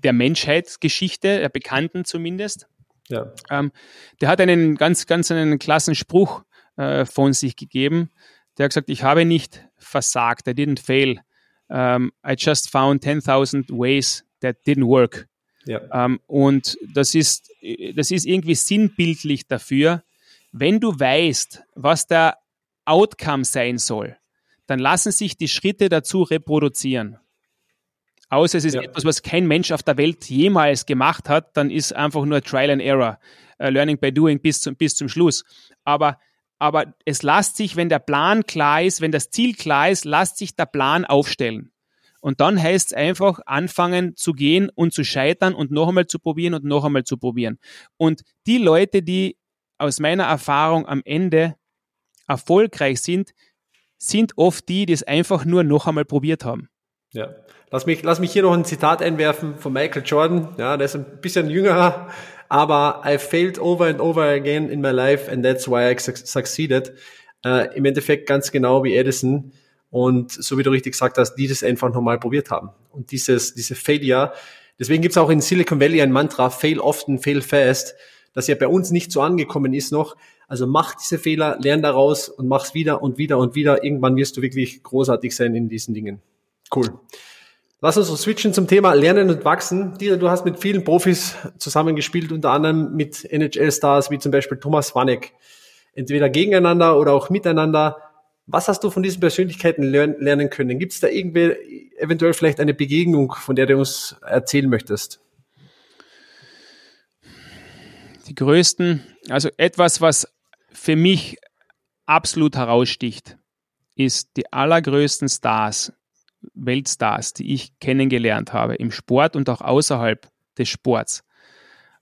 der Menschheitsgeschichte, der Bekannten zumindest. Ja. Ähm, der hat einen ganz, ganz einen klassen Spruch äh, von sich gegeben. Der hat gesagt, ich habe nicht versagt, I didn't fail. Um, I just found 10.000 ways that didn't work. Ja. Um, und das ist, das ist irgendwie sinnbildlich dafür, wenn du weißt, was der Outcome sein soll, dann lassen sich die Schritte dazu reproduzieren. Außer es ist ja. etwas, was kein Mensch auf der Welt jemals gemacht hat, dann ist einfach nur Trial and Error, uh, Learning by Doing bis zum, bis zum Schluss. Aber, aber es lässt sich, wenn der Plan klar ist, wenn das Ziel klar ist, lässt sich der Plan aufstellen. Und dann heißt es einfach anfangen zu gehen und zu scheitern und noch einmal zu probieren und noch einmal zu probieren. Und die Leute, die aus meiner Erfahrung am Ende erfolgreich sind, sind oft die, die es einfach nur noch einmal probiert haben. Ja. Lass mich, lass mich hier noch ein Zitat einwerfen von Michael Jordan. Ja, der ist ein bisschen jüngerer, aber I failed over and over again in my life and that's why I succeeded. Äh, Im Endeffekt ganz genau wie Edison. Und so wie du richtig gesagt hast, die das einfach nochmal probiert haben. Und dieses, diese Failure, deswegen gibt's auch in Silicon Valley ein Mantra, fail often, fail fast, das ja bei uns nicht so angekommen ist noch. Also mach diese Fehler, lern daraus und mach's wieder und wieder und wieder. Irgendwann wirst du wirklich großartig sein in diesen Dingen. Cool. Lass uns switchen zum Thema Lernen und Wachsen. Dieter, du hast mit vielen Profis zusammengespielt, unter anderem mit NHL-Stars wie zum Beispiel Thomas Wanek. Entweder gegeneinander oder auch miteinander. Was hast du von diesen Persönlichkeiten lernen können? Gibt es da irgendwie eventuell vielleicht eine Begegnung, von der du uns erzählen möchtest? Die größten, also etwas, was für mich absolut heraussticht, ist die allergrößten Stars, Weltstars, die ich kennengelernt habe, im Sport und auch außerhalb des Sports,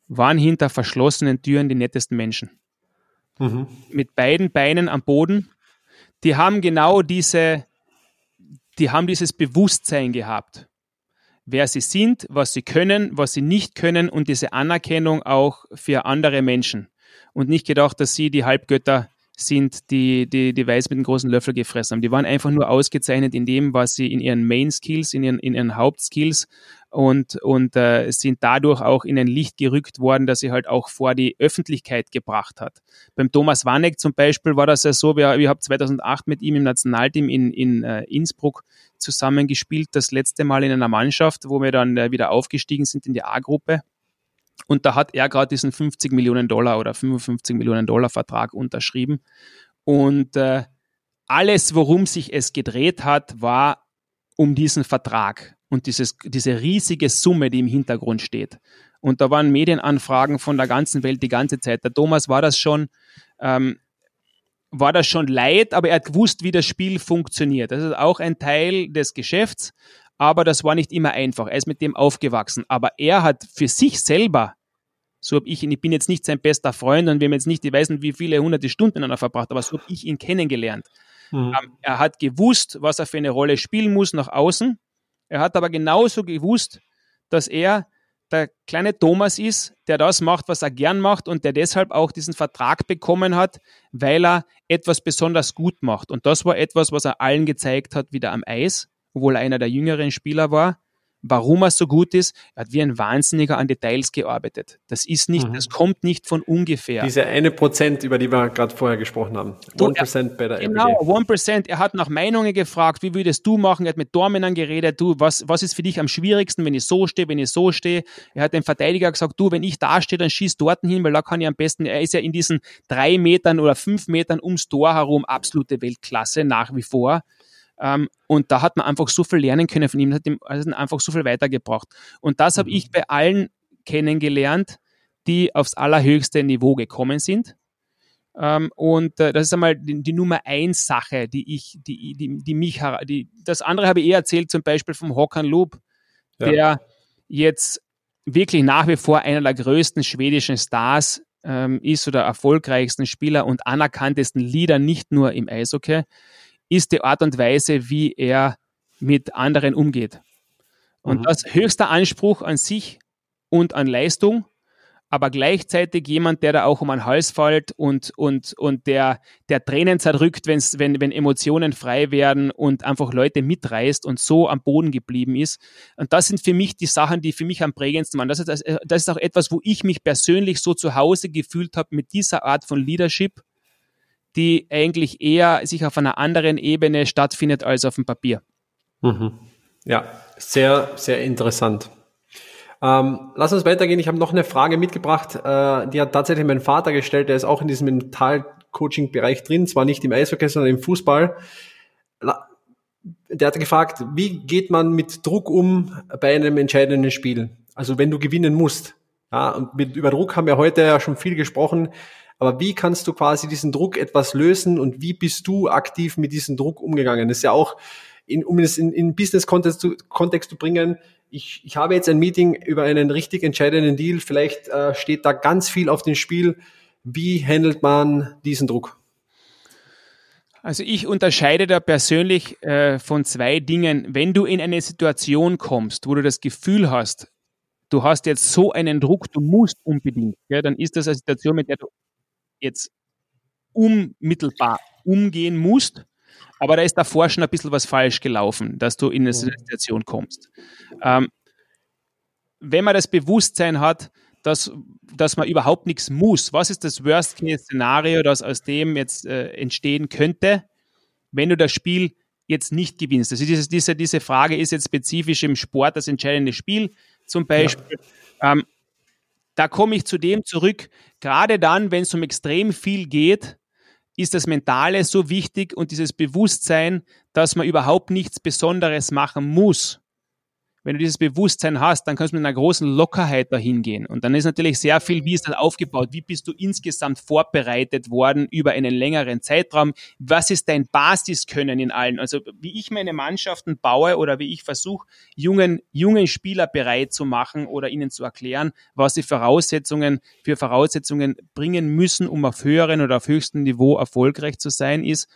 waren hinter verschlossenen Türen die nettesten Menschen. Mhm. Mit beiden Beinen am Boden, die haben genau diese, die haben dieses Bewusstsein gehabt, wer sie sind, was sie können, was sie nicht können und diese Anerkennung auch für andere Menschen. Und nicht gedacht, dass sie die Halbgötter sind, die, die die Weiß mit einem großen Löffel gefressen haben. Die waren einfach nur ausgezeichnet in dem, was sie in ihren Main Skills, in ihren, in ihren Hauptskills und, und äh, sind dadurch auch in ein Licht gerückt worden, dass sie halt auch vor die Öffentlichkeit gebracht hat. Beim Thomas Wanek zum Beispiel war das ja so, wir, wir haben 2008 mit ihm im Nationalteam in, in äh, Innsbruck zusammengespielt, das letzte Mal in einer Mannschaft, wo wir dann äh, wieder aufgestiegen sind in die A-Gruppe. Und da hat er gerade diesen 50 Millionen Dollar oder 55 Millionen Dollar Vertrag unterschrieben. Und äh, alles, worum sich es gedreht hat, war um diesen Vertrag und dieses, diese riesige Summe, die im Hintergrund steht. Und da waren Medienanfragen von der ganzen Welt die ganze Zeit. Der Thomas war das schon, ähm, war das schon leid, aber er hat gewusst, wie das Spiel funktioniert. Das ist auch ein Teil des Geschäfts aber das war nicht immer einfach. Er ist mit dem aufgewachsen. Aber er hat für sich selber, so habe ich ihn, ich bin jetzt nicht sein bester Freund und wir haben jetzt nicht, ich weiß nicht, wie viele hunderte Stunden miteinander verbracht, aber so habe ich ihn kennengelernt. Mhm. Ähm, er hat gewusst, was er für eine Rolle spielen muss nach außen. Er hat aber genauso gewusst, dass er der kleine Thomas ist, der das macht, was er gern macht und der deshalb auch diesen Vertrag bekommen hat, weil er etwas besonders gut macht. Und das war etwas, was er allen gezeigt hat, wieder am Eis obwohl er einer der jüngeren Spieler war. Warum er so gut ist, er hat wie ein Wahnsinniger an Details gearbeitet. Das ist nicht, mhm. das kommt nicht von ungefähr. Diese eine Prozent, über die wir gerade vorher gesprochen haben. One Prozent better Genau, One Prozent. Er hat nach Meinungen gefragt, wie würdest du machen? Er hat mit Dormenern geredet, du, was, was ist für dich am schwierigsten, wenn ich so stehe, wenn ich so stehe? Er hat dem Verteidiger gesagt, du, wenn ich da stehe, dann schieß dort hin, weil da kann ich am besten, er ist ja in diesen drei Metern oder fünf Metern ums Tor herum absolute Weltklasse nach wie vor. Ähm, und da hat man einfach so viel lernen können von ihm, hat ihm einfach so viel weitergebracht. Und das habe mhm. ich bei allen kennengelernt, die aufs allerhöchste Niveau gekommen sind. Ähm, und äh, das ist einmal die, Nummer eins Sache, die ich, die, die, die mich, die, das andere habe ich eher erzählt, zum Beispiel vom Hokan Loop, ja. der jetzt wirklich nach wie vor einer der größten schwedischen Stars ähm, ist oder erfolgreichsten Spieler und anerkanntesten Leader, nicht nur im Eishockey ist die Art und Weise, wie er mit anderen umgeht. Und mhm. das höchster Anspruch an sich und an Leistung, aber gleichzeitig jemand, der da auch um einen Hals fällt und, und, und der, der Tränen zerdrückt, wenn's, wenn, wenn Emotionen frei werden und einfach Leute mitreißt und so am Boden geblieben ist. Und das sind für mich die Sachen, die für mich am prägendsten waren. Das ist, das ist auch etwas, wo ich mich persönlich so zu Hause gefühlt habe mit dieser Art von Leadership die eigentlich eher sich auf einer anderen Ebene stattfindet als auf dem Papier. Mhm. Ja, sehr, sehr interessant. Ähm, lass uns weitergehen. Ich habe noch eine Frage mitgebracht, äh, die hat tatsächlich mein Vater gestellt. Der ist auch in diesem Mental-Coaching-Bereich drin, zwar nicht im Eishockey, sondern im Fußball. Der hat gefragt, wie geht man mit Druck um bei einem entscheidenden Spiel? Also wenn du gewinnen musst. Ja, und mit, über Druck haben wir heute ja schon viel gesprochen. Aber wie kannst du quasi diesen Druck etwas lösen und wie bist du aktiv mit diesem Druck umgegangen? Das ist ja auch, in, um es in, in Business-Kontext zu, Kontext zu bringen, ich, ich habe jetzt ein Meeting über einen richtig entscheidenden Deal, vielleicht äh, steht da ganz viel auf dem Spiel. Wie handelt man diesen Druck? Also ich unterscheide da persönlich äh, von zwei Dingen. Wenn du in eine Situation kommst, wo du das Gefühl hast, du hast jetzt so einen Druck, du musst unbedingt, ja, dann ist das eine Situation, mit der du jetzt unmittelbar umgehen musst, aber da ist davor schon ein bisschen was falsch gelaufen, dass du in eine Situation kommst. Ähm, wenn man das Bewusstsein hat, dass, dass man überhaupt nichts muss, was ist das Worst-Case-Szenario, das aus dem jetzt äh, entstehen könnte, wenn du das Spiel jetzt nicht gewinnst? Also diese, diese, diese Frage ist jetzt spezifisch im Sport das entscheidende Spiel zum Beispiel. Ja. Ähm, da komme ich zu dem zurück, gerade dann, wenn es um extrem viel geht, ist das Mentale so wichtig und dieses Bewusstsein, dass man überhaupt nichts Besonderes machen muss wenn du dieses Bewusstsein hast, dann kannst du mit einer großen Lockerheit dahin gehen. Und dann ist natürlich sehr viel, wie ist das aufgebaut? Wie bist du insgesamt vorbereitet worden über einen längeren Zeitraum? Was ist dein Basiskönnen in allen? Also wie ich meine Mannschaften baue oder wie ich versuche, jungen, jungen Spieler bereit zu machen oder ihnen zu erklären, was sie Voraussetzungen für Voraussetzungen bringen müssen, um auf höheren oder auf höchstem Niveau erfolgreich zu sein, ist,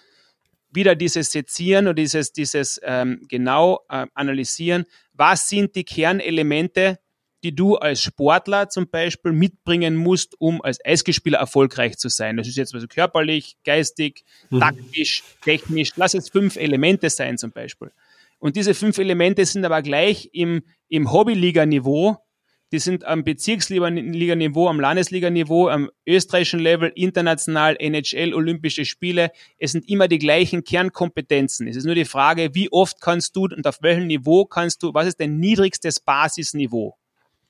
wieder dieses Sezieren oder dieses, dieses ähm, genau äh, analysieren, was sind die Kernelemente, die du als Sportler zum Beispiel mitbringen musst, um als Eisgespieler erfolgreich zu sein. Das ist jetzt also körperlich, geistig, mhm. taktisch, technisch. Lass es fünf Elemente sein zum Beispiel. Und diese fünf Elemente sind aber gleich im, im Hobbyliga-Niveau die sind am Bezirksliga-Niveau, am Landesliga-Niveau, am österreichischen Level, international, NHL, Olympische Spiele. Es sind immer die gleichen Kernkompetenzen. Es ist nur die Frage, wie oft kannst du und auf welchem Niveau kannst du, was ist dein niedrigstes Basisniveau?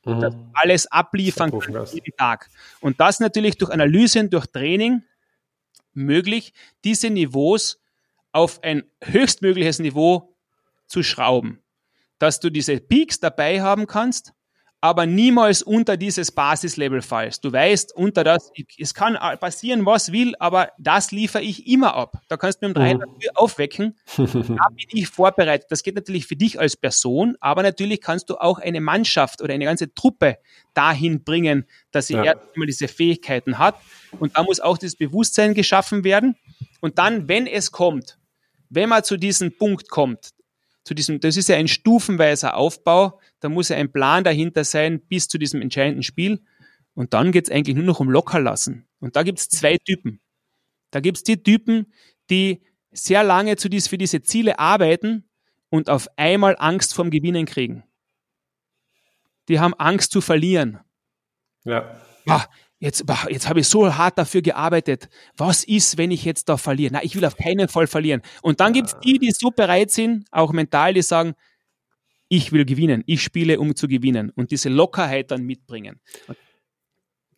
Mhm. Das alles abliefern kannst jeden Tag. Und das natürlich durch Analysen, durch Training möglich, diese Niveaus auf ein höchstmögliches Niveau zu schrauben. Dass du diese Peaks dabei haben kannst, aber niemals unter dieses Basislevel fallst. Du weißt, unter das, es kann passieren, was will, aber das liefere ich immer ab. Da kannst du mir um drei mhm. aufwecken. da bin ich vorbereitet. Das geht natürlich für dich als Person, aber natürlich kannst du auch eine Mannschaft oder eine ganze Truppe dahin bringen, dass sie ja. erstmal diese Fähigkeiten hat. Und da muss auch das Bewusstsein geschaffen werden. Und dann, wenn es kommt, wenn man zu diesem Punkt kommt, zu diesem, das ist ja ein stufenweiser Aufbau, da muss ja ein Plan dahinter sein bis zu diesem entscheidenden Spiel. Und dann geht's eigentlich nur noch um Lockerlassen. Und da gibt's zwei Typen. Da gibt's die Typen, die sehr lange zu dies, für diese Ziele arbeiten und auf einmal Angst vorm Gewinnen kriegen. Die haben Angst zu verlieren. Ja. Ah, jetzt, jetzt habe ich so hart dafür gearbeitet. Was ist, wenn ich jetzt da verliere? Na, ich will auf keinen Fall verlieren. Und dann gibt es die, die so bereit sind, auch mental, die sagen, ich will gewinnen, ich spiele, um zu gewinnen und diese Lockerheit dann mitbringen.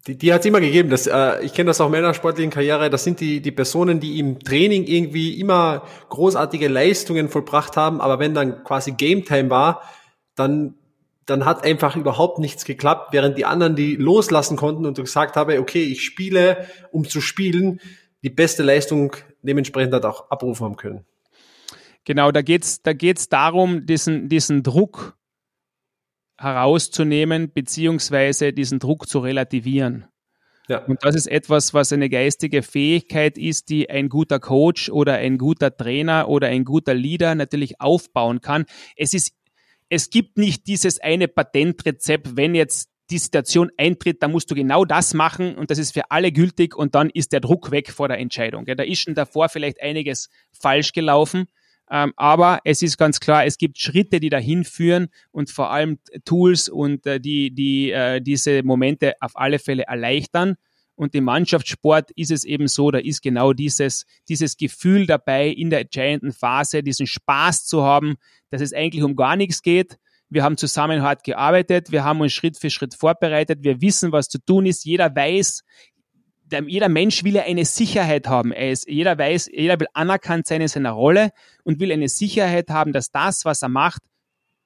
Die, die hat es immer gegeben. Das, äh, ich kenne das auch in meiner sportlichen Karriere. Das sind die, die Personen, die im Training irgendwie immer großartige Leistungen vollbracht haben, aber wenn dann quasi Game Time war, dann dann hat einfach überhaupt nichts geklappt, während die anderen, die loslassen konnten und gesagt habe, okay, ich spiele, um zu spielen, die beste Leistung dementsprechend hat auch abrufen haben können. Genau, da geht's, da geht's darum, diesen, diesen Druck herauszunehmen, beziehungsweise diesen Druck zu relativieren. Ja. Und das ist etwas, was eine geistige Fähigkeit ist, die ein guter Coach oder ein guter Trainer oder ein guter Leader natürlich aufbauen kann. Es ist es gibt nicht dieses eine Patentrezept, wenn jetzt die Situation eintritt, dann musst du genau das machen und das ist für alle gültig und dann ist der Druck weg vor der Entscheidung. Ja, da ist schon davor vielleicht einiges falsch gelaufen, ähm, aber es ist ganz klar, es gibt Schritte, die dahin führen und vor allem Tools und äh, die, die äh, diese Momente auf alle Fälle erleichtern. Und im Mannschaftssport ist es eben so, da ist genau dieses, dieses Gefühl dabei, in der entscheidenden Phase diesen Spaß zu haben, dass es eigentlich um gar nichts geht. Wir haben zusammen hart gearbeitet, wir haben uns Schritt für Schritt vorbereitet, wir wissen, was zu tun ist. Jeder weiß, jeder Mensch will ja eine Sicherheit haben. Ist, jeder weiß, jeder will anerkannt sein in seiner Rolle und will eine Sicherheit haben, dass das, was er macht,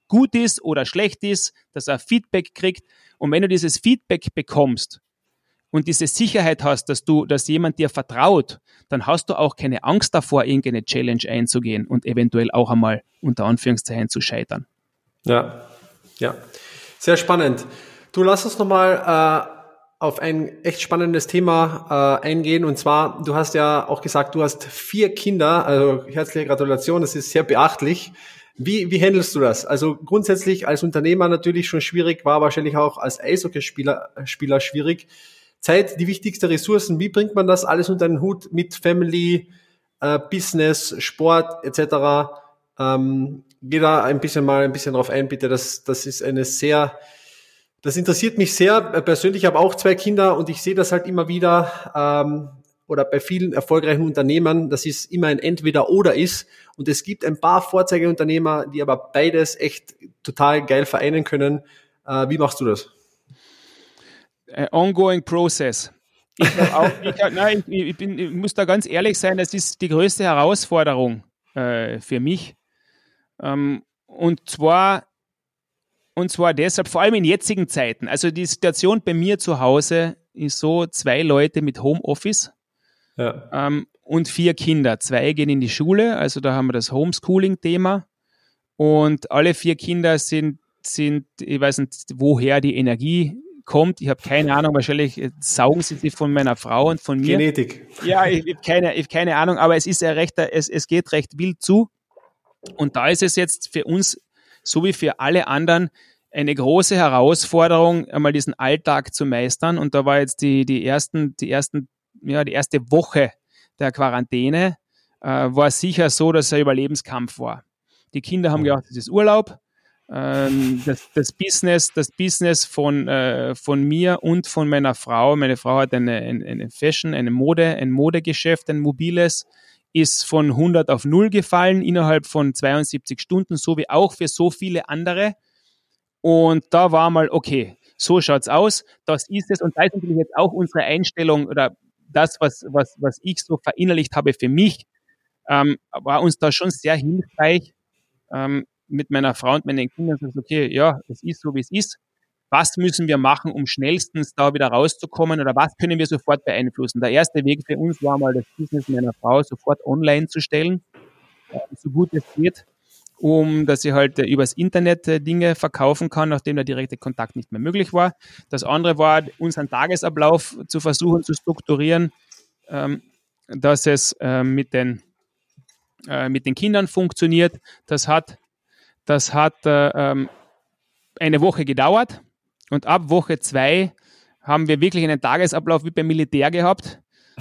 gut ist oder schlecht ist, dass er Feedback kriegt. Und wenn du dieses Feedback bekommst, und diese Sicherheit hast, dass du, dass jemand dir vertraut, dann hast du auch keine Angst davor, irgendeine Challenge einzugehen und eventuell auch einmal unter Anführungszeichen zu scheitern. Ja, ja, sehr spannend. Du lass uns nochmal äh, auf ein echt spannendes Thema äh, eingehen und zwar, du hast ja auch gesagt, du hast vier Kinder, also herzliche Gratulation, das ist sehr beachtlich. Wie, wie handelst du das? Also grundsätzlich als Unternehmer natürlich schon schwierig, war wahrscheinlich auch als Eishockeyspieler Spieler schwierig. Zeit die wichtigste Ressourcen. Wie bringt man das alles unter den Hut mit Family, äh, Business, Sport etc.? Ähm, geh da ein bisschen mal ein bisschen drauf ein, bitte. Das, das ist eine sehr, das interessiert mich sehr. Persönlich habe auch zwei Kinder und ich sehe das halt immer wieder. Ähm, oder bei vielen erfolgreichen Unternehmern, dass es immer ein Entweder-Oder ist. Und es gibt ein paar Vorzeigeunternehmer, die aber beides echt total geil vereinen können. Äh, wie machst du das? Äh, ongoing process. Ich, auch, ich, nein, ich, bin, ich, muss da ganz ehrlich sein, das ist die größte Herausforderung äh, für mich. Ähm, und zwar und zwar deshalb, vor allem in jetzigen Zeiten. Also die Situation bei mir zu Hause ist so, zwei Leute mit Homeoffice ja. ähm, und vier Kinder. Zwei gehen in die Schule, also da haben wir das Homeschooling-Thema. Und alle vier Kinder sind, sind, ich weiß nicht, woher die Energie kommt. Ich habe keine Ahnung, wahrscheinlich äh, saugen sie sie von meiner Frau und von mir. Genetik. Ja, ich, ich habe keine, ich hab keine Ahnung, aber es ist ja recht, es, es geht recht wild zu. Und da ist es jetzt für uns, so wie für alle anderen, eine große Herausforderung, einmal diesen Alltag zu meistern. Und da war jetzt die, die ersten, die ersten, ja, die erste Woche der Quarantäne, äh, war sicher so, dass er Überlebenskampf war. Die Kinder haben gedacht, es ist Urlaub. Ähm, das, das, Business, das Business von, äh, von mir und von meiner Frau. Meine Frau hat eine, eine, eine Fashion, eine Mode, ein Modegeschäft, ein mobiles, ist von 100 auf 0 gefallen innerhalb von 72 Stunden, so wie auch für so viele andere. Und da war mal, okay, so schaut's aus, das ist es. Und da ist natürlich jetzt auch unsere Einstellung oder das, was, was, was ich so verinnerlicht habe für mich, ähm, war uns da schon sehr hilfreich, ähm, mit meiner Frau und meinen Kindern sagt, okay, ja, es ist so, wie es ist. Was müssen wir machen, um schnellstens da wieder rauszukommen oder was können wir sofort beeinflussen? Der erste Weg für uns war mal das Business meiner Frau sofort online zu stellen, äh, so gut es geht, um dass sie halt äh, übers Internet äh, Dinge verkaufen kann, nachdem der direkte Kontakt nicht mehr möglich war. Das andere war, unseren Tagesablauf zu versuchen zu strukturieren, ähm, dass es mit den mit den Kindern funktioniert. Das hat das hat äh, ähm, eine Woche gedauert und ab Woche zwei haben wir wirklich einen Tagesablauf wie beim Militär gehabt.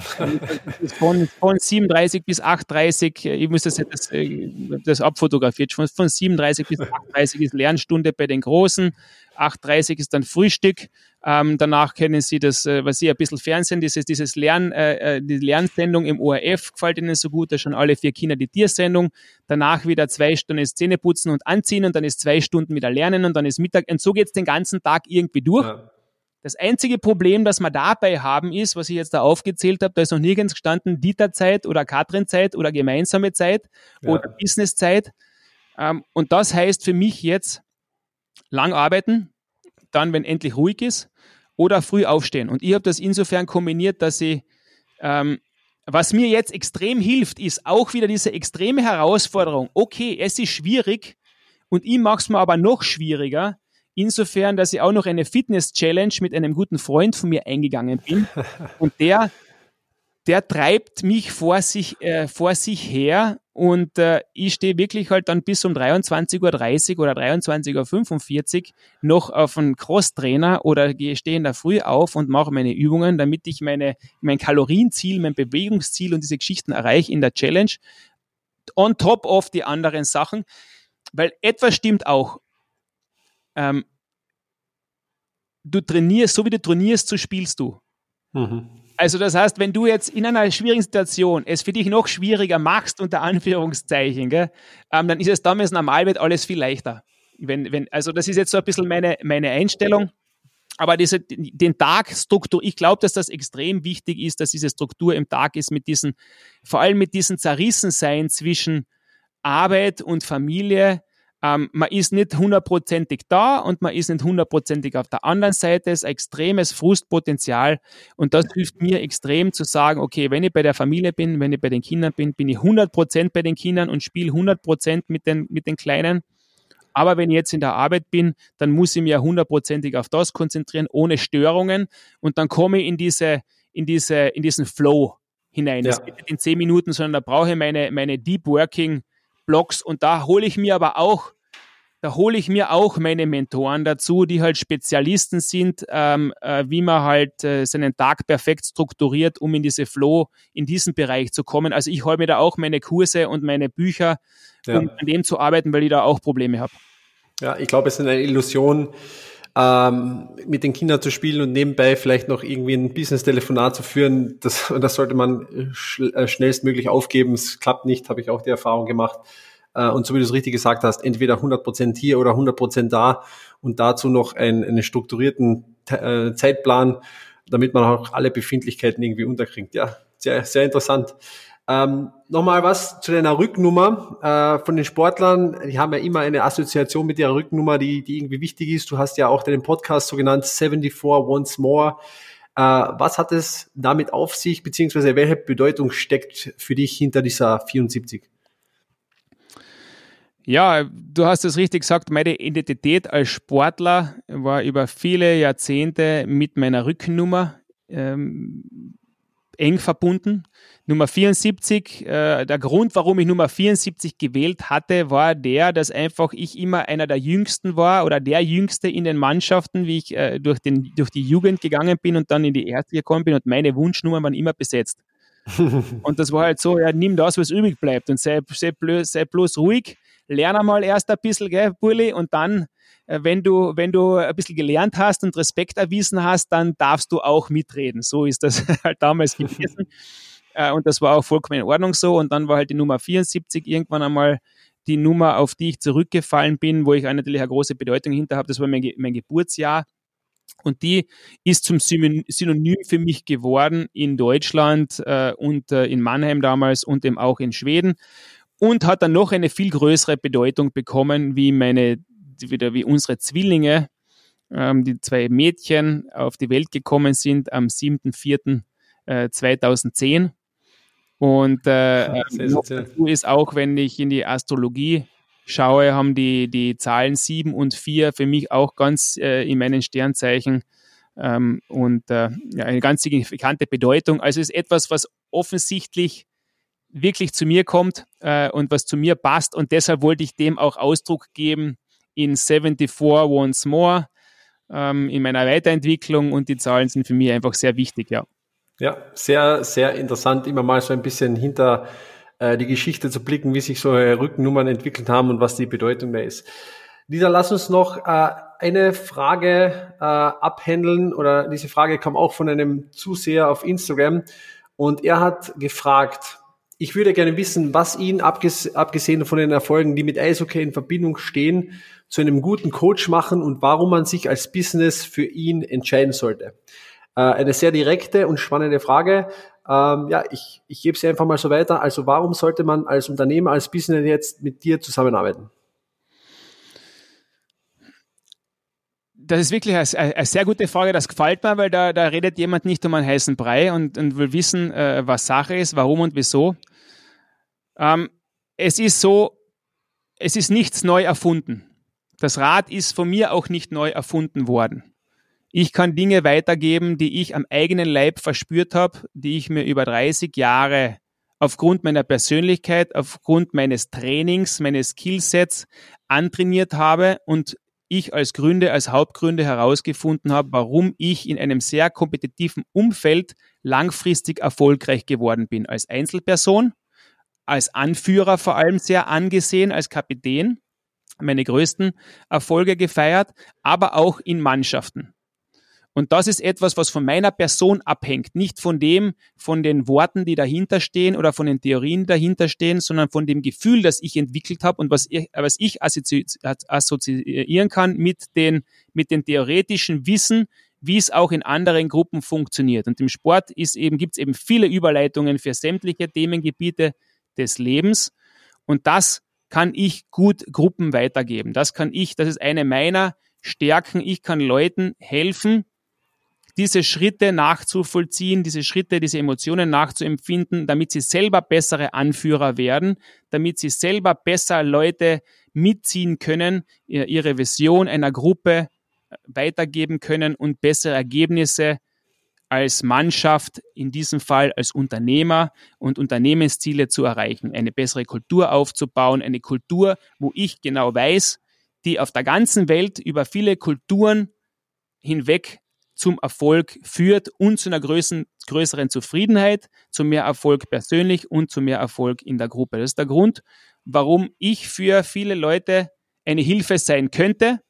von, von 37 bis 38, ich muss das, das, äh, das abfotografiert, von, von 37 bis 38 ist Lernstunde bei den Großen, 8.30 ist dann Frühstück. Ähm, danach kennen Sie das, äh, was Sie ein bisschen Fernsehen, dieses, dieses Lern, äh, äh die Lernsendung im ORF gefällt Ihnen so gut, da schon alle vier Kinder die Tiersendung. Danach wieder zwei Stunden ist Zähneputzen und Anziehen und dann ist zwei Stunden wieder Lernen und dann ist Mittag. Und so geht es den ganzen Tag irgendwie durch. Ja. Das einzige Problem, das wir dabei haben, ist, was ich jetzt da aufgezählt habe, da ist noch nirgends gestanden, Dieterzeit oder Katrin-Zeit oder gemeinsame Zeit ja. oder Business-Zeit. Ähm, und das heißt für mich jetzt, lang arbeiten, dann, wenn endlich ruhig ist, oder früh aufstehen. Und ich habe das insofern kombiniert, dass ich, ähm, was mir jetzt extrem hilft, ist auch wieder diese extreme Herausforderung. Okay, es ist schwierig und ich mache es mir aber noch schwieriger, insofern, dass ich auch noch eine Fitness-Challenge mit einem guten Freund von mir eingegangen bin. Und der der treibt mich vor sich, äh, vor sich her und äh, ich stehe wirklich halt dann bis um 23.30 Uhr oder 23.45 Uhr noch auf einen Crosstrainer oder stehe in der Früh auf und mache meine Übungen, damit ich meine, mein Kalorienziel, mein Bewegungsziel und diese Geschichten erreiche in der Challenge. On top of die anderen Sachen. Weil etwas stimmt auch. Ähm, du trainierst, so wie du trainierst, so spielst du. Mhm. Also das heißt, wenn du jetzt in einer schwierigen Situation es für dich noch schwieriger machst, unter Anführungszeichen, gell, ähm, dann ist es damals normal, wird alles viel leichter. Wenn, wenn, also das ist jetzt so ein bisschen meine, meine Einstellung. Aber diese, den Tag Struktur, ich glaube, dass das extrem wichtig ist, dass diese Struktur im Tag ist mit diesen, vor allem mit diesem Zerrissensein zwischen Arbeit und Familie, ähm, man ist nicht hundertprozentig da und man ist nicht hundertprozentig auf der anderen Seite. Es ist ein extremes Frustpotenzial und das hilft mir extrem zu sagen, okay, wenn ich bei der Familie bin, wenn ich bei den Kindern bin, bin ich 100% bei den Kindern und spiele 100% mit den, mit den Kleinen. Aber wenn ich jetzt in der Arbeit bin, dann muss ich mich hundertprozentig auf das konzentrieren, ohne Störungen. Und dann komme ich in diese, in diese, in diesen Flow hinein. Ja. Das geht nicht in zehn Minuten, sondern da brauche ich meine, meine Deep Working Blogs und da hole ich mir aber auch da hole ich mir auch meine Mentoren dazu, die halt Spezialisten sind, ähm, äh, wie man halt äh, seinen Tag perfekt strukturiert, um in diese Flow, in diesen Bereich zu kommen. Also ich hole mir da auch meine Kurse und meine Bücher, ja. um an dem zu arbeiten, weil ich da auch Probleme habe. Ja, ich glaube, es ist eine Illusion, ähm, mit den Kindern zu spielen und nebenbei vielleicht noch irgendwie ein Business-Telefonat zu führen. Das, das sollte man sch äh, schnellstmöglich aufgeben. Es klappt nicht, habe ich auch die Erfahrung gemacht. Äh, und so wie du es richtig gesagt hast, entweder 100% hier oder 100% da und dazu noch einen, einen strukturierten äh, Zeitplan, damit man auch alle Befindlichkeiten irgendwie unterkriegt. Ja, sehr, sehr interessant. Ähm, Nochmal was zu deiner Rücknummer äh, von den Sportlern. Die haben ja immer eine Assoziation mit ihrer Rücknummer, die, die irgendwie wichtig ist. Du hast ja auch deinen Podcast so genannt, 74 Once More. Äh, was hat es damit auf sich, beziehungsweise welche Bedeutung steckt für dich hinter dieser 74? Ja, du hast es richtig gesagt, meine Identität als Sportler war über viele Jahrzehnte mit meiner Rückennummer ähm, eng verbunden. Nummer 74, äh, der Grund, warum ich Nummer 74 gewählt hatte, war der, dass einfach ich immer einer der Jüngsten war oder der Jüngste in den Mannschaften, wie ich äh, durch, den, durch die Jugend gegangen bin und dann in die Erste gekommen bin und meine Wunschnummern waren immer besetzt. und das war halt so, ja, nimm das, was übrig bleibt und sei, sei, bloß, sei bloß ruhig, lerne mal erst ein bisschen, gell, Bulli, und dann äh, wenn du, wenn du ein bisschen gelernt hast und Respekt erwiesen hast, dann darfst du auch mitreden. So ist das halt damals gewesen. Äh, und das war auch vollkommen in Ordnung so. Und dann war halt die Nummer 74 irgendwann einmal die Nummer, auf die ich zurückgefallen bin, wo ich natürlich eine große Bedeutung hinter habe. Das war mein, mein Geburtsjahr. Und die ist zum Synonym für mich geworden in Deutschland äh, und äh, in Mannheim damals und eben auch in Schweden. Und hat dann noch eine viel größere Bedeutung bekommen, wie meine wieder wie unsere Zwillinge, ähm, die zwei Mädchen auf die Welt gekommen sind am 7.4.2010. Und äh, dazu ist auch, wenn ich in die Astrologie schaue, haben die, die Zahlen 7 und 4 für mich auch ganz äh, in meinen Sternzeichen ähm, und äh, ja, eine ganz signifikante Bedeutung. Also ist etwas, was offensichtlich wirklich zu mir kommt äh, und was zu mir passt und deshalb wollte ich dem auch Ausdruck geben in 74 Once More ähm, in meiner Weiterentwicklung und die Zahlen sind für mich einfach sehr wichtig, ja. Ja, sehr, sehr interessant, immer mal so ein bisschen hinter äh, die Geschichte zu blicken, wie sich so Rückennummern entwickelt haben und was die Bedeutung da ist. Lisa, lass uns noch äh, eine Frage äh, abhändeln oder diese Frage kam auch von einem Zuseher auf Instagram und er hat gefragt, ich würde gerne wissen, was ihn, abgesehen von den Erfolgen, die mit Eishockey in Verbindung stehen, zu einem guten Coach machen und warum man sich als Business für ihn entscheiden sollte. Äh, eine sehr direkte und spannende Frage. Ähm, ja, ich, ich gebe sie einfach mal so weiter. Also warum sollte man als Unternehmer, als Business jetzt mit dir zusammenarbeiten? Das ist wirklich eine, eine, sehr gute Frage. Das gefällt mir, weil da, da redet jemand nicht um einen heißen Brei und, und will wissen, äh, was Sache ist, warum und wieso. Ähm, es ist so, es ist nichts neu erfunden. Das Rad ist von mir auch nicht neu erfunden worden. Ich kann Dinge weitergeben, die ich am eigenen Leib verspürt habe, die ich mir über 30 Jahre aufgrund meiner Persönlichkeit, aufgrund meines Trainings, meines Skillsets antrainiert habe und ich als Gründe, als Hauptgründe herausgefunden habe, warum ich in einem sehr kompetitiven Umfeld langfristig erfolgreich geworden bin. Als Einzelperson, als Anführer vor allem sehr angesehen, als Kapitän, meine größten Erfolge gefeiert, aber auch in Mannschaften. Und das ist etwas, was von meiner Person abhängt, nicht von dem, von den Worten, die dahinter stehen oder von den Theorien dahinter stehen, sondern von dem Gefühl, das ich entwickelt habe und was ich, was ich assoziieren kann mit den, mit den theoretischen Wissen, wie es auch in anderen Gruppen funktioniert. Und im Sport ist eben, gibt es eben viele Überleitungen für sämtliche Themengebiete, des Lebens. Und das kann ich gut Gruppen weitergeben. Das kann ich, das ist eine meiner Stärken. Ich kann Leuten helfen, diese Schritte nachzuvollziehen, diese Schritte, diese Emotionen nachzuempfinden, damit sie selber bessere Anführer werden, damit sie selber besser Leute mitziehen können, ihre Vision einer Gruppe weitergeben können und bessere Ergebnisse als Mannschaft, in diesem Fall als Unternehmer und Unternehmensziele zu erreichen, eine bessere Kultur aufzubauen, eine Kultur, wo ich genau weiß, die auf der ganzen Welt über viele Kulturen hinweg zum Erfolg führt und zu einer größeren, größeren Zufriedenheit, zu mehr Erfolg persönlich und zu mehr Erfolg in der Gruppe. Das ist der Grund, warum ich für viele Leute eine Hilfe sein könnte,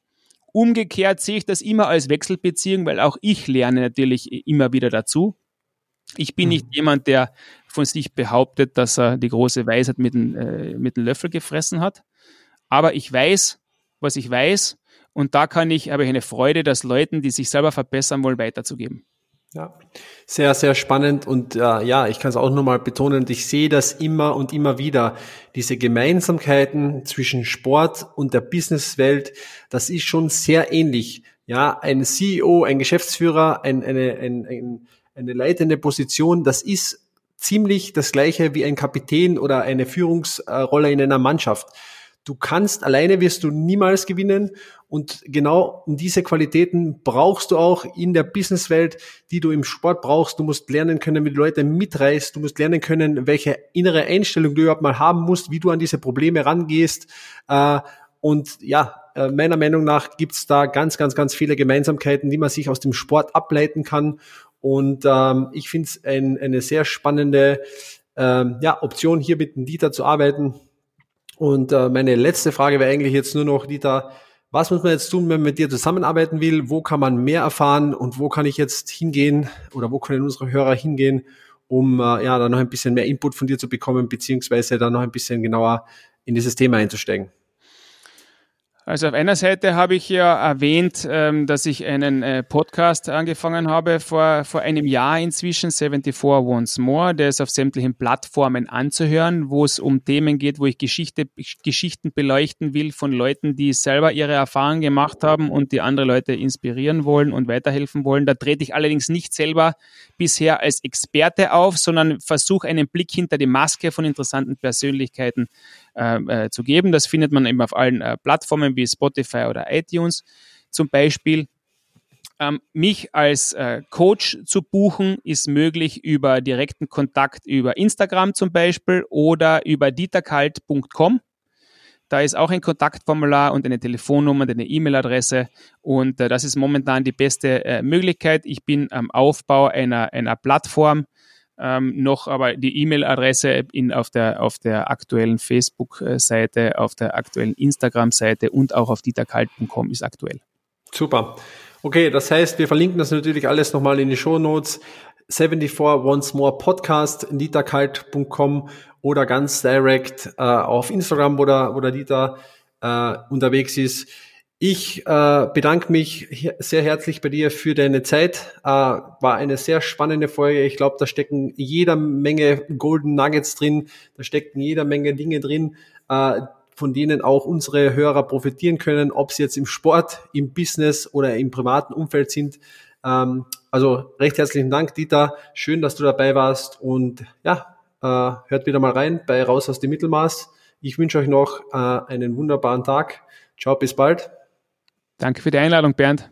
Umgekehrt sehe ich das immer als Wechselbeziehung, weil auch ich lerne natürlich immer wieder dazu. Ich bin nicht mhm. jemand, der von sich behauptet, dass er die große Weisheit mit dem, äh, mit dem Löffel gefressen hat. Aber ich weiß, was ich weiß. Und da kann ich, habe ich eine Freude, das Leuten, die sich selber verbessern wollen, weiterzugeben. Ja, sehr, sehr spannend und äh, ja, ich kann es auch nochmal betonen, und ich sehe das immer und immer wieder, diese Gemeinsamkeiten zwischen Sport und der Businesswelt, das ist schon sehr ähnlich. Ja, ein CEO, ein Geschäftsführer, ein, eine, ein, ein, eine leitende Position, das ist ziemlich das gleiche wie ein Kapitän oder eine Führungsrolle in einer Mannschaft. Du kannst alleine wirst du niemals gewinnen und genau diese Qualitäten brauchst du auch in der Businesswelt, die du im Sport brauchst. Du musst lernen können, wie du Leute mitreißt. Du musst lernen können, welche innere Einstellung du überhaupt mal haben musst, wie du an diese Probleme rangehst. Äh, und ja, äh, meiner Meinung nach gibt's da ganz, ganz, ganz viele Gemeinsamkeiten, die man sich aus dem Sport ableiten kann. Und ähm, ich finde es ein, eine sehr spannende ähm, ja, Option, hier mit dem Dieter zu arbeiten. Und äh, meine letzte Frage wäre eigentlich jetzt nur noch, Dieter, was muss man jetzt tun, wenn man mit dir zusammenarbeiten will? Wo kann man mehr erfahren und wo kann ich jetzt hingehen oder wo können unsere Hörer hingehen, um äh, ja dann noch ein bisschen mehr Input von dir zu bekommen, beziehungsweise dann noch ein bisschen genauer in dieses Thema einzusteigen? Also auf einer Seite habe ich ja erwähnt, ähm, dass ich einen äh, Podcast angefangen habe vor, vor einem Jahr inzwischen, 74 Once More, der ist auf sämtlichen Plattformen anzuhören, wo es um Themen geht, wo ich Geschichte, Geschichten beleuchten will von Leuten, die selber ihre Erfahrungen gemacht haben und die andere Leute inspirieren wollen und weiterhelfen wollen. Da trete ich allerdings nicht selber bisher als Experte auf, sondern versuche einen Blick hinter die Maske von interessanten Persönlichkeiten äh, zu geben. Das findet man eben auf allen äh, Plattformen wie Spotify oder iTunes zum Beispiel. Ähm, mich als äh, Coach zu buchen ist möglich über direkten Kontakt über Instagram zum Beispiel oder über dieterkalt.com. Da ist auch ein Kontaktformular und eine Telefonnummer, und eine E-Mail-Adresse. Und äh, das ist momentan die beste äh, Möglichkeit. Ich bin am Aufbau einer, einer Plattform, ähm, noch aber die E-Mail-Adresse auf, der, auf der aktuellen Facebook-Seite, auf der aktuellen Instagram-Seite und auch auf dieterkalt.com ist aktuell. Super. Okay, das heißt, wir verlinken das natürlich alles nochmal in die Show Notes. 74 Once More Podcast, dieterkalt.com oder ganz direkt äh, auf Instagram, wo der, wo der Dieter äh, unterwegs ist. Ich äh, bedanke mich sehr herzlich bei dir für deine Zeit. Äh, war eine sehr spannende Folge. Ich glaube, da stecken jeder Menge Golden Nuggets drin, da stecken jeder Menge Dinge drin, äh, von denen auch unsere Hörer profitieren können, ob sie jetzt im Sport, im Business oder im privaten Umfeld sind. Ähm, also recht herzlichen Dank, Dieter. Schön, dass du dabei warst und ja, äh, hört wieder mal rein bei Raus aus dem Mittelmaß. Ich wünsche euch noch äh, einen wunderbaren Tag. Ciao, bis bald. Danke für die Einladung, Bernd.